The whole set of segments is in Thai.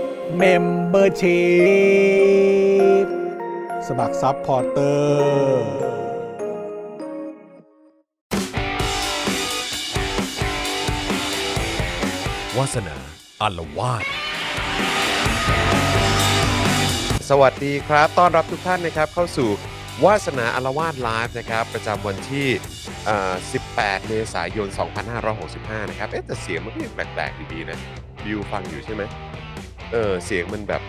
membership สมัคร supporterวัฒนาอาละวาดสวัสดีครับ ต้อนรับทุกท่านนะครับเข้าสู่วัฒนาอาละวาสไลฟ์นะครับประจำวันที่เอ่อ18 เมษายน 2565 นะครับ เอ๊ะแต่เสียงมันก็ยังแปลกๆดีๆนะ บิวฟังอยู่ใช่ไหม เออเสียงมันแบบ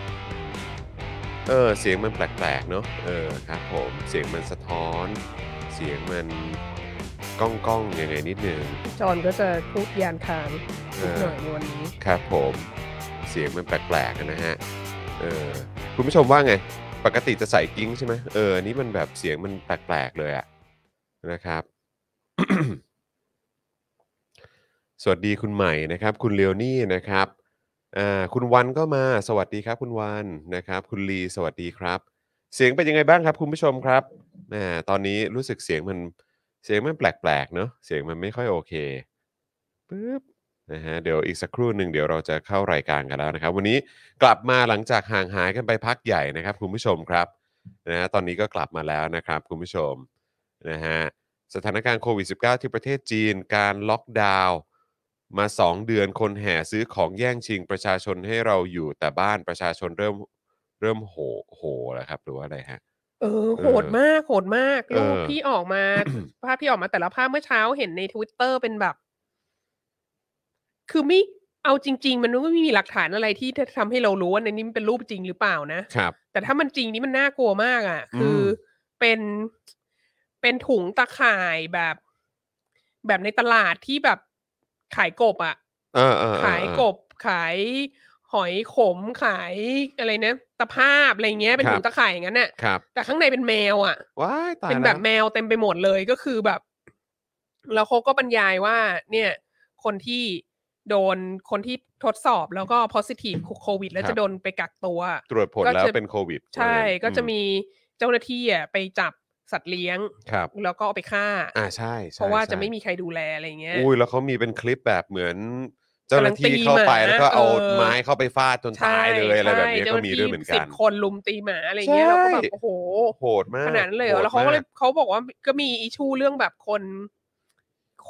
เออเสียงมันแปลกๆเนอะเออครับผมเสียงมันสะท้อน เสียงมันก้องก้องๆยังไงนิดนึงจอห์นก็จะพูดยานคางเอนิดอหน่อยในวันนี้ครับผมเสียงมันแปลกๆนะฮะเออคุณผู้ชมว่าไง ปกติจะใส่กิ้งใช่ไหมเอออันนี้มันแบบเสียงมันแปลกๆเลยอะนะครับ สวัสดีคุณใหม่นะครับ คุณเลียวนี่นะครับ อ่าคุณวันก็มาสวัสดีครับคุณวันนะครับ คุณลีสวัสดีครับ เสียงเป็นยังไงบ้างครับ คุณผู้ชมครับแหมตอนนี้รู้สึกเสียงมันเสียงมันแปลกๆเนอะเสียงมันไม่ค่อยโอเคปึ๊บนะฮะเดี๋ยวอีกสักครู่หนึ่งเดี๋ยวเราจะเข้ารายการกันแล้วนะครับ วันนี้กลับมาหลังจากห่างหายกันไปพักใหญ่นะครับ คุณผู้ชมครับนะฮะตอนนี้ก็กลับมาแล้วนะครับ คุณผู้ชมนะฮะสถานการณ์โควิด -19 ที่ประเทศจีน การล็อกดาวน์ มา 2 เดือนคนแห่ซื้อของแย่งชิงประชาชนให้เราอยู่แต่บ้านประชาชนเริ่มเริ่มโหโหแล้วครับ หรือว่าอะไรฮะ เออโหดมากโหดมากเออรูปที่ออกมาภาพที่ออกมาแต่ละภาพเมื่อเช้าเห็นในทวิตเตอร์เป็นแบบ คือไม่เอาจริง ๆ มันก็ไม่มีหลักฐานอะไรที่จะทำให้เรารู้ว่าในนี้มันเป็นรูปจริงหรือเปล่านะครับ แต่ถ้ามันจริงนี่มันน่ากลัวมากอะ่ะอืมคือเป็นเป็นถุงตะข่ายแบบ แบบในตลาดที่แบบ ขายกบอะ่ะเออเออเออขายกบขายหอยขมขายอะไรนะตะภาพอะไรเงี้ยเป็นถุงตะข่ายอย่างนั้นน่ะครับแต่ข้างในเป็นแมวอะว้ายตายเป็นแบบล้วแมวเต็มไปหมดเลยก็คือแบบ แล้วเขาก็บรรยายว่า เนี่ย คนที่โดนคนที่ทดสอบแล้วก็ positive โควิด แล้วจะโดนไปกักตัว ตรวจผลก็แล้วจะเป็นโควิด ใช่ว่างั้นก็จะอืมีเจ้าหน้าที่อะไปจับ สัตว์เลี้ยง ครับแล้วก็เอาไปฆ่า อ่าใช่ใช่เพราะว่าใช่จะไม่มีใครดูแลอะไรเงี้ย อุ้ยแล้วเขามีเป็นคลิปแบบเหมือน เจ้าหน้าที่กำลังตีเข้าไปหมาแล้วก็เอาเออ ไม้เข้าไปฟาดจนตายเลยอะไรแบบนี้ก็มีด้วยเหมือนกัสิน บคนลุมตีหมาอะไรเงี้ยใช่ เราก็แบบโอ้โหโหดมากขนาดนั้นเลยเหรอโหดแล้วเขาก็เลยมเขาบอกว่าก็มีอิชูเรื่องแบบคน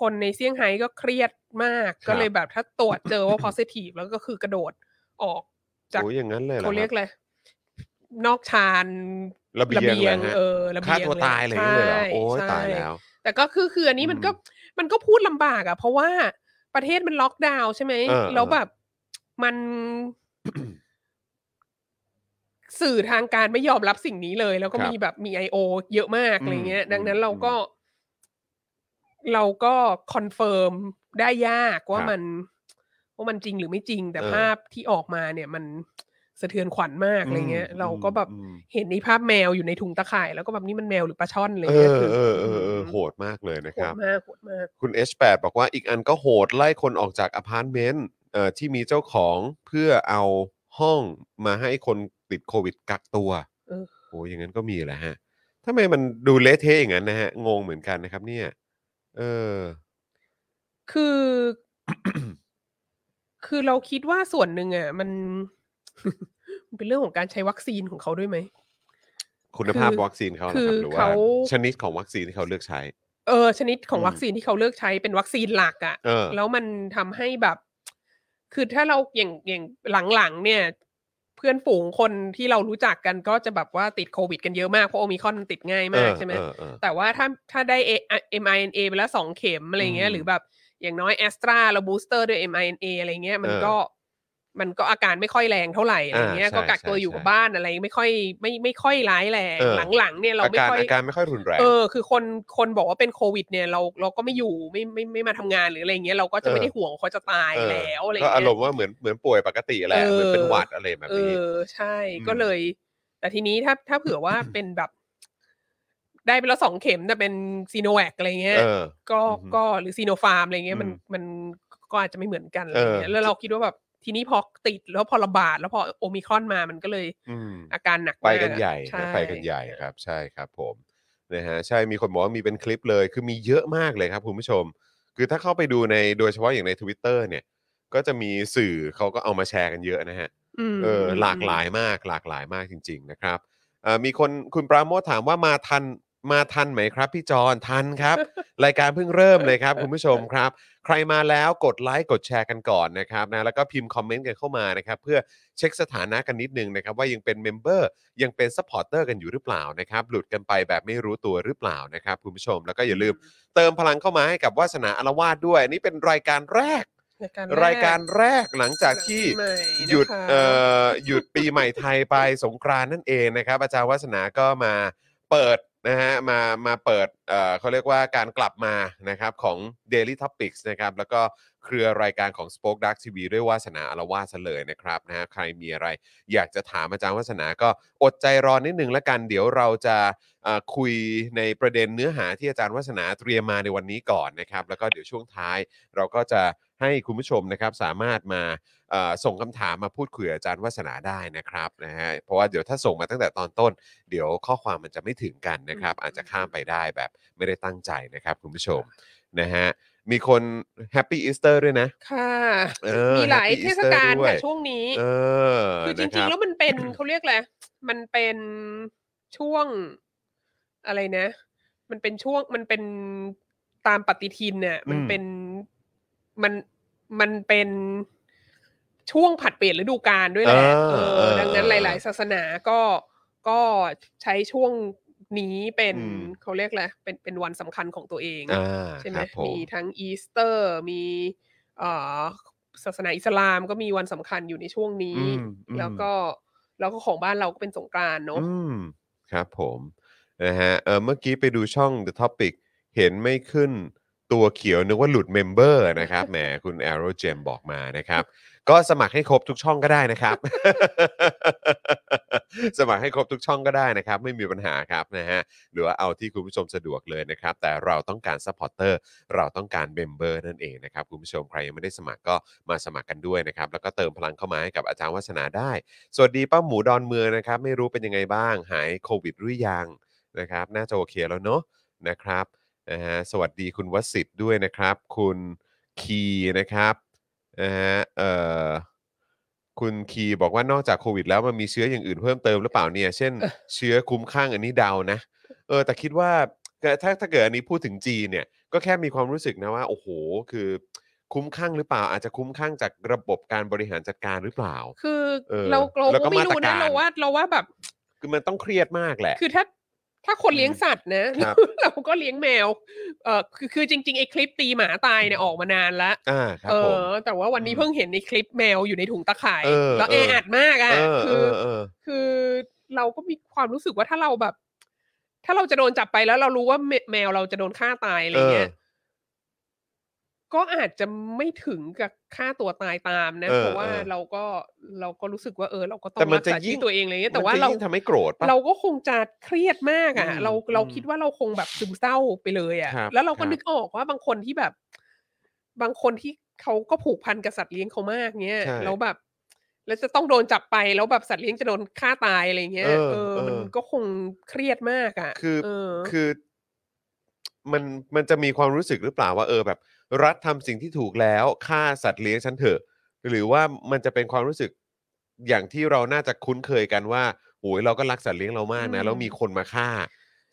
คนในเซี่ยงไฮ้ก็เครียดมากก็เลยแบบถ้าตรวจเจอว่า positive แล้วก็คือกระโดดออก จาก โอ้ยอย่างนั้นเลยหอเขาเรียกคบอะไร นอกชานระเบียงเลยฮะเออระเบียงฆ่าตัวตายเลยเลยเหรอโอ้ยใช่ตายแล้ว แต่ก็คือคืออันนี้มันก็อืมมันก็พูดลำบากอะเพราะว่าประเทศมันล็อกดาวน์ใช่ไหมเออแล้วแบบมันสื่อทางการไม่ยอมรับสิ่งนี้เลย แล้วก็ครับมีแบบมีไอโอเยอะมากอืมอะไรเงี้ย ดังนั้นอืมเราก็ เราก็คอนเฟิร์มได้ยากว่าครับมันว่ามันจริงหรือไม่จริง แต่เออภาพที่ออกมาเนี่ยมัน สะเทือนขวัญมากอะไรเงี้ยอืมเราก็แบบอืมเห็นในภาพแมวอยู่ในถุงตะข่ายแล้วก็แบบนี่มันแมวหรือปลาช่อนอะไรเอเงี้ยอคือเออเออเออโหดมากเลยนะโหคดรับมากโหดมาก คุณ H8 บอกว่าอีกอันก็โหดไล่คนออกจากอพาร์ตเมนต์เอ่อที่มีเจ้าของเพื่อเอาห้องมาให้คนติดโควิดกักตัวเออ โอ้ยอย่างนั้นก็มีแหละฮะทำไมมันดูเละเทะอย่างนั้นนะฮะงงเหมือนกันนะครับ เนี่ย เออ คือ คือเราคิดว่าส่วนหนึ่งอะมัน มันเป็นเรื่องของการใช้วัคซีนของเขาด้วยไหม คุณภาพคือวัคซีนเขาเหรอคืคอรับหรือว่าเขา ชนิดของวัคซีนที่เขาเลือกใช้ เออชนิดของอืม วัคซีนที่เขาเลือกใช้เป็นวัคซีนหลักอะ เออ แล้วมันทำให้แบบ คือถ้าเราอย่างอย่างหลังๆเนี่ย เพื่อนฝูงคนที่เรารู้จักกันก็จะแบบว่าติดโควิดกันเยอะมากเพราะโอมิครอนมันติดง่ายมากเออใช่ไหมเออเออ แต่ว่าถ้าถ้าได้ A- mRNA ไปแล้วสองเข็มอะไรเงี้อืยมหรือแบบอย่างน้อยแอสตราแล้วบูสเตอร์ด้วย mRNA อะไรเงี้ยมันเออ ก็ มันก็อาการไม่ค่อยแรงเท่าไหร่อะไรเงี้ยอ่าใช่ก็กักตัวใช่อยู่กับใช่บ้านอะไรไม่ค่อยไม่ไม่ค่อยร้ายแรงเออหลังๆเนี่ยเราอาไม่การค่อยอาการไม่ค่อยรุนแรงเออคือคนคนบอกว่าเป็นโควิดเนี่ยเราเราก็ไม่อยู่ไม่ไม่ไม่มาทำงานหรืออะไรเงี้ยเราก็จะไม่เออได้ห่วงว่าเขาจะตายเออแล้วอะไรก็เงี้ยอารมณ์ว่าเหมือนเหมือนป่วยปกติแหละเออเหมือนเป็นหวัดอะไรแบบเอนี้อใช่อืมก็เลย แต่ทีนี้ถ้าถ้าเผื่อว่าเป็นแบบได้ไปแล้วสองเข็มแต่เป็นซีโนแวคอะไรเงี้ยเออก็อือฮึก็หรือซีโนฟาร์มอะไรเงี้ยมันอืมมันก็อาจจะไม่เหมือนกันอะไรเออเงี้ยแล้วเราคิดว่าแบบ ทีนี้พอติดแล้วพอระบาดแล้วพอโอมิครอนมามันก็เลยอืมอาการหนักไปมากกันใหญ่ช่นะไปกันใหญ่ครับ ใช่ครับผมนะฮะใช่มีคนบอกว่ามีเป็นคลิปเลย คือมีเยอะมากเลยครับคุณผู้ชม คือถ้าเข้าไปดูในโดยเฉพาะอย่างใน Twitter เนี่ย ก็จะมีสื่อเขาก็เอามาแชร์กันเยอะนะฮะมเออมหลากหลายมากหลากหลายมากจริง ๆ นะครับเอ่อมีคนคุณปราโมทถามว่ามาทัน มาทันไหมครับพี่จอนทันครับ รายการเพิ่งเริ่มเลยครับคุณผู้ชมครับ ใครมาแล้วกดไลค์กดแชร์กันก่อนนะครับนะแล้วก็พิมพ์ comment กันเข้ามานะครับเพื่อเช็คสถานะกันนิดนึงนะครับว่ายังเป็น member ยังเป็น supporter กันอยู่หรือเปล่านะครับหลุดกันไปแบบไม่รู้ตัวหรือเปล่านะครับคุณผู้ชมแล้วก็อย่าลืมเติมพลังเข้ามาให้กับวาสนาอารวาสด้วยอันนี่เป็นรายการแรกรายการรายการแรกหลังจากที่ปีใหม่หยุดนะคะเอ่อหยุดปีใหม่ไทยไปสงกรานต์นั่นเองนะครับอาจารย์วัฒนาก็มาเปิด นะฮะมามาเปิดเอ่อเขาเรียกว่าการกลับมานะครับของ Daily Topics นะครับแล้วก็ เครือรายการของ Spoke Dark TV ด้วยวาสนาอารวาสเลยนะครับนะฮะใครมีอะไร อยากจะถามอาจารย์วัฒนาก็อดใจรอนิดนึงละกัน เดี๋ยวเราจะเอ่อคุยในประเด็นเนื้อหาที่อาจารย์วัฒนาเตรียมมาในวันนี้ก่อนนะครับ แล้วก็เดี๋ยวช่วงท้ายเราก็จะให้คุณผู้ชมนะครับสามารถมาเอ่อส่งคำถามมาพูดคุยกับอาจารย์วัฒนาได้นะครับนะฮะเพราะว่าเดี๋ยวถ้าส่งมาตั้งแต่ตอนต้น เดี๋ยวข้อความมันจะไม่ถึงกันนะครับ อาจจะข้ามไปได้แบบไม่ได้ตั้งใจนะครับคุณผู้ชมนะฮะ มีคน Happy Easter ด้วยนะ ค่ะ เออมีหลาย Happy เทศ Easter กาลด้วยค่ะช่วงนี้ เออคือจนะคริงบๆแล้วมันเป็น เขาเรียกอะไรมันเป็นช่วงอะไรนะ มันเป็นช่วงมันเป็นตามปฏิทินเนี่ยมันอืมเป็นมันมันเป็นช่วงผัดเปลี่ยนฤดูกาลด้วยแหละเออเอเอออดังนั้นเออหลาย ๆ ศาสนาก็ก็ใช้ช่วง นี้เป็นอืมเขาเรียกอะไรเป็นเป็นวันสำคัญของตัวเองอ่าใช่ไหมครับผมมีทั้งอีสเตอร์ มีเอ่อศาสนาอิสลามก็มีวันสำคัญอยู่ในช่วงนี้อืมอืมแล้วก็แล้วก็ของบ้านเราก็เป็นสงกรานต์เนาะอืมครับผมนะฮะเออเมื่อกี้ไปดูช่อง The Topic เห็นไม่ขึ้นตัวเขียวนึกว่าหลุด member นะครับแหมคุณ Arrow Gem บอกมานะครับ ก็สมัครให้ครบทุกช่องก็ได้นะครับ สมัครให้ครบทุกช่องก็ได้นะครับ ไม่มีปัญหาครับนะฮะหรือว่าเอาที่คุณผู้ชมสะดวกเลยนะครับ แต่เราต้องการ supporterเราต้องการเมมเบอร์นั่นเองนะครับคุณผู้ชมใครยังไม่ได้สมัครก็มาสมัครกันด้วยนะครับ แล้วก็เติมพลังเข้ามาให้กับอาจารย์วัฒนาได้ สวัสดีป้าหมูดอนเมืองนะครับ ไม่รู้เป็นยังไงบ้าง หายโควิดหรือยังนะครับ น่าจะโอเคแล้วเนอะนะครับนะฮะสวัสดีคุณวสิทธิ์ด้วยนะครับ คุณคีนะครับ นะฮะเอ่อคุณคีบอกว่านอกจากโควิด แล้วมันมีเชื้ออย่างอื่นเพิ่มเติมหรือเปล่าเนี่ย เช่น เชื้อคุ้มข้างอันนี้เดานะ เออ แต่คิดว่าถ้าถ้าเกิดอันนี้พูดถึงจีนเนี่ย ก็แค่มีความรู้สึกนะว่า โอ้โห คือคุ้มข้างหรือเปล่า อาจจะคุ้มข้างจากระบบการบริหารจัดการหรือเปล่า คือเออเราเราแล้วก็ก็ไม่มาตรรู้กานะรเราว่าเราว่าแบบ คือมันต้องเครียดมากแหละ คือถ้า ถ้าคนเลี้ยงสัตว์นะครับเราก็เลี้ยงแมวเออคือคือจริงๆไอ้คลิปตีหมาตายเนี่ยออกมานานแล้วอ่าครับเอผมอแต่ว่าวันนี้อืมเพิ่งเห็นในคลิปแมวอยู่ในถุงตะข่ายเออแล้วเอแอออัดมากอะเออคืเอออเออคือเราก็มีความรู้สึกว่าถ้าเราแบบ ถ้าเราจะโดนจับไปแล้วเรารู้ว่าแมแมวเราจะโดนฆ่าตายอะไรเงี้ย ก็อาจจะไม่ถึงกับฆ่าตัวตายตามนะ เออเพราะว่าเออเราก็เราก็รู้สึกว่าเออ เราก็ต้อแต่งมันรักจะษาชียิ่วิตงตัวเองอะไรเงี้ยมัแต่นว่าจะเรายิ่งทำให้โกรธปะ เราก็คงจะเครียดมากอะ อืมเราเราอืมคิดว่าเราคงแบบซึมเศร้าไปเลยอะ ครับแล้วเราก็ครับนึกออกว่าบางคนที่แบบ บางคนที่เขาก็ผูกพันกับสัตว์เลี้ยงเขามากเงี้ยใช่แล้วแบบ แล้วจะต้องโดนจับไปแล้วแบบสัตว์เลี้ยงจะโดนฆ่าตายอะไรเงี้ยเออเออเออมันก็คงเครียดมากอะคือเออ คือ มันมันจะมีความรู้สึกหรือเปล่าว่าเออแบบ รัฐทำสิ่งที่ถูกแล้วฆ่าสัตว์เลี้ยงฉันเถอะ หรือว่ามันจะเป็นความรู้สึกอย่างที่เราน่าจะคุ้นเคยกันว่าโอ้ยเราก็รักสัตว์เลี้ยงเรามากนะ อืมแล้วมีคนมาฆ่า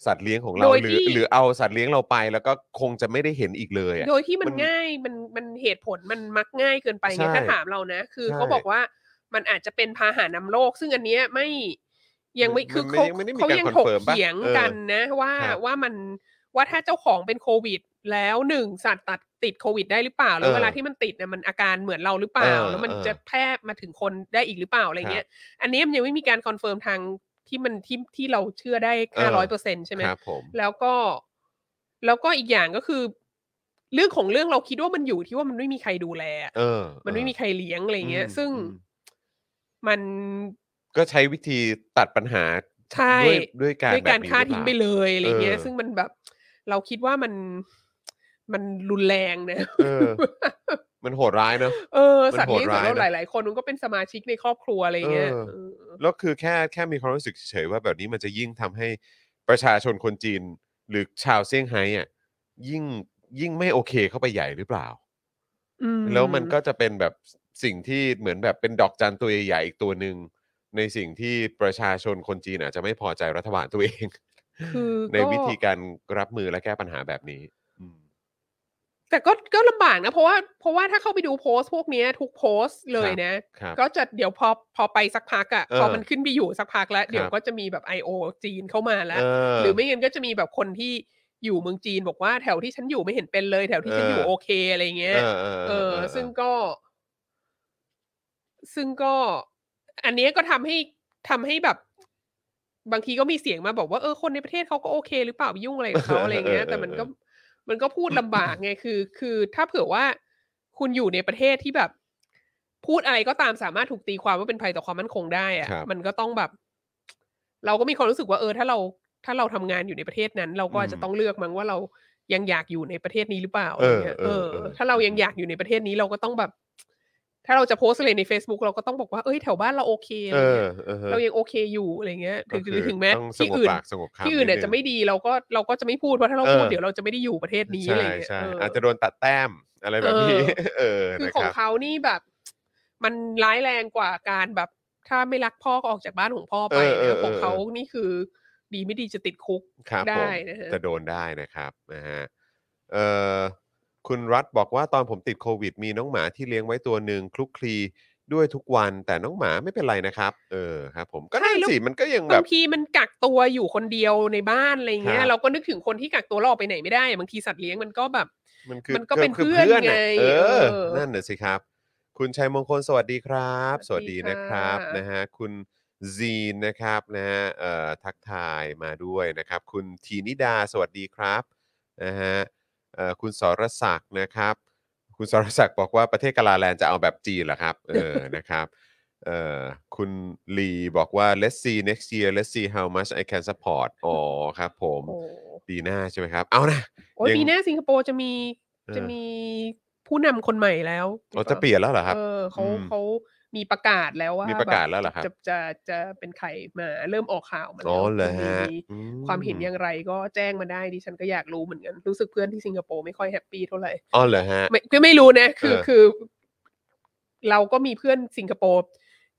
สัตว์เลี้ยงของเราโดยหรือที่หรือเอาสัตว์เลี้ยงเราไป แล้วก็คงจะไม่ได้เห็นอีกเลยอะ โดยที่มันมันง่ายมันมันเหตุผลมันมักง่ายเกินไปไงใช่ถ้าถามเรานะ คือใช่เขาบอกว่ามันอาจจะเป็นพาหะนำโรคซึ่งอันเนี้ยไม่ยังไม่มันคือมันเขายังไม่ได้มีเขาการยังคอนถกเฟิร์มปะเถียงเออกันนะ ว่าครับ ว่ามันว่าถ้าเจ้าของเป็นโควิด แล้วหนึ่งสัตว์ตัดติดโควิดได้หรือเปล่า แล้วเออเวลาที่มันติดเนี่ยมันอาการเหมือนเราหรือเปล่าเออแล้วมันเออจะแพร่มาถึงคนได้อีกหรือเปล่าอะไรเงี้ย อันนี้มันยังไม่มีการคอนเฟิร์มทางที่มันที่ที่เราเชื่อได้ห้าร้อยเปอร์เซ็นใช่ไหมครับผมแล้วก็ แล้วก็อีกอย่างก็คือ เรื่องของเรื่องเราคิดว่ามันอยู่ที่ว่ามันไม่มีใครดูแลอะเออมันไม่มีใครเลี้ยงอะไรเงี้ยอืมซึ่งอืมมันก็ใช้วิธีตัดปัญหาใช่ด้วยด้วยการด้วยการแบบนี้ฆ่าหรือทิ้งเปไปล่าเลยอะไรเงี้ยเออซึ่งมันแบบ เราคิดว่ามัน มันรุนแรงนะเออ มันโหดร้ายเนอะ เออมันสัตว์เลี้ยงโหดสัตร้ายว์นะหลาย ๆ คนมันก็เป็นสมาชิกในครอบครัวอะไรเงี้ยเออเออแล้วคือแค่แค่มีความรู้สึกเฉยๆว่าแบบนี้มันจะยิ่งทำให้ประชาชนคนจีน หรือชาวเซี่ยงไฮ้อะยิ่งยิ่งไม่โอเคเข้าไปใหญ่หรือเปล่า อืมแล้วมันก็จะเป็นแบบสิ่งที่เหมือนแบบเป็นดอกจันตัวใหญ่ๆอีกตัวหนึ่งในสิ่งที่ประชาชนคนจีนอาจจะไม่พอใจรัฐบาลตัวเอง คือในก็วิธีการรับมือและแก้ปัญหาแบบนี้อืม แต่ก็ก็ลำบากนะ เพราะว่าเพราะว่าถ้าเข้าไปดูโพสต์พวกเนี้ยทุกโพสต์เลยนะ ครับก็จะเดี๋ยวพอพอไปสักพักอะ่ะเออพอมันขึ้นไปอยู่สักพักแล้วครับเดี๋ยวก็จะมีแบบ I.O. จีนเข้ามาแล้วเออหรือไม่งั้นก็จะมีแบบคนที่อยู่เมืองจีนบอกว่าแถวที่ฉันอยู่ไม่เห็นเป็นเลย แถวที่ฉันอยู่เออ โอเคอะไรเงี้ย เออเออเอเออ อ ซึ่งก็ ซึ่งก็ อันเนี้ยก็ทำให้ทำให้แบบ บางทีก็มีเสียงมาบอกว่าเออคนในประเทศเขาก็โอเคหรือเปล่าไปยุ่งอะไรกับเขาอะไรเงี้ย แต่มันก็ มันก็พูดลำบากไงคือ คือถ้าเผื่อว่าคุณอยู่ในประเทศที่แบบ พูดอะไรก็ตามสามารถถูกตีความว่าเป็นภัยต่อความมั่นคงได้อะครับมันก็ต้องแบบ เราก็มีความรู้สึกว่าเออ ถ้าเราถ้าเราทำงานอยู่ในประเทศนั้น เราก็อาจจะต้องเลือกมั้งว่าเรายังอยากอยู่ในประเทศนี้หรือเปล่าอะไรเงี้ยเอเอออเออเออ ถ้าเรายังอยากอยู่ในประเทศนี้เราก็ต้องแบบ ถ้าเราจะโพสต์อะไรใน Facebook เราก็ต้องบอกว่าเอ้ยแถวบ้านเราโอเคอะไรเออเงี้ยเออฮะเรายังโอเคอยู่อะไรเงี้ยถึงก็คือถึงแม้ต้องสที่งบอื่นปากสงบคำที่อื่นเนี่ยนิดนึงจะไม่ดีเราก็เราก็จะไม่พูดเพราะถ้าเราเออพูดเดี๋ยวเราจะไม่ได้อยู่ประเทศนี้อะไรใช่เงี้ยใช่เออออาจจะโดนตัดแต้มอะไรแบบนี้เออคือนะขอคงรับเขานี่แบบ มันร้ายแรงกว่าการแบบถ้าไม่รักพ่อก็ออกจากบ้านของพ่อไปเออเออนะของเออเขานี่คือ ดีไม่ดีจะติดคุกครับได้ผมนะฮะจะโดนได้นะครับนะฮะเอ่อ คุณรัฐบอกว่าตอนผมติดโควิด มีน้องหมาที่เลี้ยงไว้ตัวหนึ่งคลุกคลีด้วยทุกวันแต่น้องหมาไม่เป็นไรนะครับ เออครับ ผมก็นั่นสิมันก็ยังแบบบางทีมันกักตัวอยู่คนเดียวในบ้านอะไรเงี้ครัยบเราก็นึกถึงคนที่กักตัวเราออกไปไหนไม่ได้ บางทีสัตว์เลี้ยงมันก็แบบ มันคือมันก็เป็นคืเพื่อนน่ะไงเออเออ นั่นน่ะสิครับ คุณชัยมงคลสวัสดีครับสสวัวัสสดีดีนะครับค่ะนะฮะคุณซีนนะครับนะฮะเอ่อทักทายมาด้วยนะครับ คุณทีนิดาสวัสดีครับนะฮะเอ่อ คุณสรศักดิ์นะครับ คุณสรศักดิ์บอกว่าประเทศกาลาแลนด์จะเอาแบบจีนเหรอครับเออนะครับเอ่อคุณลีบอกว่า let's see next year let's see how much I can support อ๋อครับผมโอ้ปีหน้าใช่ไหมครับ เอานะโอ้ยยังปีหน้าสิงคโปร์จะมีเออจะมีผู้นำคนใหม่แล้วอ๋อจะเปลี่ยนแล้วเหรอครับ เออเขาอืมเขา มีประกาศแล้วว่ามีประกาศแล้วเหรอครับจะจะจะเป็นใครมาเริ่มออกข่าวมาอ๋แล้อวเหรอฮะมีอืความเห็นอย่างไรก็แจ้งมาได้ดิฉันก็อยากรู้เหมือนกันรู้สึกเพื่อนที่สิงคโปร์ไม่ค่อย happy เท่าไหร่อ๋อเหรอฮะไม่ก็ไม่รู้นะคือเออคือ เราก็มีเพื่อนสิงคโปร์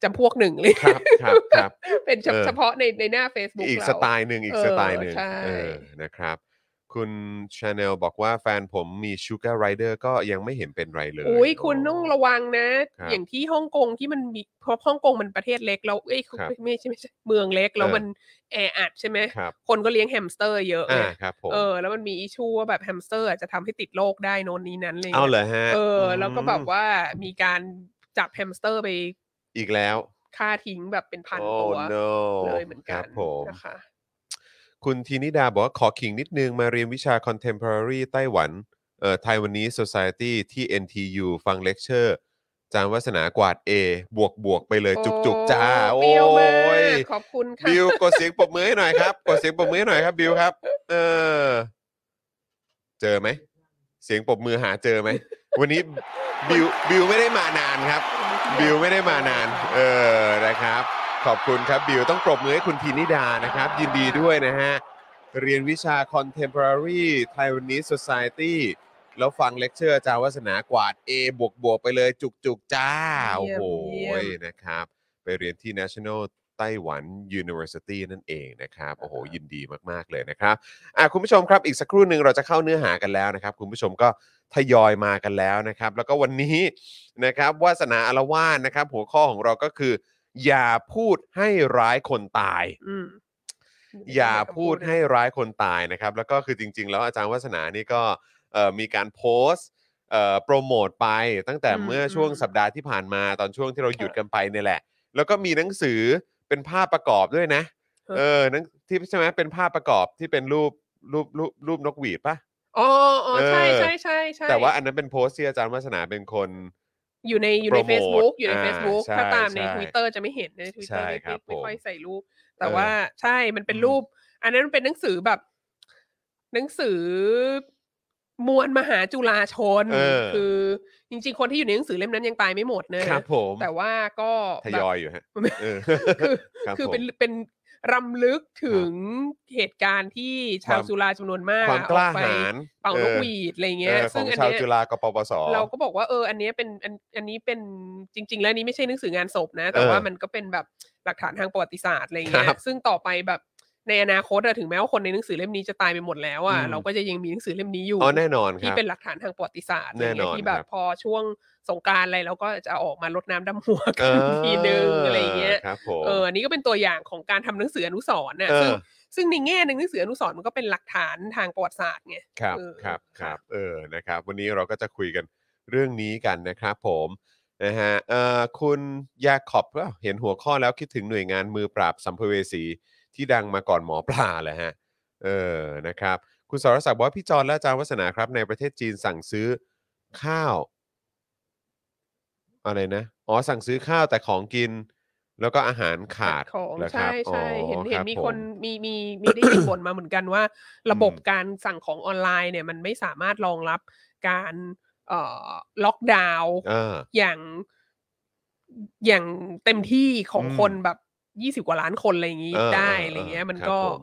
จำพวกหนึ่งเลยครับครับครับเป็นเฉเออเฉพาะในในหน้า Facebook อีกเราสไตล์หนึ่งอีกเออสไตล์หนึ่งใช่เออนะครับ คุณชาแนลบอกว่าแฟนผมมีชูการ r ไรเดอร์ก็ยังไม่เห็นเป็นไรเลยอุ้ยคุณต้องระวังนะ ครับอย่างที่ฮ่องกงที่มันมีเพราะฮ่องกงมันประเทศเล็กแล้วเอ้ยครับไม่ใช่ไม่ใช่เมืองเล็กแล้วเออ มันแออัดใช่ไหมครับคนก็เลี้ยงแฮมสเตอร์เยอะอ่าไงครับผมเออแล้วมันมี issue ว่าแบบแฮมสเตอร์อาจจะทำให้ติดโรคได้โน่นนี้นั้นอะไรเอาเงี้ยเหรอฮะเออ แล้วก็แบบอืมว่ามีการจับแฮมสเตอร์ไปอีกแล้วฆ่าทิ้งแบบเป็นพันโอ้ตัว no เลยเหมือนคกัรันบผม นะคะ คุณทีนิดาบอกว่าขอขิงนิดนึงมาเรียนวิชา contemporary ไต้หวันเอ่อ Taiwanese society ที่ NTU ฟังเลคเชอร์จารย์วัฒนากวาด A บวกบวกไปเลยจุกจุกๆจ้า โอ้โอ้เปรี้ยวมากยขอบคุณค่ะบิวกดเสียงปรบมือให้หน่อยครับกดเสียงปรบมือให้หน่อยครับบิวครับ เออ เจอไหมเสียงปรบมือหาเจอไหมวันนี้บิวบิวไม่ได้มานานครับ บิวไม่ได้มานาน เออนะครับ ขอบคุณครับบิวต้องปรบมือให้คุณทีนิดานะครับ ยินดีด้วยนะฮะ เรียนวิชา contemporary Taiwanese society แล้วฟังเลคเชอร์อาจารย์วัฒนากวาด A บวกบวกๆไปเลยจุกจุกๆจ้า โอ้เยี่ยมโหเยี่ยม นะครับ ไปเรียนที่ National Taiwan University นั่นเองนะครับ โอ้โห ยินดีมาก ๆ เลยนะครับอะคุณผู้ชมครับ อีกสักครู่หนึ่งเราจะเข้าเนื้อหากันแล้วนะครับ คุณผู้ชมก็ทยอยมากันแล้วนะครับ แล้วก็วันนี้นะครับวาสนาอารวาสนะครับ หัวข้อของเราก็คือ อย่าพูดให้ร้ายคนตาย อืม อย่าพูดให้ร้ายคนตายนะครับ แล้วก็คือจริง ๆ แล้วอาจารย์วัฒนานี่ก็เอ่อมีการโพสต์เอ่อโปรโมทไปตั้งแต่อืมเมื่อช่วงอืม สัปดาห์ที่ผ่านมาตอนช่วงที่เราหยุดค่ะกันไปเนี่ยแหละ แล้วก็มีหนังสือเป็นภาพประกอบด้วยนะฮะเออหนังที่ใช่ไหมเป็นภาพประกอบที่เป็นรูปรูปรูปรูปนกหวีดปะ อ๋ออ๋อใช่เออ ใช่ใช่ใช่แต่ว่าอันนั้นเป็นโพสต์ที่อาจารย์วัฒนาเป็นคน อยู่ในอยู่ในโปรโมท Facebook อยู่ใน อ่า Facebook ใช่ถ้าตามใน ใช่ Twitter จะไม่เห็นใน Twitter ใช่ไม่ครับไม่ไม่ค่อยผมใส่รูป แต่เออว่าใช่มันเป็นอืม รูป อันนั้นมันเป็นหนังสือแบบ หนังสือมวลมหาจุฬาชน เออ คือจริงๆ คนที่อยู่ในหนังสือเล่มนั้นยังตายไม่หมดนะครับผมแต่ว่าก็ทแบบยอยอยู่ฮะเออ คือรับคือผม เป็นเป็น รำลึกถึงเหตุการณ์ที่ชาวความจุฬาจำนวนมากความอะกล้าออไปหาญเป่านกหวีดอะไรเงี้ยเออขซึ่องงอันชาวเนี้ยจุฬากปปสเราก็บอกว่าเอออันเนี้ยเป็นอันอันนี้เป็นจริง ๆ แล้วอันนี้ไม่ใช่หนังสืองานศพนะ แต่เออว่ามันก็เป็นแบบหลักฐานทางประวัติศาสตร์อะไรเงี้ครัยบซึ่งต่อไปแบบในอนาคตอะถึงแม้ว่าคนในหนังสือเล่มนี้จะตายไปหมดแล้วอะอืมเราก็จะยังมีหนังสือเล่มนี้อยู่อ๋อแน่นอนคที่รับเป็นหลักฐานทางประวัติศาสตร์อะไรแน่นเงี้อยนที่แบครับบพอช่วง สงกรารอะไรเราก็จะออกมารดน้ำดำหัวกันทีนึงอะไรเงี้ยครับผมเอออันนี้ก็เป็นตัวอย่างของการทำหนังสืออนุสรณ์น่ะเออซึ่งซึ่งในแง่หนึ่งหนังสืออนุสรณ์มันก็เป็นหลักฐานทางประวัติศาสตร์ไงครับเออครับคค่ะรับเออนะครับ วันนี้เราก็จะคุยกันเรื่องนี้กันนะครับผมนะฮะเอ่อคุณยาขอบเอ้าเห็นหัวข้อแล้วคิดถึงหน่วยงานมือปราบสัมภเวสีที่ดังมาก่อนหมอปลาแหละฮะเออนะครับ คุณสรศักดิ์บอกว่าพี่จอนและอาจารย์วัฒนาครับ ในประเทศจีนสั่งซื้อข้าว อะไรนะ อ๋อ สั่งซื้อข้าวแต่ของกิน แล้วก็อาหารขาดของเหรอคใช่รับใช่อ๋อเห็นเห็รันบมีผคนมีมีมีได้ยินบ่นมาเหมือนกันว่า ระบบอืม การสั่งของออนไลน์เนี่ยมันไม่สามารถรองรับการเอ่อล็อกดาวน์เออ อย่างอย่างเต็มที่ของอืมคนแบบยี่สิบกว่าล้านคนอะไรอย่างนี้เออได้เอออะไรเงี้ย เออมันครับก็ ผม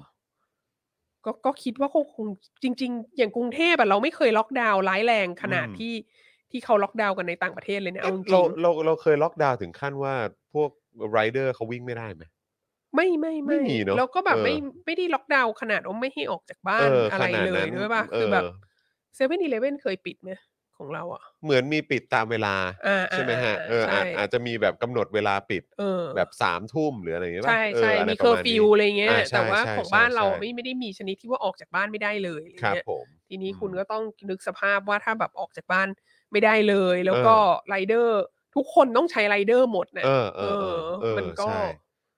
ก็ก็คิดว่าก็คงจริง ๆ อย่างกรุงเทพอะเราไม่เคยล็อกดาวน์ร้ายแรงขนาดอืม ที่ ที่เขาล็อกดาวน์กันในต่างประเทศเลยนะเอาจริเรางเราเราเคยล็อกดาวน์ถึงขั้นว่าพวกไรเดอร์เขาวิ่งไม่ได้ไหมๆไม่ไม่ไม่มีเนอะแล้วก็แบบเออไม่ไม่ได้ล็อกดาวน์ขนาดว่าไม่ให้ออกจากบ้าเอนออะไรขนาดเลนั้ยนด้วยป่ะเออคือแบบเซเว่นอีเลเว่นเคยปิดไหมของเราอะ เหมือนมีปิดตามเวลา อ่าใช่ไหมฮะอ่าเออใช่อาจอาจจะมีแบบกำหนดเวลาปิดเออแบบสามทุ่มหรืออะไรอย่างเงี้ยป่ะใช่ใช่ะไรมีปเคอระร์มาณฟินี้วอะไรเงี้ยอ่าใช่แต่ว่าใช่ของใช่บ้านเราใช่ ไม่ไม่ได้มีชนิดที่ว่าออกจากบ้านไม่ได้เลยอะไรครับเงี้ยผม ทีนี้คุณอืมก็ต้องนึกสภาพว่าถ้าแบบออกจากบ้าน ไม่ได้เลย แล้วเออก็ไรเดอร์ทุกคนต้องใช้ไรเดอร์หมดนะเออเออเออเออมันก็ใช่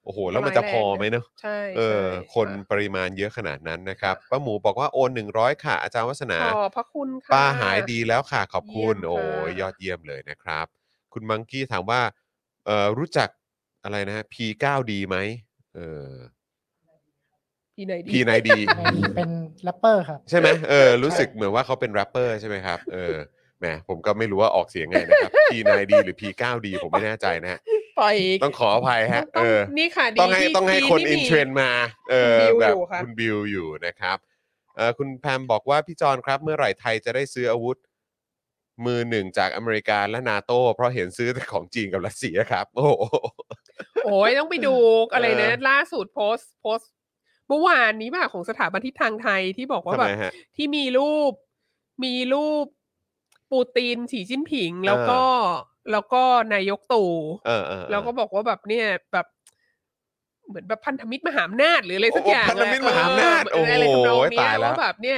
โอ้โห แล้วมันจะพอไหมเนอะใช่เออใช่คนปริมาณเยอะขนาดนั้นนะครับป้าหมูบอกว่าโอน100 ค่ะ อาจารย์วัฒนาขอบพระคุณค่ะป้าหายดีแล้วค่ะ ขอบคุณเยี่ยมโอ้ยค่ะยอดเยี่ยมเลยนะครับ คุณมังกี้ถามว่าเอ่อรู้จักอะไรนะฮะ P9 ดีไหมเออพี่ไหนดี P ไหนดีในเป็นแรปเปอร์ครับ ใช่ไหมเออรู้สึกเหมือนว่าเขาเป็นแรปเปอร์ใช่ไหมครับเออ แหมผมก็ไม่รู้ว่าออกเสียงไงนะครับ P9D หรือ P9D ผมไม่แน่ใจนะฮะปล่อยต้องขออภัยฮะต้เอองอนี่ค่ะดีต้องให้ที่ต้องให้ดีคนที่อินมี เทรนมา เออคุณบิวแบบอยู่ค่ะ คุณบิวอยู่นะครับเออคุณแพมบอกว่าพี่จอนครับ เมื่อไหร่ไทยจะได้ซื้ออาวุธ มือหนึ่งจากอเมริกาและนาโต้เพราะเห็นซื้อแต่ของจีนกับรัสเซียครับ โอ้โห โอ้ยต้องไปดูอะไรนะ เออ ล่าสุดโพสต์โพสต์เมื่อวานนี้ป่ะของสถาบันทิศทางไทยที่บอกว่าทำแบไมบฮะ ที่มีรูป มีรูป ปูตินสีจิ้นผิง แล้วก็แล้วก็นายกตู่เออเออเออแล้วก็บอกว่าแบบเนี่ยแบบเหมือนแบบพันธมิตรมหาอำนาจหรืออะไรสักโอ้อย่างพันธมิตรมหาอำนาจเอออะไรโอ้โหทำนองเนี้ตายยแล้วว่าแบบเนี่ย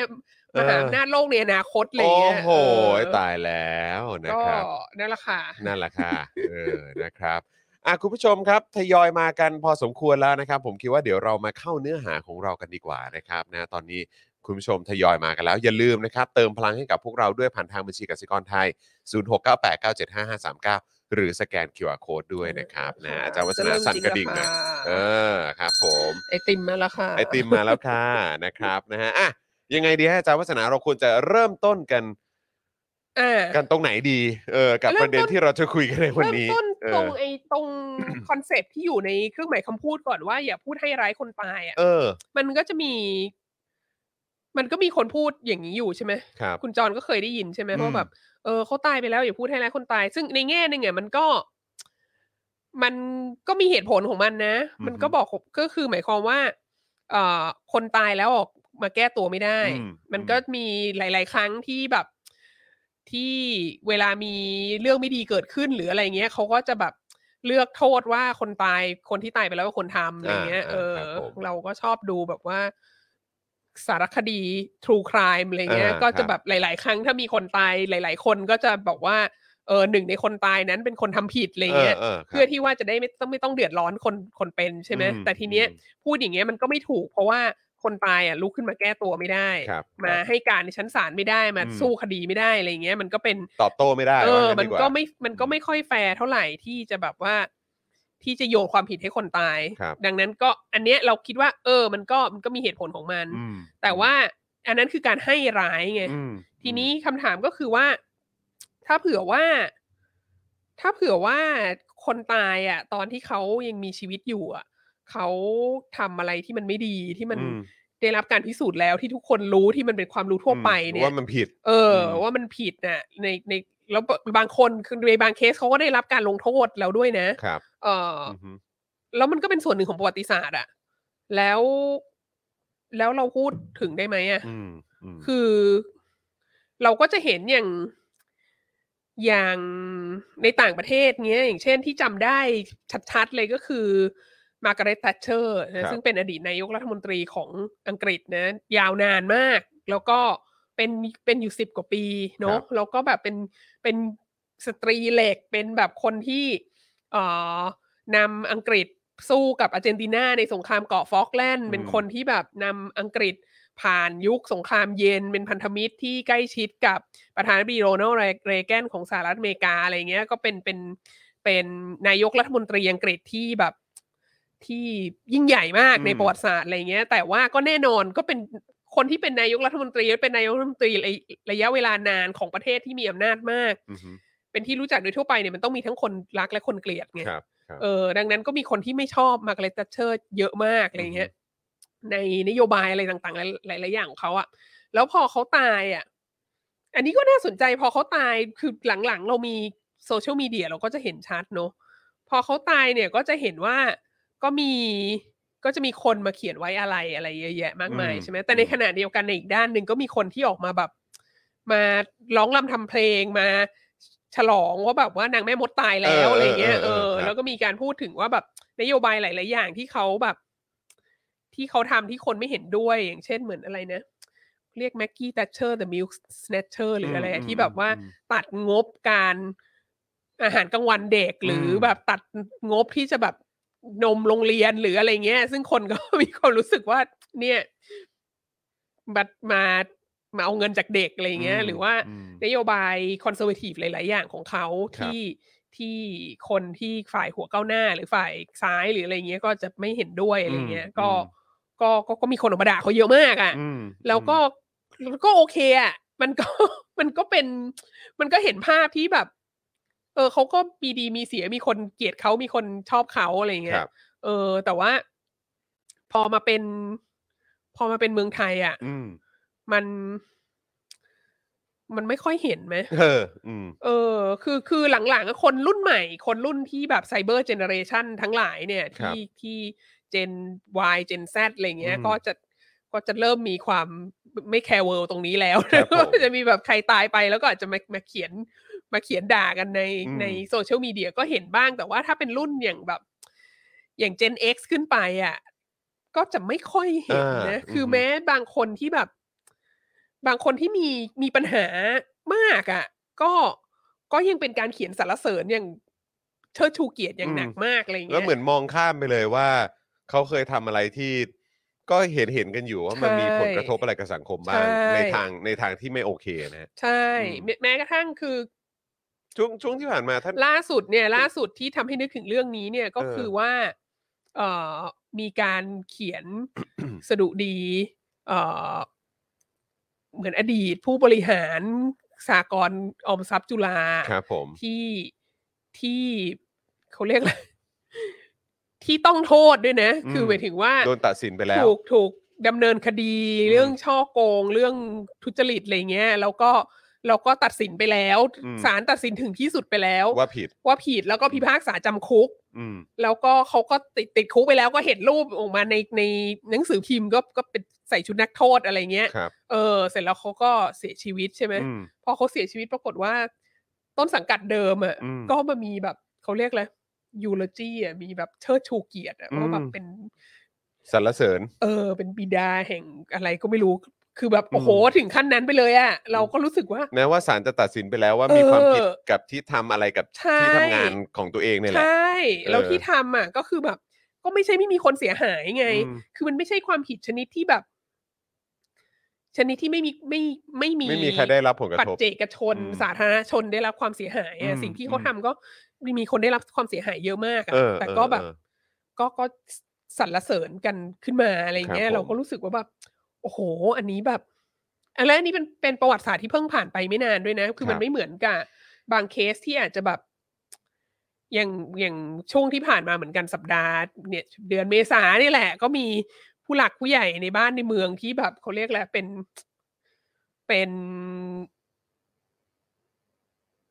เอมอหาอำนาจโลกในอนาคตอะไรโอ้เงี้ยโหเออตายแล้วนะก็ครับนั่นแหละค่ะนั่นแหละค่ะเออนะครับอะคุณผู้ชมครับทยอยมากันพอสมควรแล้วนะครับ ผมคิดว่าเดี๋ยวเรามาเข้าเนื้อหาของเรากันดีกว่านะครับนะตอนนี้ คุณผู้ชมทยอยมากันแล้ว อย่าลืมนะครับ เติมพลังให้กับพวกเราด้วยผ่านทางบัญชีกสิกรไทย 0698975539 หรือสแกน QR Code ด้วยนะครับนะอาจารย์วัฒนาสั่นกระดิ่งนะเออครับผมไอติมมาแล้วค่ะไอติมมาแล้วค่ะนะครับนะฮะอะยังไงดีฮะอาจารย์วัฒนาเราควรจะเริ่มต้นกันอ่ากันตรงไหนดีเออกับเริ่มประเด็นต้นที่เราจะคุยกันในวันเริ่มนี้ต้นเอตรองไอ้ตรงคอนเซปต์ที่อยู่ในเครื่องหมายคำพูดก่อนว่าอย่าพูดให้ร้ายคนตายอะเออมันก็จะมี มันก็มีคนพูดอย่างนี้อยู่ใช่ไหมครับคุณจรก็เคยได้ยินใช่ไหมอืมว่าแบบเออเขาตายไปแล้วอย่าพูดให้ร้ายคนตาย ซึ่งในแง่หนึงอะมันก็ มันก็มีเหตุผลของมันนะอือฮึมันก็บอกก็คือหมายความว่า เอ่อคนตายแล้วออกมาแก้ตัวไม่ได้อืมมันอืมก็มีหลาย ๆ ครั้งที่แบบ ที่เวลามีเรื่องไม่ดีเกิดขึ้นหรืออะไรเงี้ยเขาก็จะแบบเลือกโทษว่าคนตายคนที่ตายไปแล้วเป็นคนทำอะไรเงี้ยอ่าเออครับผมเราก็ชอบดูแบบว่า สารคดี True Crime อะไรเงี้ยอ่าก็ครัจะบแบบหลาย ๆ ครั้งถ้ามีคนตายหลาย ๆ คนก็จะบอกว่าเออหนึ่งในคนตายนั้นเป็นคนทำผิดอะไรเงี้ยเออเพื่อที่ว่าจะได้ไม่ต้องไม่ต้องเดือดร้อนคนคนเป็นใช่ไหมอืมแต่ทีเนี้ยอืมพูดอย่างเงี้ยมันก็ไม่ถูก เพราะว่าคนตายอะลุกขึ้นมาแก้ตัวไม่ได้ครับมาครับให้การในชั้นศาลไม่ได้มาอืมสู้คดีไม่ได้อะไรเงี้ยมันก็เป็นตอบโต้ไม่ได้เออว่างั้มันดีว่าก็ไม่มันก็ไม่ค่อยแฟร์เท่าไหร่ที่จะแบบว่า ที่จะโยนความผิดให้คนตาย ครับดังนั้นก็อันเนี้ยเราคิดว่า เออ มันก็มันก็มีเหตุผลของมัน อืมแต่ว่าอันนั้นคือการให้ร้ายไง อืมทีนี้คำถามก็คือว่า ถ้าเผื่อว่า ถ้าเผื่อว่าคนตายอะ ตอนที่เขายังมีชีวิตอยู่อะเขาทำอะไรที่มันไม่ดีที่มันอืมได้รับการพิสูจน์แล้วที่ทุกคนรู้ที่มันเป็นความรู้ทั่วไปเนี่ย ว่ามันผิด เอออม ว่ามันผิดน่ะในใน แล้วบางคนคือในบางเคสเขาก็ได้รับการลงโทษแล้วด้วยนะครับ เออออือฮึแล้วมันก็เป็นส่วนหนึ่งของประวัติศาสตร์อะแล้วแล้วเราพูดถึงได้ไหมอะอืมอืมคือ เราก็จะเห็นอย่างอย่างในต่างประเทศเงี้ย อย่างเช่นที่จำได้ชัดๆเลยก็คือมาร์กาเร็ต t ัชเชอร์นะซึ่งเป็นอดีตนายกรัฐมนตรีของอังกฤษนะ ยาวนานมาก แล้วก็ เป็นเป็นอยู่สิบกว่าปีเนาะแล้วก็แบบเป็นเป็นสตรีเหล็กเป็นแบบคนที่เอ่อนำอังกฤษสู้กับอาร์เจนตินาในสงครามเกาะฟอกแลนด์เป็นคนที่แบบนำอังกฤษผ่านยุคสงครามเย็นเป็นพันธมิตรที่ใกล้ชิดกับประธานาธิบดีโรนัลด์เรแกนของสหรัฐอเมริกาอะไรเงี้ยก็เป็นเป็นเป็นนายกรัฐมนตรีอังกฤษที่แบบที่ยิ่งใหญ่มากอืมในประวัติศาสตร์อะไรเงี้ย แต่ว่าก็แน่นอนก็เป็น คนที่เป็นนายกรัฐมนตรีและเป็นนายกรัฐมนตรีระระยะเวลานานของประเทศที่มีอำนาจมากอือฮึเป็นที่รู้จักโดยทั่วไปเนี่ยมันต้องมีทั้งคนรักและคนเกลียดไงครับครับเออดังนั้นก็มีคนที่ไม่ชอบมาร์กาเร็ต t ัชเชอร์เยอะมากอะไรเงี้ยในนโยบายอะไรต่างๆ หลาย ๆ อย่างของเขาอะแล้วพอเขาตายอะอันนี้ก็น่าสนใจพอเขาตายคือหลังๆ เรามีโซเชียลมีเดียเราก็จะเห็นชัดเนอะพอเขาตายเนี่ยก็จะเห็นว่าก็มี ก็จะมีคนมาเขียนไว้อะไรอะไรเยอะแยะมากมายอืมใช่ไหมแต่ในอืมขณะเดียวกันในอีกด้านหนึ่งก็มีคนที่ออกมาแบบ มาร้องรำทำเพลงมาฉลองว่าแบบว่านางแม่มดตายแล้วเอออะไรเงี้ยเอเออเอออครับแล้วก็มีการพูดถึงว่าแบบนโยบายหลาย ๆ อย่างที่เขาแบบ ที่เขาทำที่คนไม่เห็นด้วยอย่างเช่นเหมือนอะไรนะเรียกแม็กกี้ t ัชเชอร์ the milk snatcher หรืออะไรอะอืมที่แบบว่าอืมตัดงบการอาหารกลางวันเด็กหรืออมแบบตัดงบที่จะแบบ นมโรงเรียนหรืออะไรเงี้ย ซึ่งคนก็มีความรู้สึกว่า เนี่ยบัดมามาเอาเงินจากเด็กอะไรเงี้ย หรือว่าอืมนโยบายคอนเซอร์เวทีฟหลาย ๆ อย่างของเขาครับที่ที่คนที่ฝ่ายหัวก้าวหน้าหรือฝ่ายซ้ายหรืออะไรเงี้ยก็จะไม่เห็นด้วยอะไรเงี้ยอืมก็อืมก็ก็ก็มีคนออกมาด่าเขาเยอะมากอะอืมแล้วก็แล้วก็โอเคอะมันก็มันก็เป็น มันก็เห็นภาพที่แบบ เออเขาก็มีดีมีเสียมีคนเกลียดเขามีคนชอบเขาอะไรคเงี้รัยบเออ แต่ว่า พอมาเป็น พอมาเป็นเมืองไทยอะอืมมัน มันไม่ค่อยเห็นไหมเอออืมเออ คือคือหลังๆอะคนรุ่นใหม่ คนรุ่นที่แบบ cyber generation ทั้งหลายเนี่ยครับที่ที่ Gen Y Gen Z อะไรเงี้ยอืมก็จะก็จะเริ่มมีความไม่ care world ตรงนี้แล้วครับผมก็จะมีแบบใครตายไปแล้วก็อาจจะมามาเขียน มาเขียนด่ากันในอืมในโซเชียลมีเดียก็เห็นบ้าง แต่ว่าถ้าเป็นรุ่นอย่างแบบ อย่าง Gen X ขึ้นไปอะ ก็จะไม่ค่อยเห็นนะอ่าคืออฮึแม้บางคนที่แบบ บางคนที่มีมีปัญหามากอะ่ะ ก็ก็ยังเป็นการเขียนสรรเสริญอย่างเชิดชูเกียรติอย่างหนักมากอะไรอย่างแล้วเงี้ยเหมือนมองข้ามไปเลยว่า เขาเคยทำอะไรที่ก็เห็นเห็นกันอยู่ว่ามันใช่มีผลกระทบอะไรกับสังคมบ้างใช่ในทางในทางที่ไม่โอเคนะฮะใช่อืมแม้แม้กระทั่งคือ ช่วงช่วงที่ผ่านมาท่าน ล่าสุดเนี่ยล่าสุดที่ทำให้นึกถึงเรื่องนี้เนี่ยก็เออคือว่าเอ่อมีการเขียนสดุดีเอ่อเหมือนอดีตผู้บริหารสากลออมทรัพย์จุฬาครับผมที่ที่เขาเรียกอะไรที่ต้องโทษด้วยนะ คือหมายถึงว่าโดนตัดสินไปแล้ว ถูกถูกดำเนินคดีอืมเรื่องช่อโกง เรื่องทุจริตอะไรเงี้ย แล้วก็ แล้วก็ตัดสินไปแล้วอืมศาลตัดสินถึงที่สุดไปแล้ว ว่าผิดว่าผิดแล้วก็พิพากษาจำคุกอืมแล้วก็เขาก็ติดติดคุกไปแล้วก็เห็นรูปออกมาในในหนังสือพิมพ์ก็ก็เป็นใส่ชุดนักโทษอะไรเงี้ยครับเออ เสร็จแล้วเขาก็เสียชีวิตใช่ไหมอืมพอเขาเสียชีวิตปรากฏว่า ต้นสังกัดเดิมอะอืมก็มามีแบบเขาเรียกอะไรยูโลจีอะมีแบบเชิดชูเกียรติอะว่าแบอืบมเป็นสรรเสริญ เออ เป็นบิดาแห่งอะไรก็ไม่รู้ คือแบบอืมโอ้โหถึงขั้นนั้นไปเลยอะเราก็รู้สึกว่า แม้ว่าศาลจะตัดสินไปแล้วว่ามีความผิดเออกับที่ทำอะไรกับใช่ ที่ทำงานของตัวเองเนี่ยแหใชละ่แล้วเออที่ทำอะก็คือแบบ ก็ไม่ใช่ไม่มีคนเสียหายไง อืม คือมันไม่ใช่ความผิดชนิดที่แบบ ชนิดที่ไม่มีไม่ไม่มี ไม่มีใครได้รับผลกระปัจทบ เจกชนอืมสาธารณชนได้รับความเสียหายอือะมสิ่งที่เขาอืมทำก็มีคนได้รับความเสียหายเยอะมากอะเออแต่เออก็แบบเออก็ก็สรรเสริญกันขึ้นมาอะไรเงี้ครัยบผม เราก็รู้สึกว่าแบบ โอ้โห อันนี้แบบอะไรอันนี้เป็นเป็นประวัติศาสตร์ที่เพิ่งผ่านไปไม่นานด้วยนะ คือมันไม่เหมือนกับบางเคสที่อาจจะแบบ อย่างอย่างช่วงที่ผ่านมาเหมือนกันสัปดาห์เนี่ย เดือนเมษานี่แหละ ก็มีผู้หลักผู้ใหญ่ในบ้านในเมืองที่แบบเขาเรียกแหละไรเป็นเป็น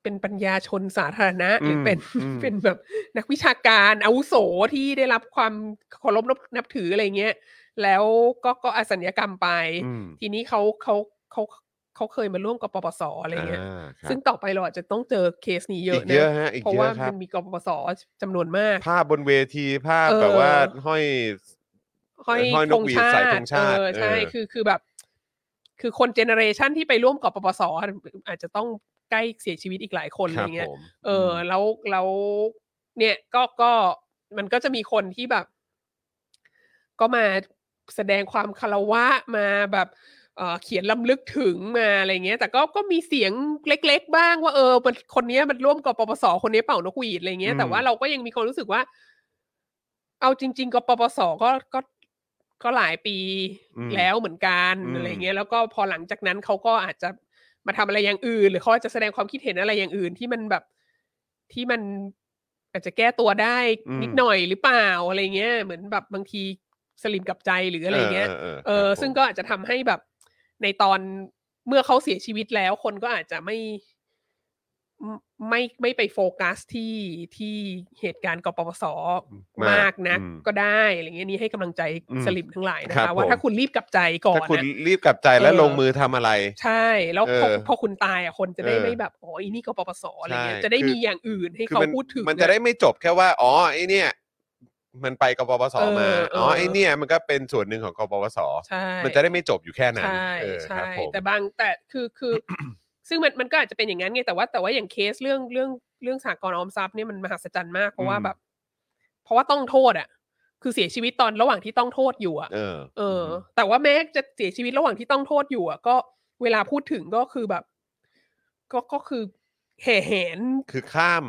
เป็นปัญญาชนสาธารณะ หรืออมเป็นอืมเป็นแบบนักวิชาการอาวุโสที่ได้รับความเคารพนับนับถืออะไรเงี้ย แล้วก็ก็อสัญญกรรมไปอืมทีนี้เขาเขาเขาเขาเคยมาร่วมกับปปสอะไรเงี้ยอ่าครับซึ่งต่อไปเราอาจจะต้องเจอเคสนี้เยอีอะกเยอะนะฮะอีกเพราะเยว่าอะครับมันมีกปปสจำนวนมาก ภาพบนเวทีภาพเออแบบว่าห้อยห้อยห้อยนธกงหวีดชาใส่ธติงชาติเออใช่เออคือคือแบบ คือคน generation ที่ไปร่วมกับกปปสอาจจะต้องใกล้เสียชีวิตอีกหลายคนคอะไรรับเงี้ยผมเออ แล้วแล้วเนี่ยก็ก็มันก็จะมีคนที่แบบ ก็มา แสดงความคารวะมาแบบเอ่อเขียนรำลึกถึงมาอะไรเงี้ย แต่ก็ก็มีเสียงเล็ก ๆ บ้างว่าเออมันคนเนี้ยมันร่วมกับกปปสคนนี้เป่านกหวีดอะไรเงี้ยแต่ว่าเราก็ยังมีความรู้สึกว่า เอาจริง ๆกับกปปสก็ก็ก็หลายปีอืมแล้วเหมือนกันอืมอะไรเงี้ยแล้วก็พอหลังจากนั้นเขาก็อาจจะมาทำอะไรอย่างอื่น หรือเขาอาจจะแสดงความคิดเห็นอะไรอย่างอื่นที่มันแบบที่มันอาจจะแก้ตัวได้อืมนิดหน่อยหรือเปล่าอะไรเงี้ย เหมือนแบบบางที สลิมกับใจหรืออะไรเงี้ย เออเออครับผมซึ่งก็อาจจะทำให้แบบในตอนเมื่อเขาเสียชีวิตแล้ว คนก็อาจจะไม่ไม่ไม่ไปโฟกัสที่ที่เหตุการณ์กปปสมากนักอืมก็ได้อะไรเงี้ยนี่ให้กำลังใจอืมสลิมทั้งหลายนะครัคะบว่าผมถ้าคุณรีบกลับใจก่อนถ้าคุณนะรีบกลับใจและเออลงมือทำอะไร ใช่ แล้วพอเออพอคุณตายอะคนจะได้เออไม่แบบอ๋ออีนี่กปปสอะไรเงี้ยใช่จะได้คือมีอย่างอื่นให้คือเขามันพูดถึงมันจะได้ไม่จบแค่ว่าอ๋อไอเนี่ย มันไปกปปสเออมาเอออ๋อ๋อไอเนี่ยมันก็เป็นส่วนหนึ่งของกปปสใช่ มันจะได้ไม่จบอยู่แค่นั้นใช่เออคใช่รับผม แต่บางแต่คือคือ ซึ่งมันมันก็อาจจะเป็นอย่างนั้นไงแต่ว่าแต่ว่าอย่างเคสเรื่องเรื่องเรื่องสหกรณ์ออมทรัพย์เนี่ยมันมหัศจรรย์มากเพราะว่าอืม แบบ เพราะว่าต้องโทษอะ คือเสียชีวิตตอนระหว่างที่ต้องโทษอยู่อะ เออเออแต่ว่าแม้จะเสียชีวิตระหว่างที่ต้องโทษอยู่อะ ก็เวลาพูดถึงก็คือแบบ ก็ก็คือแห่แหน คือข้าม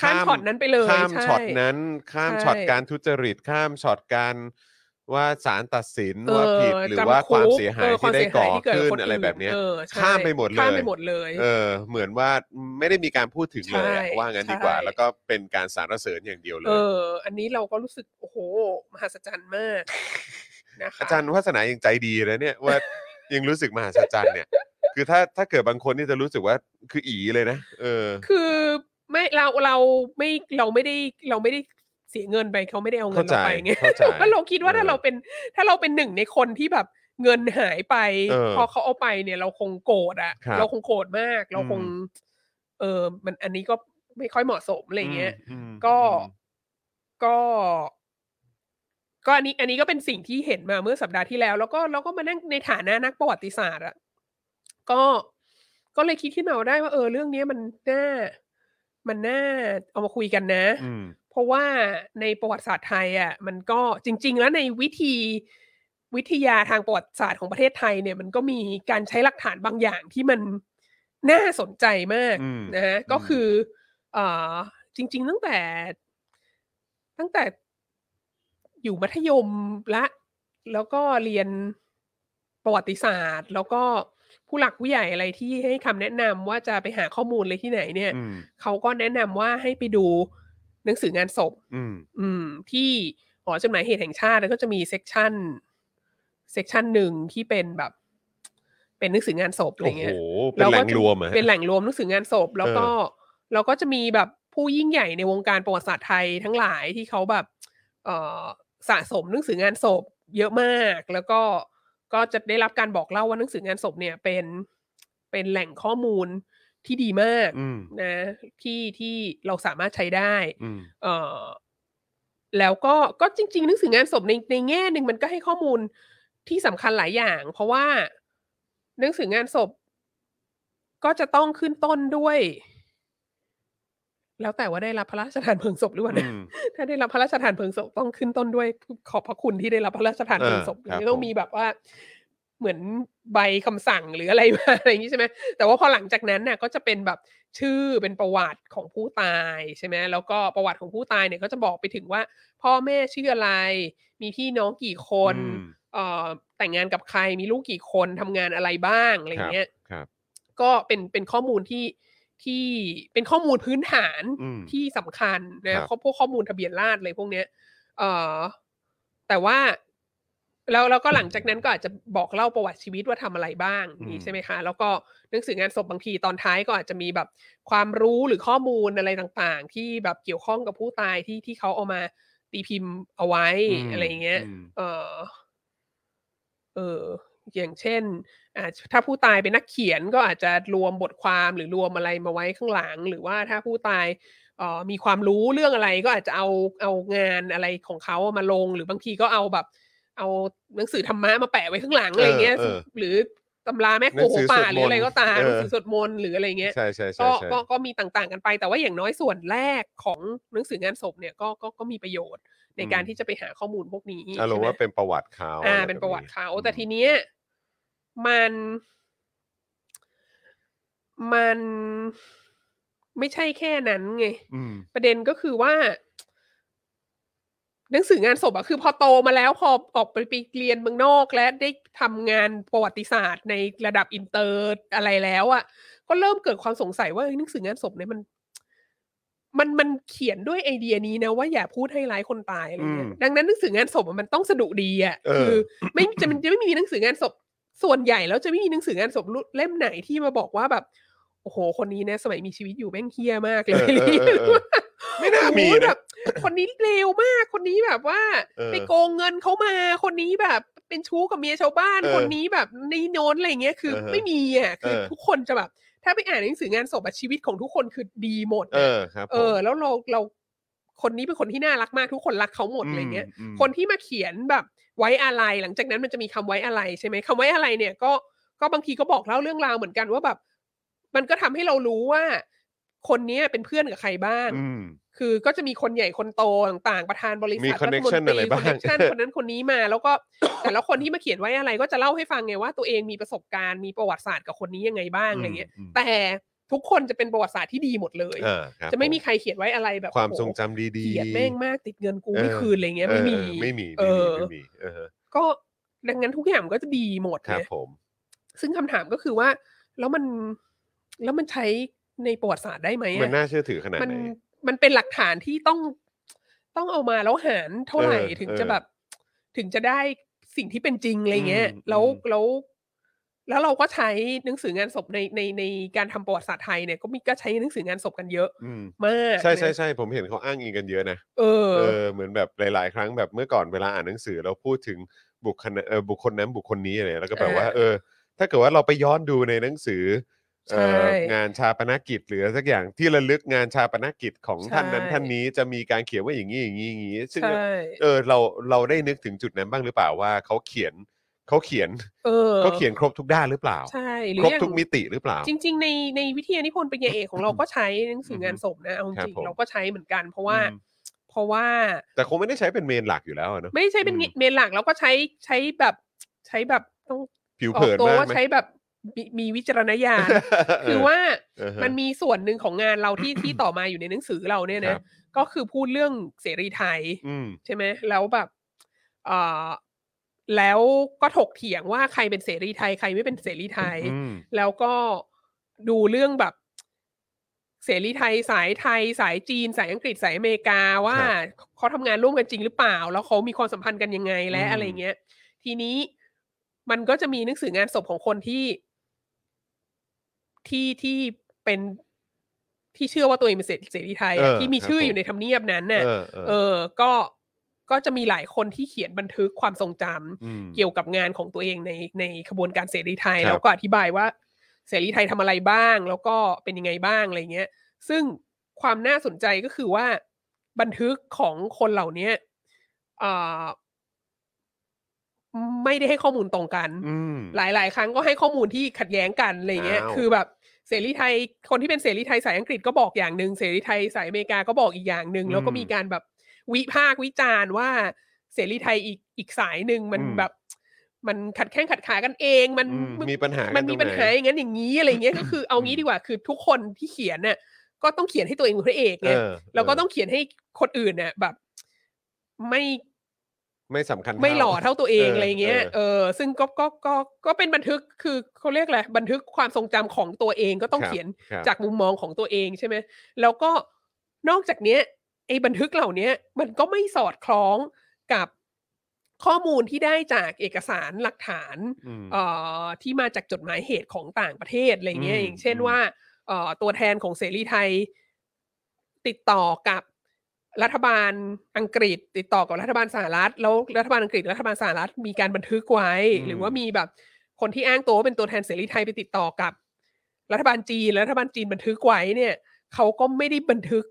ข้ามช็อตนั้นไปเลยข้ามใช่ช็อตนั้น ข้ามใช่ช็อตการทุจริตข้ามช็อตการว่าศาลตัดสินเออว่าผิดหรือจำว่าคุกความเสียหายเออความที่ได้เสียหายก่อที่เกิดกับขึ้นคนอะไรอื่นแบบเนี้ยเออใช่ข้ามไปหมดเลยข้ามไปหมดเลยเออเหมือนว่าไม่ได้มีการพูดถึงเลยอะใช่ว่างั้นดีกว่าใช่แล้วก็เป็นการสารเสริญอย่างเดียวเลเอยออันนี้เราก็รู้สึกโอ้โหมหัศจรรย์มากนะคะอาจารย์วัฒนายังใจดีนะเนี่ยว่ายังรู้สึกมหัศจรรย์เนี่ย คือถ้าถ้าเกิดบางคนนี่จะรู้สึกว่าคืออีเลยนะเออ คือ ไม่เราเราไม่เราไม่ได้เราไม่ได้เสียเงินไปเขาไม่ได้เอาเงินเข้าใจเราไปไงเข้าใจแต่ว่าเราคิดว่าเออถ้าเราเป็นถ้าเราเป็นหนึ่งในคนที่แบบเงินหายไปเออพอเขาเอาไปเนี่ยเราคงโกรธอะครับเราคงโกรธมาก เราคงอืมเออมันอันนี้ก็ไม่ค่อยเหมาะสมอะไรเงี้ยอืมก็อืมก็ ก็อันนี้ อันนี้ก็เป็นสิ่งที่เห็นมาเมื่อสัปดาห์ที่แล้ว แล้วก็เราก็มานั่งในฐานะนักประวัติศาสตร์อะก็ก็เลยคิดขึ้นมาว่าได้ว่า เออเรื่องเนี้ยมันน่า มันน่าเอามาคุยกันนะอืมเพราะว่าในประวัติศาสตร์ไทยอะมันก็จริง ๆ แล้วในวิธีวิทยาทางประวัติศาสตร์ของประเทศไทยเนี่ย มันก็มีการใช้หลักฐานบางอย่างที่มันน่าสนใจมากอืมนะฮะอืมก็คือเอ่อจริง ๆ ตั้งแต่ ตั้งแต่อยู่มัธยมละ แล้วก็เรียนประวัติศาสตร์ แล้วก็ ผู้หลักผู้ใหญ่อะไรที่ให้คำแนะนำว่าจะไปหาข้อมูลอะไรที่ไหนเนี่ยอืมเขาก็แนะนำว่าให้ไปดูหนังสืองานศพอืมอืม ที่หอจดหมายเหตุแห่งชาติแล้วก็จะมี section section หนึ่งที่เป็นแบบ เป็นหนังสืองานศพอะไรโอ้โหเงี้ยเป็นแหล่งจะรวมอะฮะเป็นแหล่งรวมหนังสืองานศพ แล้วก็เราก็จะมีแบบผู้ยิ่งใหญ่ในวงการประวัติศาสตร์ไทยทั้งหลายที่เขาแบบ เอ่อสะสมหนังสืองานศพเยอะมากแล้วก็ ก็จะได้รับการบอกเล่าว่าหนังสืองานศพเนี่ยเป็นเป็นแหล่งข้อมูลที่ดีมากอืมนะที่ที่เราสามารถใช้ได้อืมเอ่อแล้วก็ก็จริง ๆ หนังสืองานศพในในแง่หนึ่งมันก็ให้ข้อมูลที่สำคัญหลายอย่าง เพราะว่าหนังสืองานศพก็จะต้องขึ้นต้นด้วย แล้วแต่ว่าได้รับพระราชทานเพลิงศพหรือเปล่าอืนะมถ้าได้รับพระราชทานเพลิงศพต้องขึ้นต้นด้วยขอบพระคุณที่ได้รับพระราชทานเพลิงศพเออครับต้องผมมีแบบว่าเหมือนใบคำสั่งหรืออะไรมาอะไรอย่างนี้ใช่ไหมแต่ว่าพอหลังจากนั้นน่ะก็จะเป็นแบบชื่อเป็นประวัติของผู้ตายใช่ไหมแล้วก็ประวัติของผู้ตายเนี่ยก็จะบอกไปถึงว่า พ่อแม่ชื่ออะไร มีพี่น้องกี่คนอืมเอ่อแต่งงานกับใครมีลูกกี่คนทำงานอะไรบ้างอะไรอย่างเงี้ยครับก็เป็นเป็นข้อมูลที่ ที่เป็นข้อมูลพื้นฐานอืมที่สำคัญนะครับพวกข้อมูลทะเบียนราษฎร์อะไรพวกเนี้ยเอ่อแต่ว่าแล้วแล้วก็หลังจากนั้นก็อาจจะบอกเล่าประวัติชีวิตว่าทำอะไรบ้างอืมนี่ใช่ไหมคะ แล้วก็หนังสืองานศพบางทีตอนท้ายก็อาจจะมีแบบความรู้หรือข้อมูลอะไรต่างๆ ที่แบบเกี่ยวข้องกับผู้ตายที่ที่เขาเอามาตีพิมพ์เอาไว้มอะไรอย่างเงี้ยมเออเออ อย่างเช่นอ่าถ้าผู้ตายเป็นนักเขียนก็อาจจะรวมบทความหรือรวมอะไรมาไว้ข้างหลัง หรือว่าถ้าผู้ตายเอ่อมีความรู้เรื่องอะไรก็อาจจะเอาเอางานอะไรของเขามาลง หรือบางทีก็เอาแบบ เอาหนังสือธรรมะมาแปะไว้ข้างหลังอะไรเงี้ยเออเออหรือตำราแม่โคหนังโหสือป่าสวดหรืออะไรมนต์ก็ตามเออหนังสือสวดมนต์หรืออะไรเงี้ยใช่ใช่ใช่ก็ใช่ก็ก็มีต่างๆกันไปแต่ว่าอย่างน้อยส่วนแรกของหนังสืองานศพเนี่ยก็ก็ก็มีประโยชน์ในการที่จะไปหาข้อมูลพวกนี้อารมใช่ณ์ไหมว่าเป็นประวัติเขาอ่าอไเป็นประวัติเขาอืมแต่ทีเนี้ย มัน มันไม่ใช่แค่นั้นไงอืมประเด็นก็คือว่า หนังสืองานศพอะคือพอโตมาแล้วพอออกไปไปเรียนเมืองนอกและได้ทำงานประวัติศาสตร์ในระดับอินเตอร์อะไรแล้วอะก็เริ่มเกิดความสงสัยว่าเอ้ยหนังสืองานศพเนี่ยมันมันมันเขียนด้วยไอเดียนี้นะว่าอย่าพูดให้ร้ายคนตายอะไรเงี้ยอืมดังนั้นหนังสืองานศพอะมันต้องสะดุดีอะเออคือ ไม่จะมันจะไม่มีหนังสืองานศพ ส่วนใหญ่แล้วจะไม่มีหนังสืองานศพเล่มไหนที่มาบอกว่าแบบ โอ้โห คนนี้นะสมัยมีชีวิตอยู่แม่งเฮี้ยมากเลยเออเออเออเออไม่น่ามีโอ้โหนะแบบคนนี้เลวมากคนนี้แบบว่าเออไปโกงเงินเขามา คนนี้แบบเป็นชู้กับเมียชาวบ้านเออคนนี้แบบนี่โน้นอะไรเงี้ยคือเออฮะไม่มีอะคือเออทุกคนจะแบบ ถ้าไปอ่านหนังสืองานศพอะชีวิตของทุกคนคือดีหมดเอนะอครับเออ แล้วเราเราคนนี้เป็นคนที่น่ารักมากทุกคนรักเขาหมดอะไรเงี้ยอืมคนที่มาเขียนแบบ ไว้อะไร หลังจากนั้นมันจะมีคำไว้อะไรใช่ไหมคำไว้อะไรเนี่ยก็ก็บางทีก็บอกเล่าเรื่องราวเหมือนกันว่าแบบ มันก็ทำให้เรารู้ว่า คนเนี้ยเป็นเพื่อนกับใครบ้างอืมคือก็จะมีคนใหญ่คนโตต่างๆ ประธานบริษัทมี connection ฐมนตอะไรบ้าง connection คนนั้นคนนี้มา แล้วก็แต่ละคนที่มาเขียนไว้อะไร ก็จะเล่าให้ฟังไงว่าตัวเองมีประสบการณ์มีประวัติศาสตร์กับคนนี้ยังไงบ้างอะไรเงี้ยอืมแต่ ทุกคนจะเป็นประวัติศาสตร์ที่ดีหมดเลย อ่าครับจะไม่มีผใครเขียนไว้อะไรแบบความโอ้โหทรงจำดีเกลียดแม่งมากติดเงินกูไม่เออคืนอะไรเงี้ยเอไม่อมีไม่มีเอไม่มีอ ไม่มีเออฮะก็ดังนั้นทุกอย่างมันก็จะดีหมดครับไงผม ซึ่งคำถามก็คือว่า แล้วมันแล้วมันใช้ในประวัติศาสตร์ได้ไหมอะ มันน่าเชื่อถือขนาดมันไหน มันเป็นหลักฐานที่ต้องต้องเอามาแล้วหารเท่าไหร่เออถึงเออจะแบบ ถึงจะได้สิ่งที่เป็นจริงอะไรเงี้ย อืมแล้วอืม แล้ว แล้วเราก็ใช้หนังสืองานศพในในในการทำประวัติศาสตร์ไทยเนี่ยก็มีก็ใช้หนังสืองานศพกันเยอะอืมมากใช่ใช่นะใช่ผมเห็นเขาอ้างอิงกันเยอะนะเออ เออเหมือนแบบหลาย ๆ ครั้งแบบเมื่อก่อนเวลาอ่านหนังสือเราพูดถึงบุคคลเออบุคคลนั้นบุคคลนี้อะไรแล้วก็แบบว่าอ่า เออ ถ้าเกิดว่าเราไปย้อนดูในหนังสือเอ่อใช่งานชาปนกิจหรือสักอย่างที่ระลึกงานชาปนกิจของท่านนั้นใช่ ท่านนี้จะมีการเขียนว่าอย่างนี้อย่างนี้อย่างนี้ซึ่ง ใช่ เออเราเราได้นึกถึงจุดนั้นบ้างหรือเปล่าว่าเขาเขียน เขาเขียนเออเขาเขียนครบทุกด้านหรือเปล่า ใช่หรือครบอย่างทุกมิติหรือเปล่า จริง ๆ ในในวิทยานิพนธ์ปริญญาเอกของเราก็ใช้หนังสืองานศพนะเอาจครับริงผมๆเราก็ใช้เหมือนกัน เพราะว่าอืมเพราะว่า แต่คงไม่ได้ใช้เป็นเมนหลักอยู่แล้วอะเนอะไม่ใช่เป็นอืมเมนหลักแล้วก็ใช้ใช้แบบใช้แบบต้องผิวออเผิกนตัวมากว่าไหมใช้แบบมีมีวิจารณญาณคือเว่าเออฮะมันมีส่วนหนึ่งของงานเราที่ที่ต่อมาอยู่ในหนังสือเราเนี่ยครันะบก็คือพูดเรื่องเสรีไทยอืมใช่ไหมแล้วแบบเอ่อ แล้วก็ถกเถียงว่าใครเป็นเสรีไทย ใครไม่เป็นเสรีไทยอืมแล้วก็ดูเรื่องแบบเสรีไทยสายไทยสายจีน สายอังกฤษสายอเมริกาว่าครับเขาทำงานร่วมกันจริงหรือเปล่า แล้วเขามีความสัมพันธ์กันยังไงและอืมอะไรเงี้ย ทีนี้มันก็จะมีหนังสืองานศพของคนที่ ที่ที่เป็นที่เชื่อว่าตัวเองเป็นเสเสรีไทยอะเออที่มีครับชื่อผมอยู่ในทำเนียบนั้นน่ะ เออเออเออก็ ก็จะมีหลายคนที่เขียนบันทึกความทรงจำอืมเกี่ยวกับงานของตัวเองในในขบวนการเสรีไทยครับแล้วก็อธิบายว่าเสรีไทยทำอะไรบ้าง แล้วก็เป็นยังไงบ้างอะไรเงี้ย ซึ่งความน่าสนใจก็คือว่าบันทึกของคนเหล่าเนี้ยเอ่อไม่ได้ให้ข้อมูลตรงกันอืมหลาย ๆ ครั้งก็ให้ข้อมูลที่ขัดแย้งกันอะไรเงี้ยอ้าวคือแบบเสรีไทย คนที่เป็นเสรีไทยสายอังกฤษก็บอกอย่างหนึ่ง เสรีไทยสายอเมริกาก็บอกอีกอย่างหนึ่ง แล้วก็มีการแบบ วิพากษ์วิจารณ์ว่าเสรีไทยอีกอีกสายหนึ่งมันอืมแบบ มันขัดแข้งขัดขากันเอง มันอืมมีปัญหากัมันมีตรงปัญหาไอย่างนั้นอย่างนี้อะไรเงี้ยก็คือเอางี้ดีกว่าคือทุกคนที่เขียนเนี่ยก็ต้องเขียนให้ตัวเองเป็นพระเอกไงเออแล้วก็เออต้องเขียนให้คนอื่นเนี่ยแบบ ไม่ไม่สำคัญไม่หล่อเท่าตัวเองเอออะไรเงี้ยเออเออซึ่งก็ก็ก็ก็เป็นบันทึกคือเขาเรียกอะไรบันทึกความทรงจำของตัวเองก็ต้องครับเขียนครับจากมุมมองของตัวเองใช่ไหมแล้วก็นอกจากเนี้ย ไอ้บันทึกเหล่าเนี้ยมันก็ไม่สอดคล้องกับข้อมูลที่ได้จากเอกสารหลักฐานอืมเอ่อที่มาจากจดหมายเหตุของต่างประเทศอะไรเงี้ยอืมอย่างเช่นอืมว่าเอ่อตัวแทนของเสรีไทย ติดต่อกับรัฐบาลอังกฤษ ติดต่อกับรัฐบาลสหรัฐ แล้วรัฐบาลอังกฤษรัฐบาลสหรัฐมีการบันทึกไว้อืมหรือว่ามีแบบคนที่อ้างตัวว่าเป็นตัวแทนเสรีไทยไปติดต่อกับ รัฐบาลจีนและรัฐบาลจีนบันทึกไว้เนี่ยเขาก็ไม่ได้บันทึก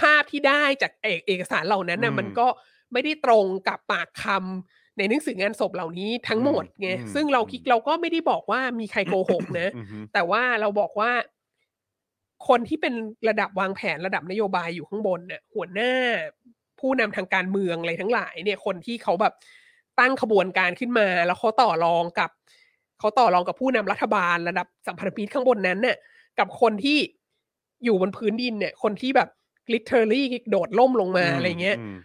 ภาพที่ได้จากเอกเอกสารเหล่านั้นน่ะอืมมันก็ไม่ได้ตรงกับปากคำในหนังสืองานศพเหล่านี้ทั้งหมดไงอืมซึ่งเราคิดเราก็ไม่ได้บอกว่ามีใครโกหกนะอือฮึแต่ว่าเราบอกว่า คนที่เป็นระดับวางแผนระดับนโยบายอยู่ข้างบนเนี่ยหัวหน้าผู้นำทางการเมืองอะไรทั้งหลาย เนี่ยคนที่เขาแบบตั้งขบวนการขึ้นมา แล้วเขาต่อรองกับเขาต่อรองกับผู้นำรัฐบาลระดับสัมพันธมิตรข้างบนนั้นเนี่ยกับคนที่อยู่บนพื้นดินเนี่ย คนที่แบบ literally โดดล่มลงมาอะไรเงี้ยม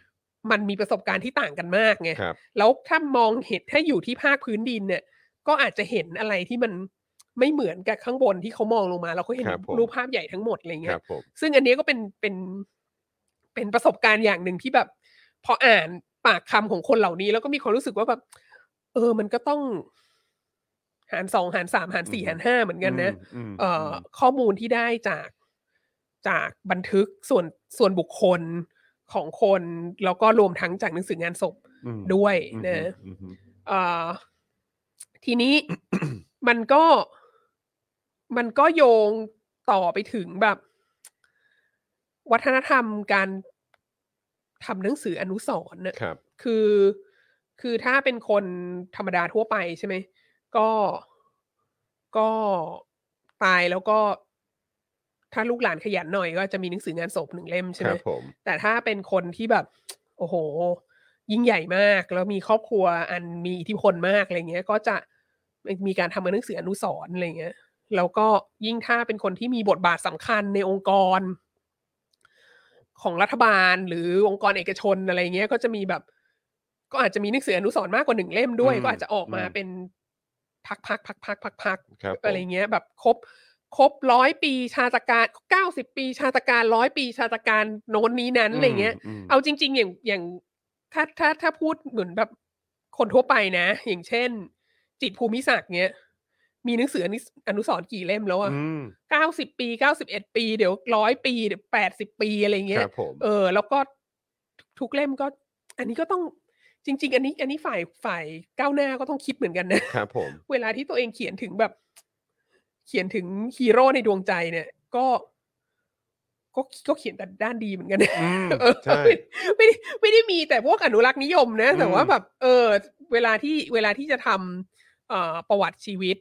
มันมีประสบการณ์ที่ต่างกันมากไง ครับ แล้วถ้ามองเห็นถ้าอยู่ที่ภาคพื้นดินเนี่ย ก็อาจจะเห็นอะไรที่มันไม่เหมือนกับข้างบนที่เขามองลงมาแล้วเขาเห็นครับผม รูปภาพใหญ่ทั้งหมดอะไรคเงี้รัยบผมซึ่งอันนี้ก็เป็นเป็นเป็นประสบการณ์อย่างหนึ่งที่แบบ พออ่านปากคำของคนเหล่านี้ แล้วก็มีความรู้สึกว่าแบบ เออ มันก็ต้อง หารสองหารสามหารสี่อืมหารห้าเหมือนกันนะ อืมเอ่อมอข้อมูลที่ได้จาก จากบันทึกส่วนส่วนบุคคลของคน แล้วก็รวมทั้งจากหนังสืองานศพอืมด้วยอืมนะอืมอืมเอ่อทีนี้มันก็มันก็โยงต่อไปถึงแบบ วัฒนธรรมการทำหนังสืออนุสรณ์น่ะครับคือ คือถ้าเป็นคนธรรมดาทั่วไปใช่ไหม ก็ ก็ตายแล้วก็ ถ้าลูกหลานขยันหน่อยก็จะมีหนังสืองานศพหนึ่งเล่มใช่คไหมรับผมแต่ถ้าเป็นคนที่แบบ โอ้โห ยิ่งใหญ่มากแล้วมีครอบครัวอันมีอิทธิพลมากอะไรเงี้ย ก็จะมีการทำหนังสืออนุสรณ์อะไรเงี้ย แล้วก็ยิ่งถ้าเป็นคนที่มีบทบาทสำคัญในองค์กร ของรัฐบาลหรือองค์กรเอกชนอะไรเงี้ย ก็จะมีแบบ ก็อาจจะมีหนังสืออนุสรณ์มากกว่าหนึ่งเล่มด้วยอืมก็อาจจะออกมาอืมเป็นพักพักพักพักพักพักครับผมอะไรเงี้ย แบบครบ ครบร้อยปีชาตการเก้าสิบปีชาตการร้อยปีชาตการโน้นนี้นั้นอะไรเงี้ยมเอาจริง ๆ อย่างอย่างถ้าถ้าถ้าพูดเหมือนแบบคนทั่วไปนะ อย่างเช่น จิตรภูมิศักดิ์เนี้ย มีหนังสืออนุอนุสรณ์กี่เล่มแล้วอะอืมเก้าสิบปีเก้าสิบเอ็ดปี เดี๋ยวร้อยปีเดี๋ยวแปดสิบปีอะไรคเงี้ยรับผมเออ แล้วก็ทุกเล่มก็ อันนี้ก็ต้องจริง ๆ อันนี้ อันนี้ฝ่ายฝ่ายก้าวหน้าก็ต้องคิดเหมือนกันนะครับผม เวลาที่ตัวเองเขียนถึงแบบ เขียนถึงฮีโร่ในดวงใจเนี่ย ก็ก็ก็เขียนแต่ด้านดีเหมือนกันนะอืมเออใช่ไม่ไม่ได้ไม่ได้มีแต่พวกอนุรักษ์นิยมนะ แต่ว่าอืมแบบ เออ เวลาที่เวลาที่จะทำเอ่อประวัติชีวิต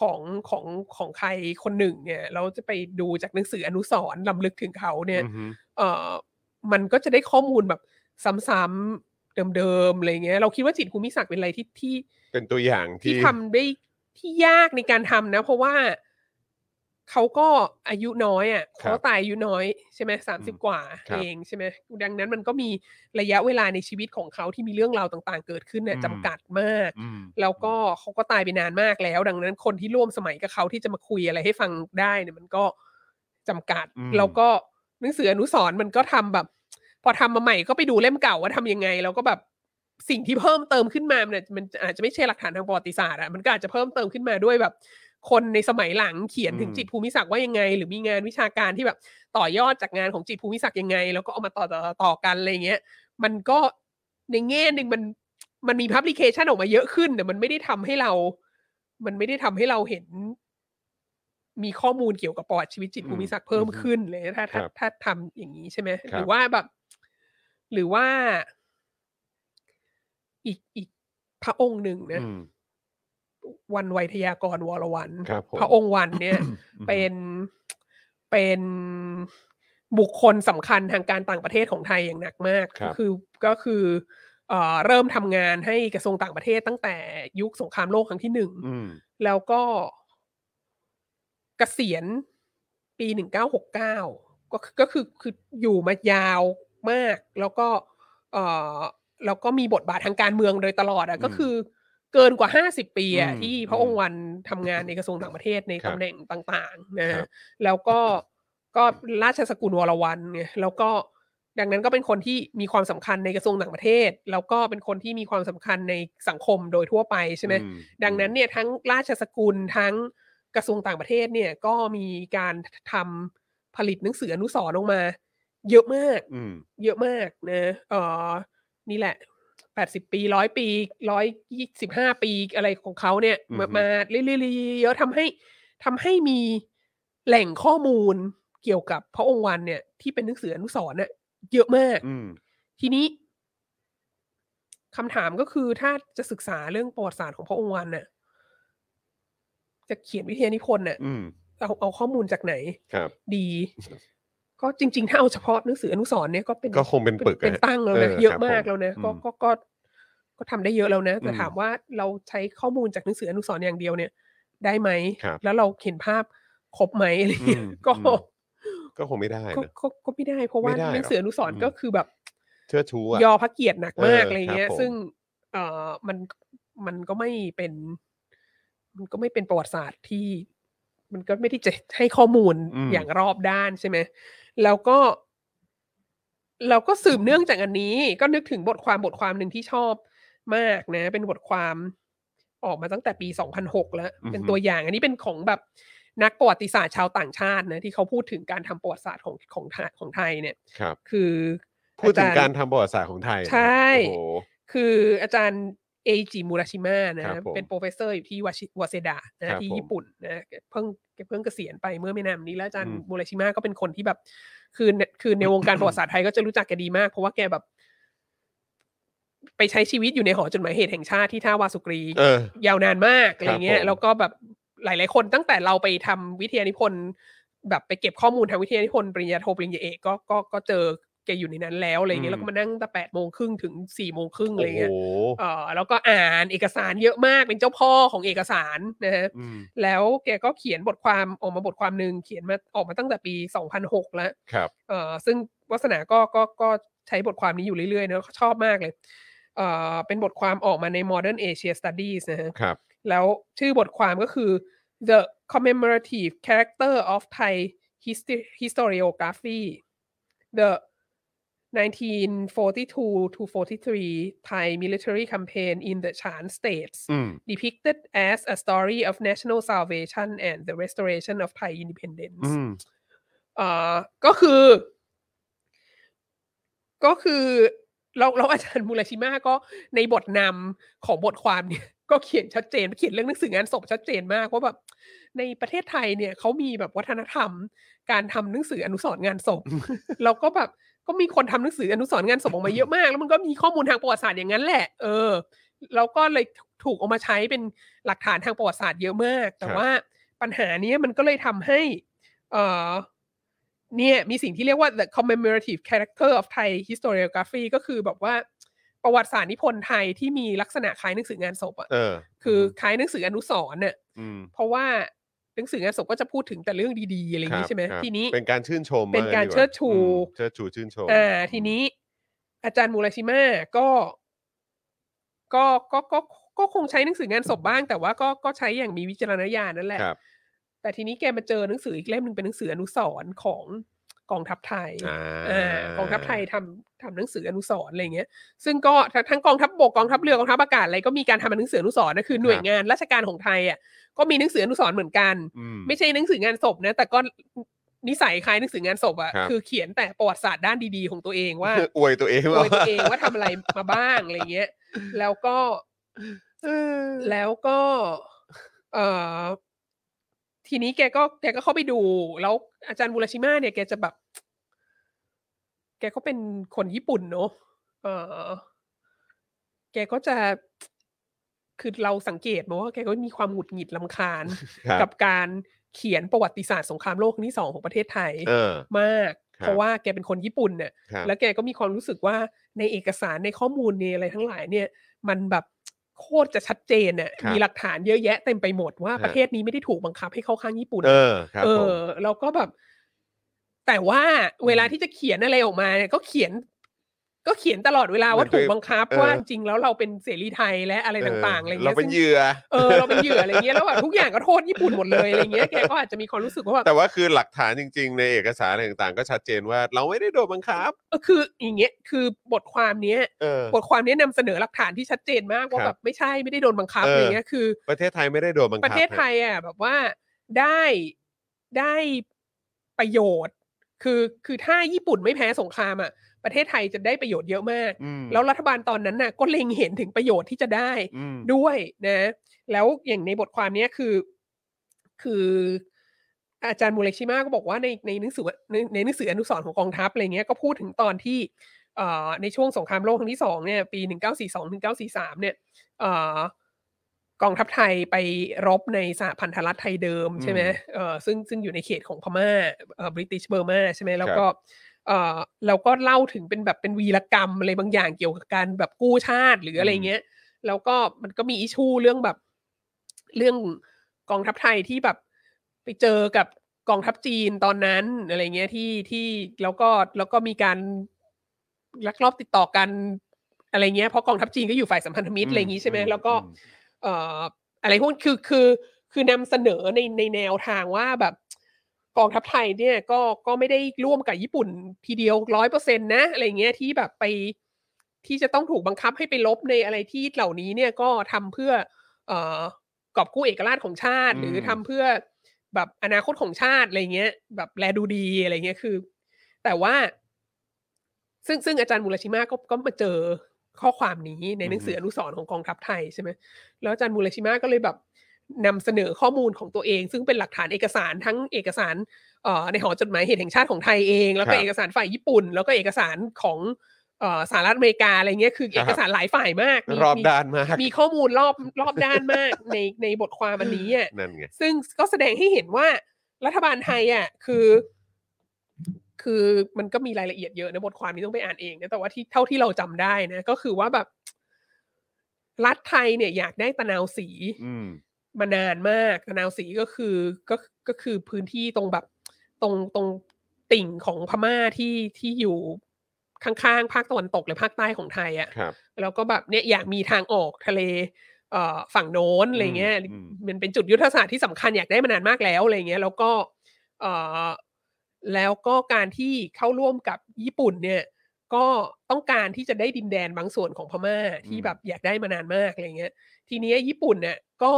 ของของของใครคนหนึ่ง เนี่ยเราจะไปดูจากหนังสืออนุสรณ์ลำลึกถึงเขาเนี่ยอือฮึเอ่อมันก็จะได้ข้อมูลแบบซ้ำๆเดิมๆอะไรเงี้ย เราคิดว่าจิตรภูมิศักดิ์เป็นอะไรที่ที่เป็นตัวอย่างที่ที่ทำได้ ที่ยากในการทำนะ เพราะว่าเขาก็อายุน้อยอะครับเขาตายอายุน้อยใช่ไหมสามสิบกว่าครับเองใช่ไหมดังนั้นมันก็มีระยะเวลาในชีวิตของเขาที่มีเรื่องราวต่างๆ เกิดขึ้นเนี่ยอืมจำกัดมากอืมแล้วก็เขาก็ตายไปนานมากแล้ว ดังนั้นคนที่ร่วมสมัยกับเขาที่จะมาคุยอะไรให้ฟังได้เนี่ยมันก็จำกัดอืมแล้วก็หนังสืออนุสรณ์มันก็ทำแบบ พอทำมาใหม่ก็ไปดูเล่มเก่าว่าทำยังไง แล้วก็แบบ สิ่งที่เพิ่มเติมขึ้นมาเนี่ยมันอาจจะไม่ใช่หลักฐานทางประวัติศาสตร์อะมันก็อาจจะเพิ่มเติมขึ้นมาด้วยแบบ คนในสมัยหลังเขียนถึงอืมจิตรภูมิศักดิ์ว่ายังไง หรือมีงานวิชาการที่แบบต่อยอดจากงานของจิตรภูมิศักดิ์ยังไง แล้วก็เอามาต่อต่อต่อต่อกันอะไรเงี้ย มันก็ในแง่หนึ่งมันมันมีพับลิเคชันออกมาเยอะขึ้นแต่มันไม่ได้ทำให้เรา มันไม่ได้ทำให้เราเห็น มีข้อมูลเกี่ยวกับประวัติชีวิตจิตรภูมิศักดิ์เพิ่มขึ้นเลยถ้าถ้าครับถ้าทำอย่างนี้ใช่ไหมครับหรือว่าแบบ หรือว่า อีกอีกพระองค์หนึ่งนะอืมวันไวยทยากรวรวันครับผมพระองค์วันเนี่ย เป็นเป็นบุคคลสำคัญทางการต่างประเทศของไทยอย่างหนักมากครับก็คือก็คือเอ่อเริ่มทำงานให้กระทรวงต่างประเทศตั้งแต่ยุคสงครามโลกครั้งที่หนึ่งอืมแล้วก็เกษียณปีหนึ่งเก้าหกเก้าก็คือก็คือคืออยู่มายาวมาก แล้วก็เอ่อ แล้วก็มีบทบาททางการเมืองโดยตลอดอะก็คือเกินกว่าห้าสิบปีอะอืมที่พระองค์วันทำงานในกระทรวงต่างประเทศในครับตำแหน่งต่างๆนะครัฮะบแล้วก็ก็ราชสกุลวรวันเนี่ยแล้วก็ดังนั้นก็เป็นคนที่มีความสำคัญในกระทรวงต่างประเทศ แล้วก็เป็นคนที่มีความสำคัญในสังคมโดยทั่วไปใช่ไหมอืดังนั้นเนี่ยทั้งราชสกุลทั้งกระทรวงต่างประเทศเนี่ยก็มีการทำผลิตหนังสืออนุสรณ์ออกมา เยอะมากอืมเยอะมากนะเออ นี่แหละแปดสิบปีร้อยปีร้อยยี่สิบห้าปีอะไรของเขาเนี่ยอือฮึมามาเรื่อยๆเยอะทำให้ทำให้มีแหล่งข้อมูลเกี่ยวกับพระองค์วันเนี่ย ที่เป็นหนังสืออนุสรณ์เนี่ยเยอะมากอืมทีนี้คำถามก็คือถ้าจะศึกษาเรื่องประวัติศาสตร์ของพระองค์วันน่ะจะเขียนวิทยานิพนธ์น่ะอืมเอาเอาข้อมูลจากไหนครับ ดี ก็จริง ๆ ถ้าเอาเฉพาะหนังสืออนุสรณ์เนี่ยก็เป็นก็คงเป็นปึกเป็นอะตั้งแล้วนะเออเยอะครับมากผมแล้วนะก็อืมก็ก็ก็ทำได้เยอะแล้วนะแต่อืมถามว่าเราใช้ข้อมูลจากหนังสืออนุสรณ์อย่างเดียวเนี่ย ได้ไหมครับแล้วเราเห็นภาพครบไหมอะไรเงี้ยอืมก็อืมก็คงไม่ได้ก็นะก็ก็ไม่ได้เพราะว่าไม่ได้หนังสืออนุสรณ์หรอกก็คือแบบเชื่อชูอะยอพระเกียรติหนักมากเอออะไรเงี้คยรับผมซึ่งเอ่อมันมันก็ไม่เป็น มันก็ไม่เป็นประวัติศาสตร์ที่ มันก็ไม่ได้จะให้ข้อมูลอืมอย่างรอบด้านใช่ไหม แล้วก็เราก็สืบเนื่องจากอันนี้ ก็นึกถึงบทความบทความหนึ่งที่ชอบมากนะ เป็นบทความออกมาตั้งแต่ปี 2006 แล้วอือฮึเป็นตัวอย่าง อันนี้เป็นของแบบนักประวัติศาสตร์ชาวต่างชาตินะที่เขาพูดถึงการทำประวัติศาสตร์ของของไทยของไทยเนี่ยครับคือ พูดถึงอจย์การทำประวัติศาสตร์ของไทยนะใช่โอ้โหคืออาจารย์ เอจิมูราชิมะนะครับผมเป็น professor อยู่ที่วาชิวาเซดะครันะบที่ผมญี่ปุ่นนะแกเพิ่งแกเพิ่งเกษียณไปเมื่อไม่นานมานี้แล้วอาจารย์อืมมูราชิมะก็เป็นคนที่แบบ คือในคือในวงการประวัติศาสตร์ไทยก็จะรู้จักแกดีมาก เพราะว่าแกแบบ ไปใช้ชีวิตอยู่ในหอจดหมายเหตุแห่งชาติที่ท่าวาสุกรีเออยาวนานมากอะไรเงี้ผยมแล้วก็แบบหลาย ๆ คนตั้งแต่เราไปทำวิทยานิพนธ์แบบไปเก็บข้อมูลทางวิทยานิพนธ์ปริญญาโทปริญญาเอกก็ก็ก็เจอ แกอยู่ในนั้นแล้วอะไรเงี้ยแล้วก็มานั่งตั้งแต่แปดโมงครึ่งถึงสี่โมงครึ่งอะไรเงี้ยโอ้โหเออแล้วก็อ่านเอกสารเยอะมากเป็นเจ้าพ่อของเอกสารนะฮะอืมแล้วแกก็เขียนบทความออกมาบทความหนึ่งเขียนมาออกมาตั้งแต่ปี2006แล้วครับเออซึ่งวัสนาก็ก็ก็ใช้บทความนี้อยู่เรื่อยๆเนอะชอบมากเลยเออเป็นบทความออกมาใน Modern Asia Studies นะฮะครับแล้วชื่อบทความก็คือ The Commemorative Character of Thai Histo- Historiography The 1942 to 43 Thai military campaign in the Chan states อืม depicted as a story of national salvation and the restoration of Thai independence อืมเอ่อก็คือ ก็คือเราเราอาจารย์มูราชิมาก็ในบทนำของบทความเนี่ย ก็เขียนชัดเจนเขียนเรื่องหนังสืองานศพชัดเจนมากว่าแบบในประเทศไทยเนี่ยเขามีแบบวัฒนธรรม การทำหนังสืออนุสรณ์งานศพแล้วก็แบบ ก็มีคนทำหนังสืออนุสรณ์งานศพออกมาเยอะมาก แล้วมันก็มีข้อมูลทางประวัติศาสตร์อย่างนั้นแหละ เออแล้วก็เลยถูกเอามาใช้เป็นหลักฐานทางประวัติศาสตร์เยอะมาก แต่ครับว่าปัญหาเนี้ยมันก็เลยทำให้ เอ่อเนี่ยมีสิ่งที่เรียกว่า the commemorative character of Thai historiography ก็คือแบบว่าประวัติศาสตร์นิพนธ์ไทยที่มีลักษณะคล้ายหนังสืองานศพอะเออคือคล้ายหนังสืออนุสรณ์เนี่ยอืมเพราะว่า หนังสืองานศพก็จะพูดถึงแต่เรื่องดีๆอะไรอย่างคนี้บใช่ไหมครับทีนี้เป็นการชื่นชมเป็นการว่งั้ดีว่เชิดชูอืมเชิดชูชื่นชมอ่าทีนี้ อาจารย์มูราชิมาก็ ก็ก็ก็ก็คงใช้หนังสืองานศพบ้าง แต่ว่าก็ก็ใช้อย่างมีวิจารณญาณนั่นแหละครับแต่ทีนี้แกมาเจอหนังสืออีกเล่มหนึ่งเป็นหนังสืออนุสรณ์ของ กองทัพไทยอ่าอ่ากองทัพไทยทำทำหนังสืออนุสรณ์อะไรเงี้ย ซึ่งก็ทั้งทั้งกองทัพบกกองทัพเรือกองทัพอากาศอะไรก็มีการทำหนังสืออนุสรณ์นะคือหน่วยงานราชการของไทยอะก็มีหนังสืออนุสรณ์เหมือนกันอืมไม่ใช่หนังสืองานศพนะ แต่ก็นิสัยคล้ายหนังสืองานศพอะครับคือเขียนแต่ประวัติศาสตร์ด้านดีๆของตัวเองว่าอวยตัวเองโดยตัวเองว่าทำอะไรมาบ้างอะไรเงี้ย แล้วก็เออแล้วก็ เอ่อ ทีนี้แกก็แกก็เข้าไปดู แล้วอาจารย์บุรชิมาเนี่ยแกจะแบบ แกก็เป็นคนญี่ปุ่นเนอะเออแกก็จะคือเราสังเกตมาว่าแกก็มีความหงุดหงิดลำคาญครับกับการเขียนประวัติศาสตร์สงครามโลกครั้งที่สองของประเทศไทยเออมากครับเพราะว่าแกเป็นคนญี่ปุ่นเนี่ยครับแล้วแกก็มีความรู้สึกว่าในเอกสารในข้อมูลในอะไรทั้งหลายเนี่ย มันแบบ โคตรจะชัดเจนเนี่ยครับมีหลักฐานเยอะแยะเต็มไปหมดว่าฮะ ประเทศนี้ไม่ได้ถูกบังคับให้เข้าข้างญี่ปุ่น เออครับเอผม อแล้วก็แบบ แต่ว่าเวลาที่จะเขียนอะไรออกมาเนี่ยก็เขียน ก็เขียนตลอดเวลาว่าถูกบังคับเออว่าจริงๆแล้วเราเป็นเสรีไทยและอะไรต่างๆอะไรเราเงี้ยเป็นซึ่งเหยื่อเออเราเป็นเหยื่ออะไรเงี้ยแล้วแบบทุกอย่างก็โทษญี่ปุ่นหมดเลยอะไรเงี้ยแกก็อาจจะมีความรู้สึกว่าแบบแต่ว่าคือหลักฐานจริง ๆ ในเอกสารอะไรต่างๆ ก็ชัดเจนว่าเราไม่ได้โดนบังคับเออคืออย่างเงี้ยคือบทความเนี้ยเออบทความนี้นำเสนอหลักฐานที่ชัดเจนมากว่าครับแบบไม่ใช่ไม่ได้โดนบังคับเออออะไรเงี้ยคือ ประเทศไทยไม่ได้โดนบังคับประเทศไทยอะแบบว่าได้ได้ประโยชน์ คือคือถ้าญี่ปุ่นไม่แพ้สงครามอะ ประเทศไทยจะได้ประโยชน์เยอะมากอืมแล้วรัฐบาลตอนนั้นน่ะก็เล็งเห็นถึงประโยชน์ที่จะได้อืมด้วยนะ แล้วอย่างในบทความเนี้ยคือ คืออาจารย์มูเลชิมาก็บอกว่าในในหนังสือในในหนังสืออนุสรณ์ของกองทัพอะไรเงี้ยก็พูดถึงตอนที่เอ่อในช่วงสงครามโลกครั้งที่สองเนี่ยปีหนึ่งเก้าสี่สองถึงเก้าสี่สามเนี่ยเอ่อกองทัพไทยไปรบในสหพันธรัฐไทยเดิมใช่ไหมอืมเอ่อซึ่งซึ่งอยู่ในเขตของพม่าเอ่อบริติชเบอร์มาใช่ไหมแล้วครับก็ เอ่อเราก็เล่าถึงเป็นแบบเป็นวีรกรรมอะไรบางอย่างเกี่ยวกับการแบบกู้ชาติหรืออะไรเงี้ย แล้วก็มันก็มีอิชูเรื่องแบบ เรื่องกองทัพไทยที่แบบไปเจอกับกองทัพจีนตอนนั้นอะไรเงี้ยที่ที่แล้วก็แล้วก็มีการลักลอบติดต่อกันอะไรเงี้ยเพราะกองทัพจีนก็อยู่ฝ่ายสัมพันธมิตรอะไรอย่างงี้ใช่ไหมอืมแล้วก็อืมเอ่ออะไรพวกคือคือคือนำเสนอในในแนวทางว่าแบบ กองทัพไทยเนี่ยก็ก็ไม่ได้ร่วมกับญี่ปุ่นทีเดียวร้อยเปอร์เซ็นต์นะอะไรเงี้ยที่แบบไปที่จะต้องถูกบังคับให้ไปลบในอะไรที่เหล่านี้เนี่ยก็ทำเพื่อเอ่อกอบกู้เอกราชของชาติอืมหรือทำเพื่อแบบอนาคตของชาติอะไรเงี้ย แบบแลดูดีอะไรเงี้ยคือ แต่ว่า ซึ่งซึ่งอาจารย์มูลชิมาก็ก็มาเจอข้อความนี้ในหนังสืออนุสรณ์ของกองทัพไทยใช่ไหมแล้วอาจารย์มูลชิมาก็เลยแบบ นำเสนอข้อมูลของตัวเอง ซึ่งเป็นหลักฐานเอกสารทั้งเอกสารเอ่อในหอจดหมายเหตุแห่งชาติของไทยเอง แล้วคก็รับเอกสารฝ่ายญี่ปุ่น แล้วก็เอกสารของเอ่อสหรัฐอเมริกาอะไรเงี้ยคือครับเอกสารหลายฝ่ายมากมีรอบมีด้านมากมีข้อมูลรอบรอบด้านมากในในบทความอันนี้อะนั่นไงซึ่งก็แสดงให้เห็นว่ารัฐบาลไทยอะคือ คือมันก็มีรายละเอียดเยอะนะบทความนี้ต้องไปอ่านเองนะแต่ว่าที่เท่าที่เราจำได้นะ ก็คือว่าแบบรัฐไทยเนี่ยอยากได้ตะนาวสีอื มมานานมากตะนาวสีก็คือก็ก็คือพื้นที่ตรงแบบตรงตรงติ่งของพม่าที่ที่อยู่ข้างๆภาคตะวันตกและภาคใต้ของไทยอะครับแล้วก็แบบเนี่ยอยากมีทางออกทะเลเอ่อฝั่งโน้นอะไรเงี้ยอืมมันเป็นจุดยุทธศาสตร์ที่สำคัญอยากได้มานานมากแล้วอะไรเงี้ยแล้วก็เอ่อแล้วก็การที่เข้าร่วมกับญี่ปุ่นเนี่ยก็ต้องการที่จะได้ดินแดนบางส่วนของพม่าที่แบบอยากได้มานานมากอะไรเงี้ย ทีเนี้ยญี่ปุ่นเนี่ยก็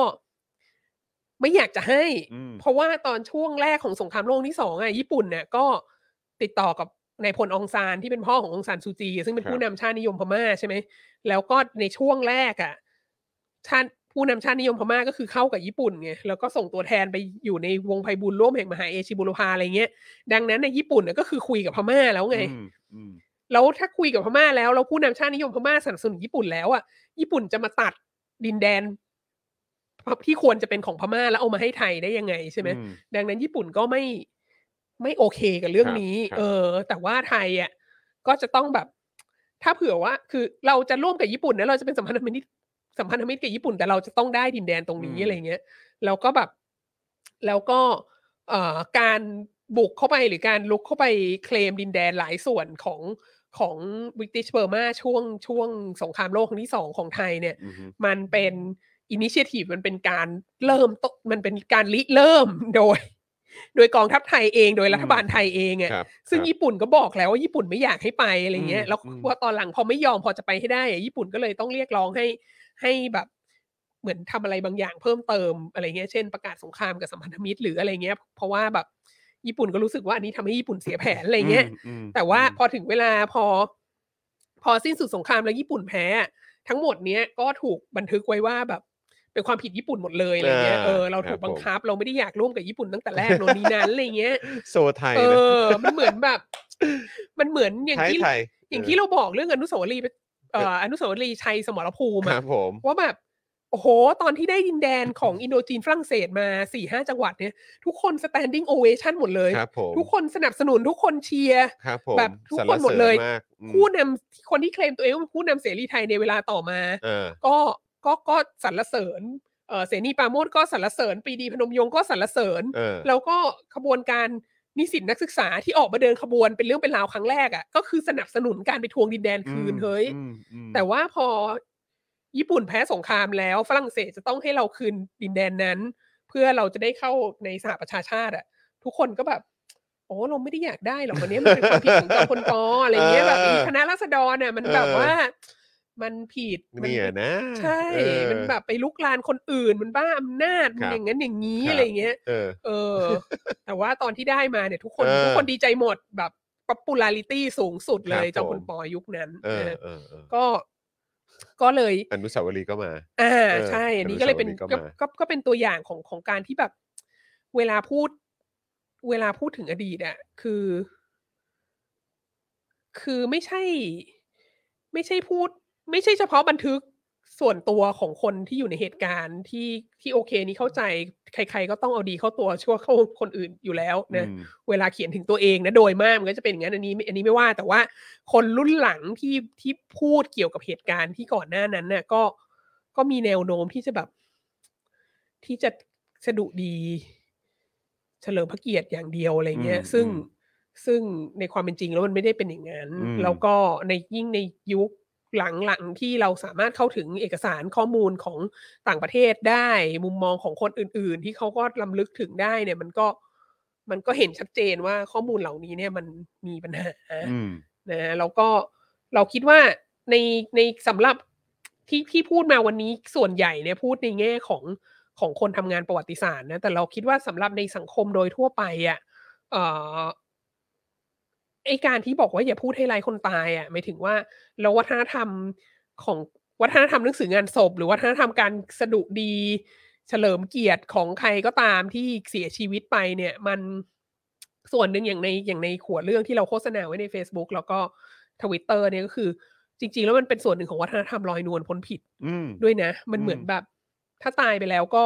ไม่อยากจะให้อืมเพราะว่าตอนช่วงแรกของสงครามโลกที่สองอะญี่ปุ่นเนี่ยก็ติดต่อกับนายพลองซานที่เป็นพ่อขององซานซูจี ซึ่งเป็นครับผู้นำชาตินิยมพม่าใช่ไหมแล้วก็ในช่วงแรกอะชาติผู้นำชาตินิยมพม่าก็คือเข้ากับญี่ปุ่นไงแล้วก็ส่งตัวแทนไปอยู่ในวงไพบุญร่วมแห่งมหาเอชิบุรพาอะไรเงี้ย ดังนั้นในญี่ปุ่นน่ะก็คือคุยกับพม่าแล้วไงอืมอืมแล้วถ้าคุยกับพม่าแล้วแล้วผู้นำชาตินิยมพม่าสนับสนุนญี่ปุ่นแล้วอะญี่ปุ่นจะมาตัดดินแดน ที่ควรจะเป็นของพม่าแล้วเอามาให้ไทยได้ยังไงใช่ไหมอืมดังนั้นญี่ปุ่นก็ไม่ไม่โอเคกับเรื่องครับนี้ครับเออ แต่ว่าไทยอะก็จะต้องแบบ ถ้าเผื่อว่า คือเราจะร่วมกับญี่ปุ่นนะเราจะเป็นสัมพันธมิตรสัมพันธมิตรกับญี่ปุ่นแต่เราจะต้องได้ดินแดนตรงนี้อะไรเงี้ยแล้วก็แบบ แล้วก็เอ่อการบุกเข้าไปหรือการลุกเข้าไปเคลมดินแดนหลายส่วนของของบริติชเบอร์มาช่วงช่วงสงครามโลกครั้งที่สองของไทยเนี่ยอืมมันเป็น อินิเชทีฟมันเป็นการเริ่มต้นมันเป็นการริเริ่มโดย โดยกองทัพไทยเองโดยรัฐบาลไทยเองอะครับซึ่งครับญี่ปุ่นก็บอกแล้วว่าญี่ปุ่นไม่อยากให้ไปอะไรเงี้ยอืมแล้วอืมพอตอนหลังพอไม่ยอมพอจะไปให้ได้อะญี่ปุ่นก็เลยต้องเรียกร้องให้ให้แบบเหมือนทำอะไรบางอย่างเพิ่มเติมอะไรเงี้ยเช่นประกาศสงครามกับสัมพันธมิตรหรืออะไรเงี้ย เพราะว่าแบบญี่ปุ่นก็รู้สึกว่าอันนี้ทำให้ญี่ปุ่นเสียแผนอะไรเงี้ยอืมแต่ว่าอืมพอถึงเวลาพอ พอสิ้นสุดสงครามแล้วญี่ปุ่นแพ้อะทั้งหมดเนี้ยก็ถูกบันทึกไว้ว่าแบบ เป็นความผิดญี่ปุ่นหมดเลยอะไรเงี้ยอ่าเออเราครับถูกบังผมคับ เราไม่ได้อยากร่วมกับญี่ปุ่นตั้งแต่แรกโน่นนี้นั้นอะไรเงี้ยโซไทยเอนะอมันเหมือนแบบ มันเหมือนอย่างไทยที่ไทยอย่างที่เราบอกเรื่องอนุสาวรีย์เอ่ออนุสาวรีย์ชัยสมรภูมิคอะรับผมว่าแบบโอ้โห ตอนที่ได้ดินแดนของอินโดจีนฝรั่งเศสมาสี่ห้าจังหวัดเนี่ย ทุกคน standing ovation หมดเลยครับผมทุกคนสนับสนุนทุกคนเชียร์ครับผมแบบทุกสรรคนหมดเลยสริมากอืมผู้นำคนที่เคลมตัวเองว่าเป็นผู้นำเสรีไทยในเวลาต่อมาเออก็ ก็ก็สรรเสริญเออเสนีปราโมดก็สรรเสริญปรีดีพนมยงค์ก็สรรเสริญเออแล้วก็ขบวนการนิสิตนักศึกษาที่ออกมาเดินขบวนเป็นเรื่องเป็นราวครั้งแรกอะ่ะก็คือสนับสนุนการไปทวงดินแดนคืนอืมเฮ้ยอืมอืมแต่ว่าพอญี่ปุ่นแพ้สงครามแล้วฝรั่งเศสจะต้องให้เราคืนดินแดนนั้น เพื่อเราจะได้เข้าในสหประชาชาติอะ่ะ ทุกคนก็แบบโอ้เราไม่ได้อยากได้หรอกวันนี้มันเป็นความผิดของจอมพลปออะไรเงี้ยแบบอีคณะราษฎรเนี่ยมันแบบว่า มันผิดมัเนี่ยนะ ใช่เออมันแบบไปลุกลานคนอื่นมันบ้าอำนาจมันครับอย่างนั้นอย่างนี้ครับอะไรเงี้ยเออเออ แต่ว่าตอนที่ได้มาเนี่ย ทุกคนเออทุกคนดีใจหมดแบบ popularity สูงสุดเลยครับจอมพลผมปอยุคนั้นเออนะเออเออก็ก็เลยอนุสาวรีย์ก็มา อ่าเออใช่ อันนี้อนุก็เลยเป็นสาวรีย์ก็ก็มาก็ก็เป็นตัวอย่างของของการที่แบบ เวลาพูด เวลาพูดถึงอดีตอะคือ คือไม่ใช่ ไม่ใช่พูด ไม่ใช่เฉพาะบันทึกส่วนตัวของคนที่อยู่ในเหตุการณ์ที่ที่โอเคนี้เข้าใจ ใคร ๆ ก็ต้องเอาดีเข้าตัวชั่วเข้าคนอื่นอยู่แล้วนะอืมเวลาเขียนถึงตัวเองนะโดยมากมันก็จะเป็นอย่างนั้นอันนี้ไม่อันนี้ไม่ว่าแต่ว่าคนรุ่นหลังที่ที่พูดเกี่ยวกับเหตุการณ์ที่ก่อนหน้านั้นน่ะก็ก็มีแนวโน้มที่จะแบบ ที่จะสะดุดี เฉลิมพระเกียรติอย่างเดียวอะไรเงี้ยอืมซึ่งอืมซึ่งในความเป็นจริงแล้วมันไม่ได้เป็นอย่างนั้นอืมแล้วก็ในยิ่งในยุค หลังๆที่เราสามารถเข้าถึงเอกสารข้อมูลของต่างประเทศได้ มุมมองของคนอื่น ๆ ที่เขาก็ลำลึกถึงได้เนี่ย มันก็มันก็เห็นชัดเจนว่าข้อมูลเหล่านี้เนี่ยมันมีปัญหาอืมนะแล้วก็เราคิดว่าในในสำหรับที่ที่พูดมาวันนี้ส่วนใหญ่เนี่ยพูดในแง่ของของคนทำงานประวัติศาสตร์นะแต่เราคิดว่าสำหรับในสังคมโดยทั่วไปอะเอ่อ ไอการที่บอกว่าอย่าพูดให้ไร้คนตายอะหมายถึงว่าแล้ววัฒนธรรมของวัฒนธรรมหนังสืองานศพ หรือวัฒนธรรมการสดุดี เฉลิมเกียรติของใครก็ตามที่เสียชีวิตไปเนี่ย มันส่วนหนึ่งอย่างในอย่างในขัวเรื่องที่เราโฆษณาไว้ใน Facebook แล้วก็ทวิตเตอร์เนี่ยก็คือ จริง ๆ แล้วมันเป็นส่วนหนึ่งของวัฒนธรรมลอยนวลพ้นผิดอืมด้วยนะ มันเหมือนอืมแบบ ถ้าตายไปแล้วก็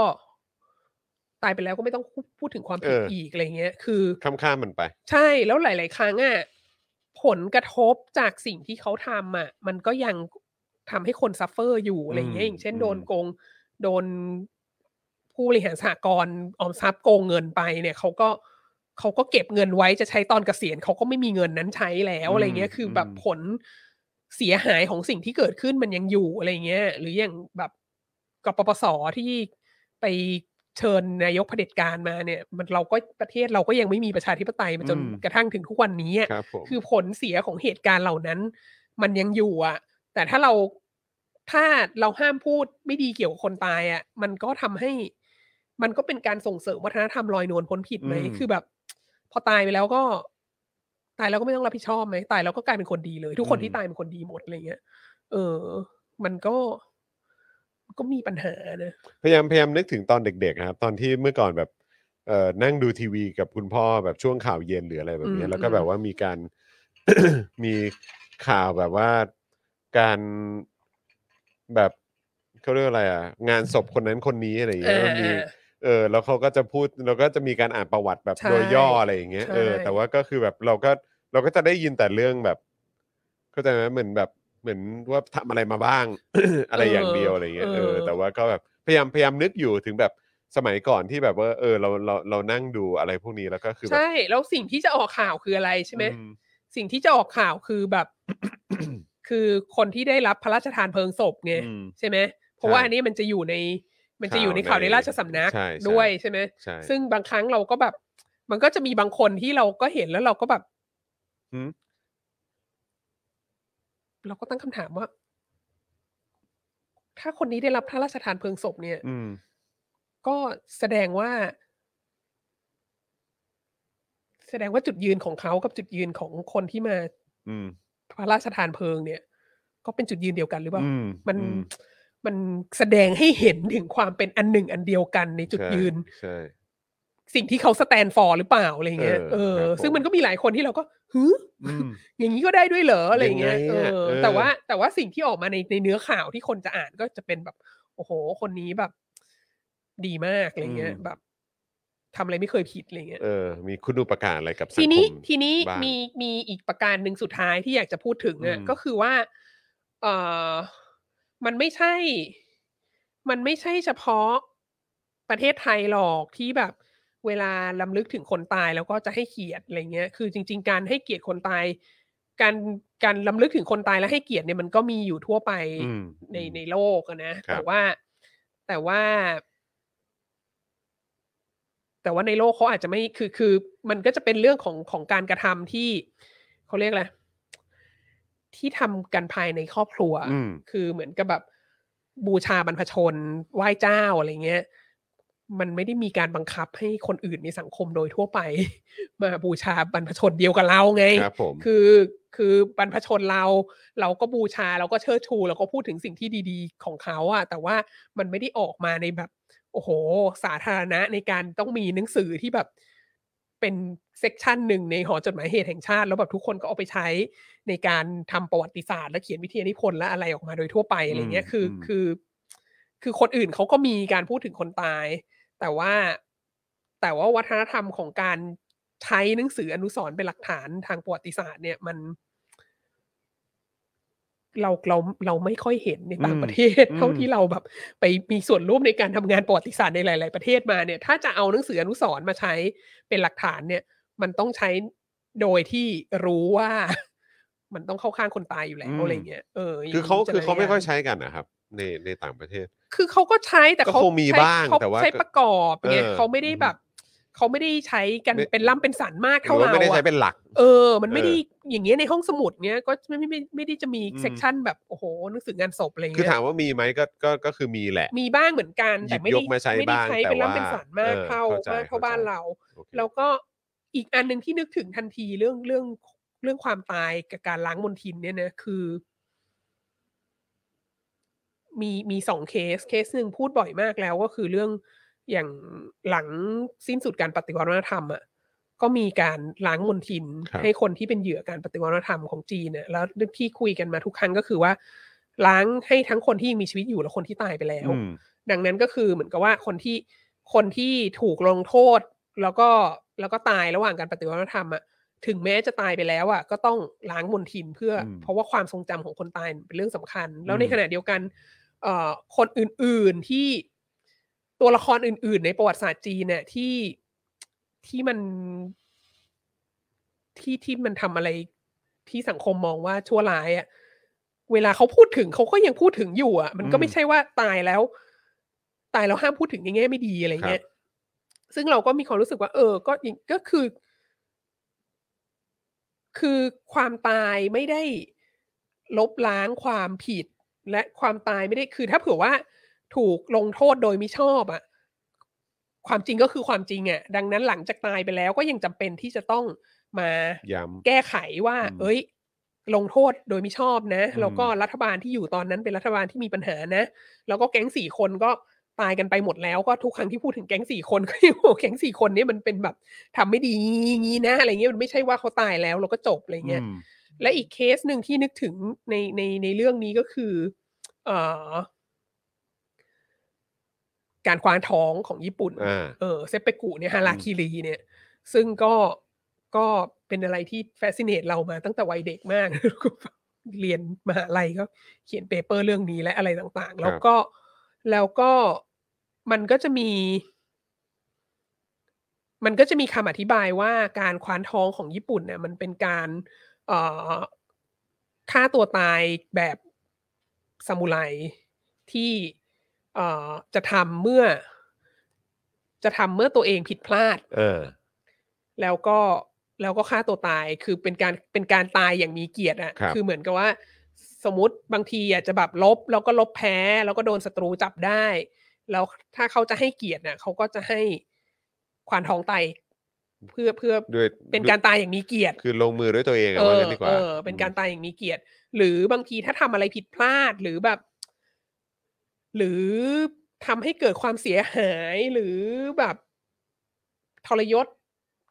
ตายไปแล้วก็ไม่ต้องพูดพูดถึงความผิดเอออี อีกอะไรเงี้ย คือ ข้ามข้ามมันไป ใช่แล้วหลาย ๆ ครั้งอะผลกระทบจากสิ่งที่เขาทำอะ มันก็ยังทำให้คน suffer อยู่อะไรเงี้ยอืมอย่างเช่นอืมโดนโกงโดนผู้บริหารสหกรณ์ออมทรัพย์โกงเงินไปเนี่ยเขาก็เขาก็เก็บเงินไว้จะใช้ตอนเกษียณเขาก็ไม่มีเงินนั้นใช้แล้วอะไรเงี้ยคือแบบผลเสียหายของสิ่งที่เกิดขึ้นมันยังอยู่อะไรเงี้ย หรืออย่างแบบกปปสที่ไป เชิญนายกเผด็จการมาเนี่ย มันเราก็ประเทศเราก็ยังไม่มีประชาธิปไตยมาจนอืมกระทั่งถึงทุกวันนี้อะครับผมคือผลเสียของเหตุการณ์เหล่านั้น มันยังอยู่อะ แต่ถ้าเราถ้าเราห้ามพูดไม่ดีเกี่ยวกับคนตายอะ มันก็ทำให้ มันก็เป็นการส่งเสริมวัฒนธรรมลอยนวลพ้นผิดไหมอืมคือแบบ พอตายไปแล้วก็ ตายแล้วก็ไม่ต้องรับผิดชอบไหมตายแล้วก็กลายเป็นคนดีเลย ทุกคนที่ตายเป็นคนดีหมดอะไรเงี้ยเออ มันก็ ก็มีปัญหานะพยายามพยายามนึกถึงตอนเด็กๆครับ ตอนที่เมื่อก่อนแบบเอ่อนั่งดูทีวีกับคุณพ่อแบบช่วงข่าวเย็นหรืออะไรแบบเนี้ยอืม แล้วก็อืมแบบว่ามีการ มีข่าวแบบว่าการแบบเขาเรียกว่าอะไรอะ งานศพคนนั้นคนนี้อะไรอย่างเงี้ยอ่ามันมีอ่าเออแล้วเขาก็จะพูดเราก็จะมีการอ่านประวัติแบบใช่โดยย่ออะไรอย่างเงี้ยใช่เออแต่ว่าก็คือแบบเราก็เราก็จะได้ยินแต่เรื่องแบบเข้าใจไหมเหมือนแบบ เหมือนว่าทำอะไรมาบ้าง อะไรอย่างเดียวอะไรเงี้ยเออแต่ว่าก็แบบพยายามพยายามนึกอยู่ถึงแบบสมัยก่อนที่แบบว่าเออเราเราเรานั่งดูอะไรพวกนี้แล้วก็คือแบบใช่แล้วสิ่งที่จะออกข่าวคืออะไรใช่ไหมอืมสิ่งที่จะออกข่าวคือแบบ คือคนที่ได้รับพระราชทานเพลิงศพไงอืมใช่ไหมเพราะว่าใช่อันนี้มันจะอยู่ใน มันจะอยู่ในข่าข่าววในในราชสำนักใช่ใช่ด้วยใช่ไหมใช่ซึ่งบางครั้งเราก็แบบ มันก็จะมีบางคนที่เราก็เห็นแล้วเราก็แบบหืม เราก็ตั้งคำถามว่า ถ้าคนนี้ได้รับพระราชทานเพลิงศพเนี่ย อืม ก็แสดงว่า แสดงว่าจุดยืนของเขากับจุดยืนของคนที่มา อืม พระราชทานเพลิงเนี่ย ก็เป็นจุดยืนเดียวกันหรือเปล่า อืมมันอืม มันแสดงให้เห็นถึงความเป็นอันหนึ่งอันเดียวกันในจุดใช่ยืน ใช่ สิ่งที่เขาสแตนฟอร์หรือเปล่าอะไรเงี้ยเออเออครับผมซึ่งมันก็มีหลายคนที่เราก็ฮึอืมอย่างนี้ก็ได้ด้วยเหรออะไรเงี้ยยังไงเออะอเออ แต่ว่าแต่ว่าสิ่งที่ออกมาในในเนื้อข่าวที่คนจะอ่านก็จะเป็นแบบ โอ้โห คนนี้แบบ ดีมากอะไรเงี้ยอืมแบบทำอะไรไม่เคยผิดอะไรเงี้ยเออมีคุณอุปการอะไรกับสังทีคนี้มทีนี้บ้างมีมีอีกประการหนึ่งสุดท้ายที่อยากจะพูดถึงอะอืมก็คือว่าเออมันไม่ใช่ มันไม่ใช่เฉพาะประเทศไทยหรอกที่แบบ เวลาลำลึกถึงคนตายแล้วก็จะให้เกียรติอะไรเงี้ย คือจริง ๆ การให้เกียรติคนตาย การการลำลึกถึงคนตายแล้วให้เกียรติเนี่ยมันก็มีอยู่ทั่วไปอืมในอืมในโลกอะนะครับแต่ว่า แต่ว่า แต่ว่าในโลกเขาอาจจะไม่คือคือ มันก็จะเป็นเรื่องของของการกระทำที่เขาเรียกอะไรที่ทำกันภายในครอบครัวอืมคือเหมือนกับแบบบูชาบรรพชนไหว้เจ้าอะไรเงี้ย มันไม่ได้มีการบังคับให้คนอื่นในสังคมโดยทั่วไป มาบูชาบรรพชนเดียวกับเราไงครับผมคือคือบรรพชนเรา เราก็บูชาเราก็เชิดชูเราก็พูดถึงสิ่งที่ดีๆ ของเขาอะแต่ว่ามันไม่ได้ออกมาในแบบ โอ้โห สาธารณะในการต้องมีหนังสือที่แบบเป็นเซกชันหนึ่งในหอจดหมายเหตุแห่งชาติ แล้วแบบทุกคนก็เอาไปใช้ในการทำประวัติศาสตร์และเขียนวิทยานิพนธ์และอะไรออกมาโดยทั่วไปอะไรเงี้ยคืออืมคือ คือคนอื่นเขาก็มีการพูดถึงคนตาย แต่ว่าแต่ว่าวัฒนธรรมของการใช้หนังสืออนุสรณ์เป็นหลักฐานทางประวัติศาสตร์ เนี่ยมัน เราเราเราไม่ค่อยเห็นในต่างอืมประเทศอืมเท่าที่เราแบบ ไปมีส่วนร่วมในการทำงานประวัติศาสตร์ในหลาย ๆ ประเทศมาเนี่ย ถ้าจะเอาหนังสืออนุสรณ์มาใช้เป็นหลักฐานเนี่ย มันต้องใช้โดยที่รู้ว่ามันต้องเข้าข้างคนตายอยู่แล้วอืมอะไรเงี้ยเออคือเขาย่งนี้คือเขาไม่ค่อยจะใช้กันนะครับ ในในต่างประเทศ คือเขาก็ใช้แต่ก็เขาคงมีใช้บ้างเขาแต่ว่าใช้ก็ประกอบไงเออ เขาไม่ได้แบบเขาไม่ได้ใช้กันไม่เป็นล่ำเป็นสันมากหรืเท่าอว่าเราไม่ได้ใช้อะเป็นหลัก เออ มันไม่เออได้อย่างเงี้ยในห้องสมุดเนี้ยก็ไม่ไม่ไม่ไม่ได้จะมีอืม เซกชันแบบโอ้โหหนังสืองานศพอะไรคือเงี้ยถามว่ามีไหมก็ก็ก็คือมีแหละ มีบ้างเหมือนกัน หยิแต่บไม่ยได้กมาใช้ไม่ได้บ้างใช้แต่เป็นว่าล่ำเป็นสันมากเออเท่าเข้าใจมากเท่าเข้าใจ บ้านเรา โอเค แล้วก็อีกอันหนึ่งที่นึกถึงทันทีเรื่องเรื่องเรื่องความตายกับการล้างมลทินเนี่ยนะคือ มีมีสองเคสเคสหนึ่งพูดบ่อยมากแล้วก็คือเรื่องอย่างหลังสิ้นสุดการปฏิวัติวัฒนธรรมอะก็มีการล้างมลทินครับให้คนที่เป็นเหยื่อการปฏิวัติวัฒนธรรมของจีนเนี่ยแล้วที่คุยกันมาทุกครั้งก็คือว่า ล้างให้ทั้งคนที่ยังมีชีวิตอยู่และคนที่ตายไปแล้วอืมดังนั้นก็คือเหมือนกับว่าคนที่คนที่ถูกลงโทษ แล้วก็แล้วก็ตายระหว่างการปฏิวัติวัฒนธรรมอะถึงแม้จะตายไปแล้วอะก็ต้องล้างมลทินเพื่ออมเพราะว่าความทรงจำของคนตายเป็นเรื่องสำคัญ แล้วอืมในขณะเดียวกันเอ่อ คนอื่นๆที่ตัวละครอื่น ๆ ในประวัติศาสตร์จีนเนี่ยที่ที่มันที่ที่มันทำอะไรที่สังคมมองว่าชั่วร้ายอะเวลาเขาพูดถึงเขาก็ยังพูดถึงอยู่อะ มันก็อืมไม่ใช่ว่าตายแล้ว ตายแล้วห้ามพูดถึงในแง่ไม่ดีอะไรเงี้ยซึ่งเราก็มีความรู้สึกว่า เออ ก็ยังก็คือ คือความตายไม่ได้ลบล้างความผิด และความตายไม่ได้คือถ้าเผื่อว่าถูกลงโทษโดยมิชอบอะความจริงก็คือความจริงอะดังนั้นหลังจากตายไปแล้วก็ยังจำเป็นที่จะต้องมาย้ำแก้ไขว่าอืมเอ้ย ลงโทษโดยมิชอบนะอืมแล้วก็รัฐบาลที่อยู่ตอนนั้นเป็นรัฐบาลที่มีปัญหานะ แล้วก็แก๊งสี่คนก็ตายกันไปหมดแล้วก็ทุกครั้งที่พูดถึงแก๊งสี่คนก็ยังบอกแก๊งสี่คนเนี้มันเป็นแบบทำไม่ดีงี้นะอะไรเงี้ยมันไม่ใช่ว่าเขาตายแล้วเราก็จบอะไรเงี้ยอืม และอีกเคสหนึ่งที่นึกถึงในในในเรื่องนี้ก็คือเอ่อการคว้านท้องของญี่ปุ่นอ่าเออเซ็ปปุกุเนี่ยฮาราคีรีเนี่ย ซึ่งก็ก็เป็นอะไรที่ fascinate เรามาตั้งแต่วัยเด็กมากเรียนมหาลัยก็เขียนเปเปอร์เรื่องนี้และอะไรต่างๆ แล้วก็แล้วก็มันก็จะมี มันก็จะมีคำอธิบายว่าการคว้านท้องของญี่ปุ่นเนี่ยมันเป็นการเอ่อ ฆ่าตัวตายแบบซามูไรที่เอ่อจะทำเมื่อ จะทำเมื่อตัวเองผิดพลาด เออ แล้วก็แล้วก็ฆ่าตัวตายคือเป็นการเป็นการตายอย่างมีเกียรติอะครับคือเหมือนกับว่า สมมติบางทีอาจจะแบบลบ แล้วก็ลบแพ้ แล้วก็โดนศัตรูจับได้ แล้วถ้าเขาจะให้เกียรติน่ะเขาก็จะให้ควานทองไต เพื่อเพื่อด้วยเป็นการตายอย่างมีเกียรติ คือลงมือด้วยตัวเองอะเอว่าองั้นดีกว่าเออเป็นการตายอย่างมีเกียรติ หรือบางทีถ้าทำอะไรผิดพลาดหรือแบบ หรือทำให้เกิดความเสียหายหรือแบบทรยศ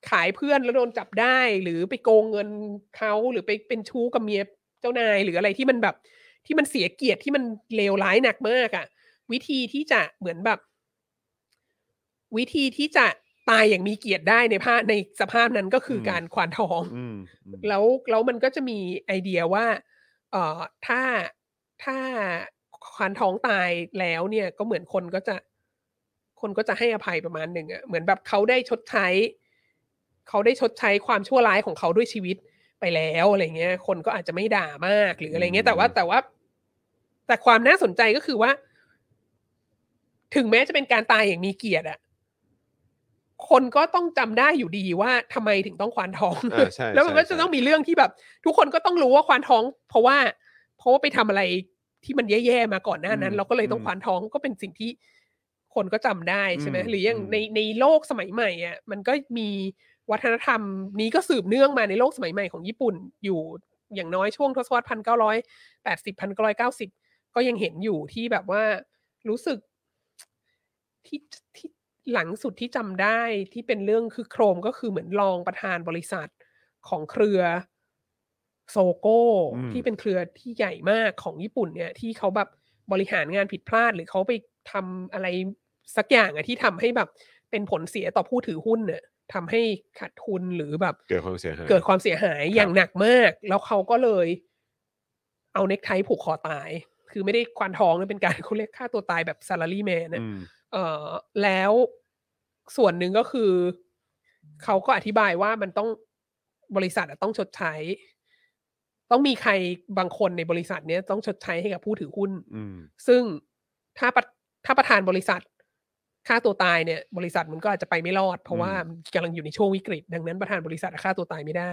ขายเพื่อนแล้วโดนจับได้ หรือไปโกงเงินเขาหรือไปเป็นชู้กับเมียเจ้านาย หรืออะไรที่มันแบบ ที่มันเสียเกียรติที่มันเลวร้ายหนักมากอะ่ะ วิธีที่จะเหมือนแบบ วิธีที่จะ ตายอย่างมีเกียรติได้ในภาพในสภาพนั้นก็คืออมการควานทองอืมอืมแล้วแล้วมันก็จะมีไอเดียว่าเอ่อถ้าถ้าควานท้องตายแล้วเนี่ยก็เหมือนคนก็จะ คนก็จะให้อภัยประมาณหนึ่งอะเหมือนแบบเขาได้ชดใช้เขาได้ชดใช้ความชั่วร้ายของเขาด้วยชีวิตไปแล้วอะไรเงี้ย คนก็อาจจะไม่ด่ามากหรืออะไรเงี้ยแต่ว่าแต่ว่า แต่ความน่าสนใจก็คือว่า ถึงแม้จะเป็นการตายอย่างมีเกียรติอะ คนก็ต้องจำได้อยู่ดีว่าทำไมถึงต้องควานท้องอ่าใช่แล้วมันก็ใช่จะต้องมีเรื่องที่แบบ ทุกคนก็ต้องรู้ว่าควานท้อง เพราะว่าเพราะว่าไปทำอะไรที่มันแย่ๆมาก่อนหน้านั้น เราก็เลยต้องควานท้องก็เป็นสิ่งที่คนก็จำได้ใช่ไหมหรืออย่างในในโลกสมัยใหม่อะมันก็มีวัฒนธรรมนี้ก็สืบเนื่องมาในโลกสมัยใหม่ของญี่ปุ่นอยู่อย่างน้อยช่วงทศวรรษพันเก้าร้อยแปดสิบพันเก้าร้อยเก้าสิบก็ยังเห็นอยู่ที่แบบว่ารู้สึกที่ที่ หลังสุดที่จำได้ที่เป็นเรื่องคือโครมก็คือเหมือนรองประธานบริษัทของเครือโซโก้อืมที่เป็นเครือที่ใหญ่มากของญี่ปุ่นเนี่ย ที่เขาแบบบริหารงานผิดพลาด หรือเขาไปทำอะไรสักอย่างอะที่ทำให้แบบเป็นผลเสียต่อผู้ถือหุ้นเนี่ยทำให้ขาดทุนหรือแบบ เกิดความเสียหายเกิดความเสียหายครับอย่างหนักมาก แล้วเขาก็เลย เอาเน็กไทผูกคอตาย คือไม่ได้ควานท้องนะเป็นการเขาเรียกฆ่าตัวตายแบบซา l ารีแมนนะอืม เอ่อแล้วส่วนหนึ่งก็คือ เขาก็อธิบายว่ามันต้องบริษัทอะต้องชดใช้ ต้องมีใครบางคนในบริษัทเนี้ยต้องชดใช้ให้กับผู้ถือหุ้นอืมซึ่งถ้าประถ้าประธานบริษัทฆ่าตัวตายเนี่ยบริษัทมันก็อาจจะไปไม่รอด เพราะว่ามันกำลังอยู่ในช่วงวิกฤต ดังนั้นประธานบริษัทอะฆ่าตัวตายไม่ได้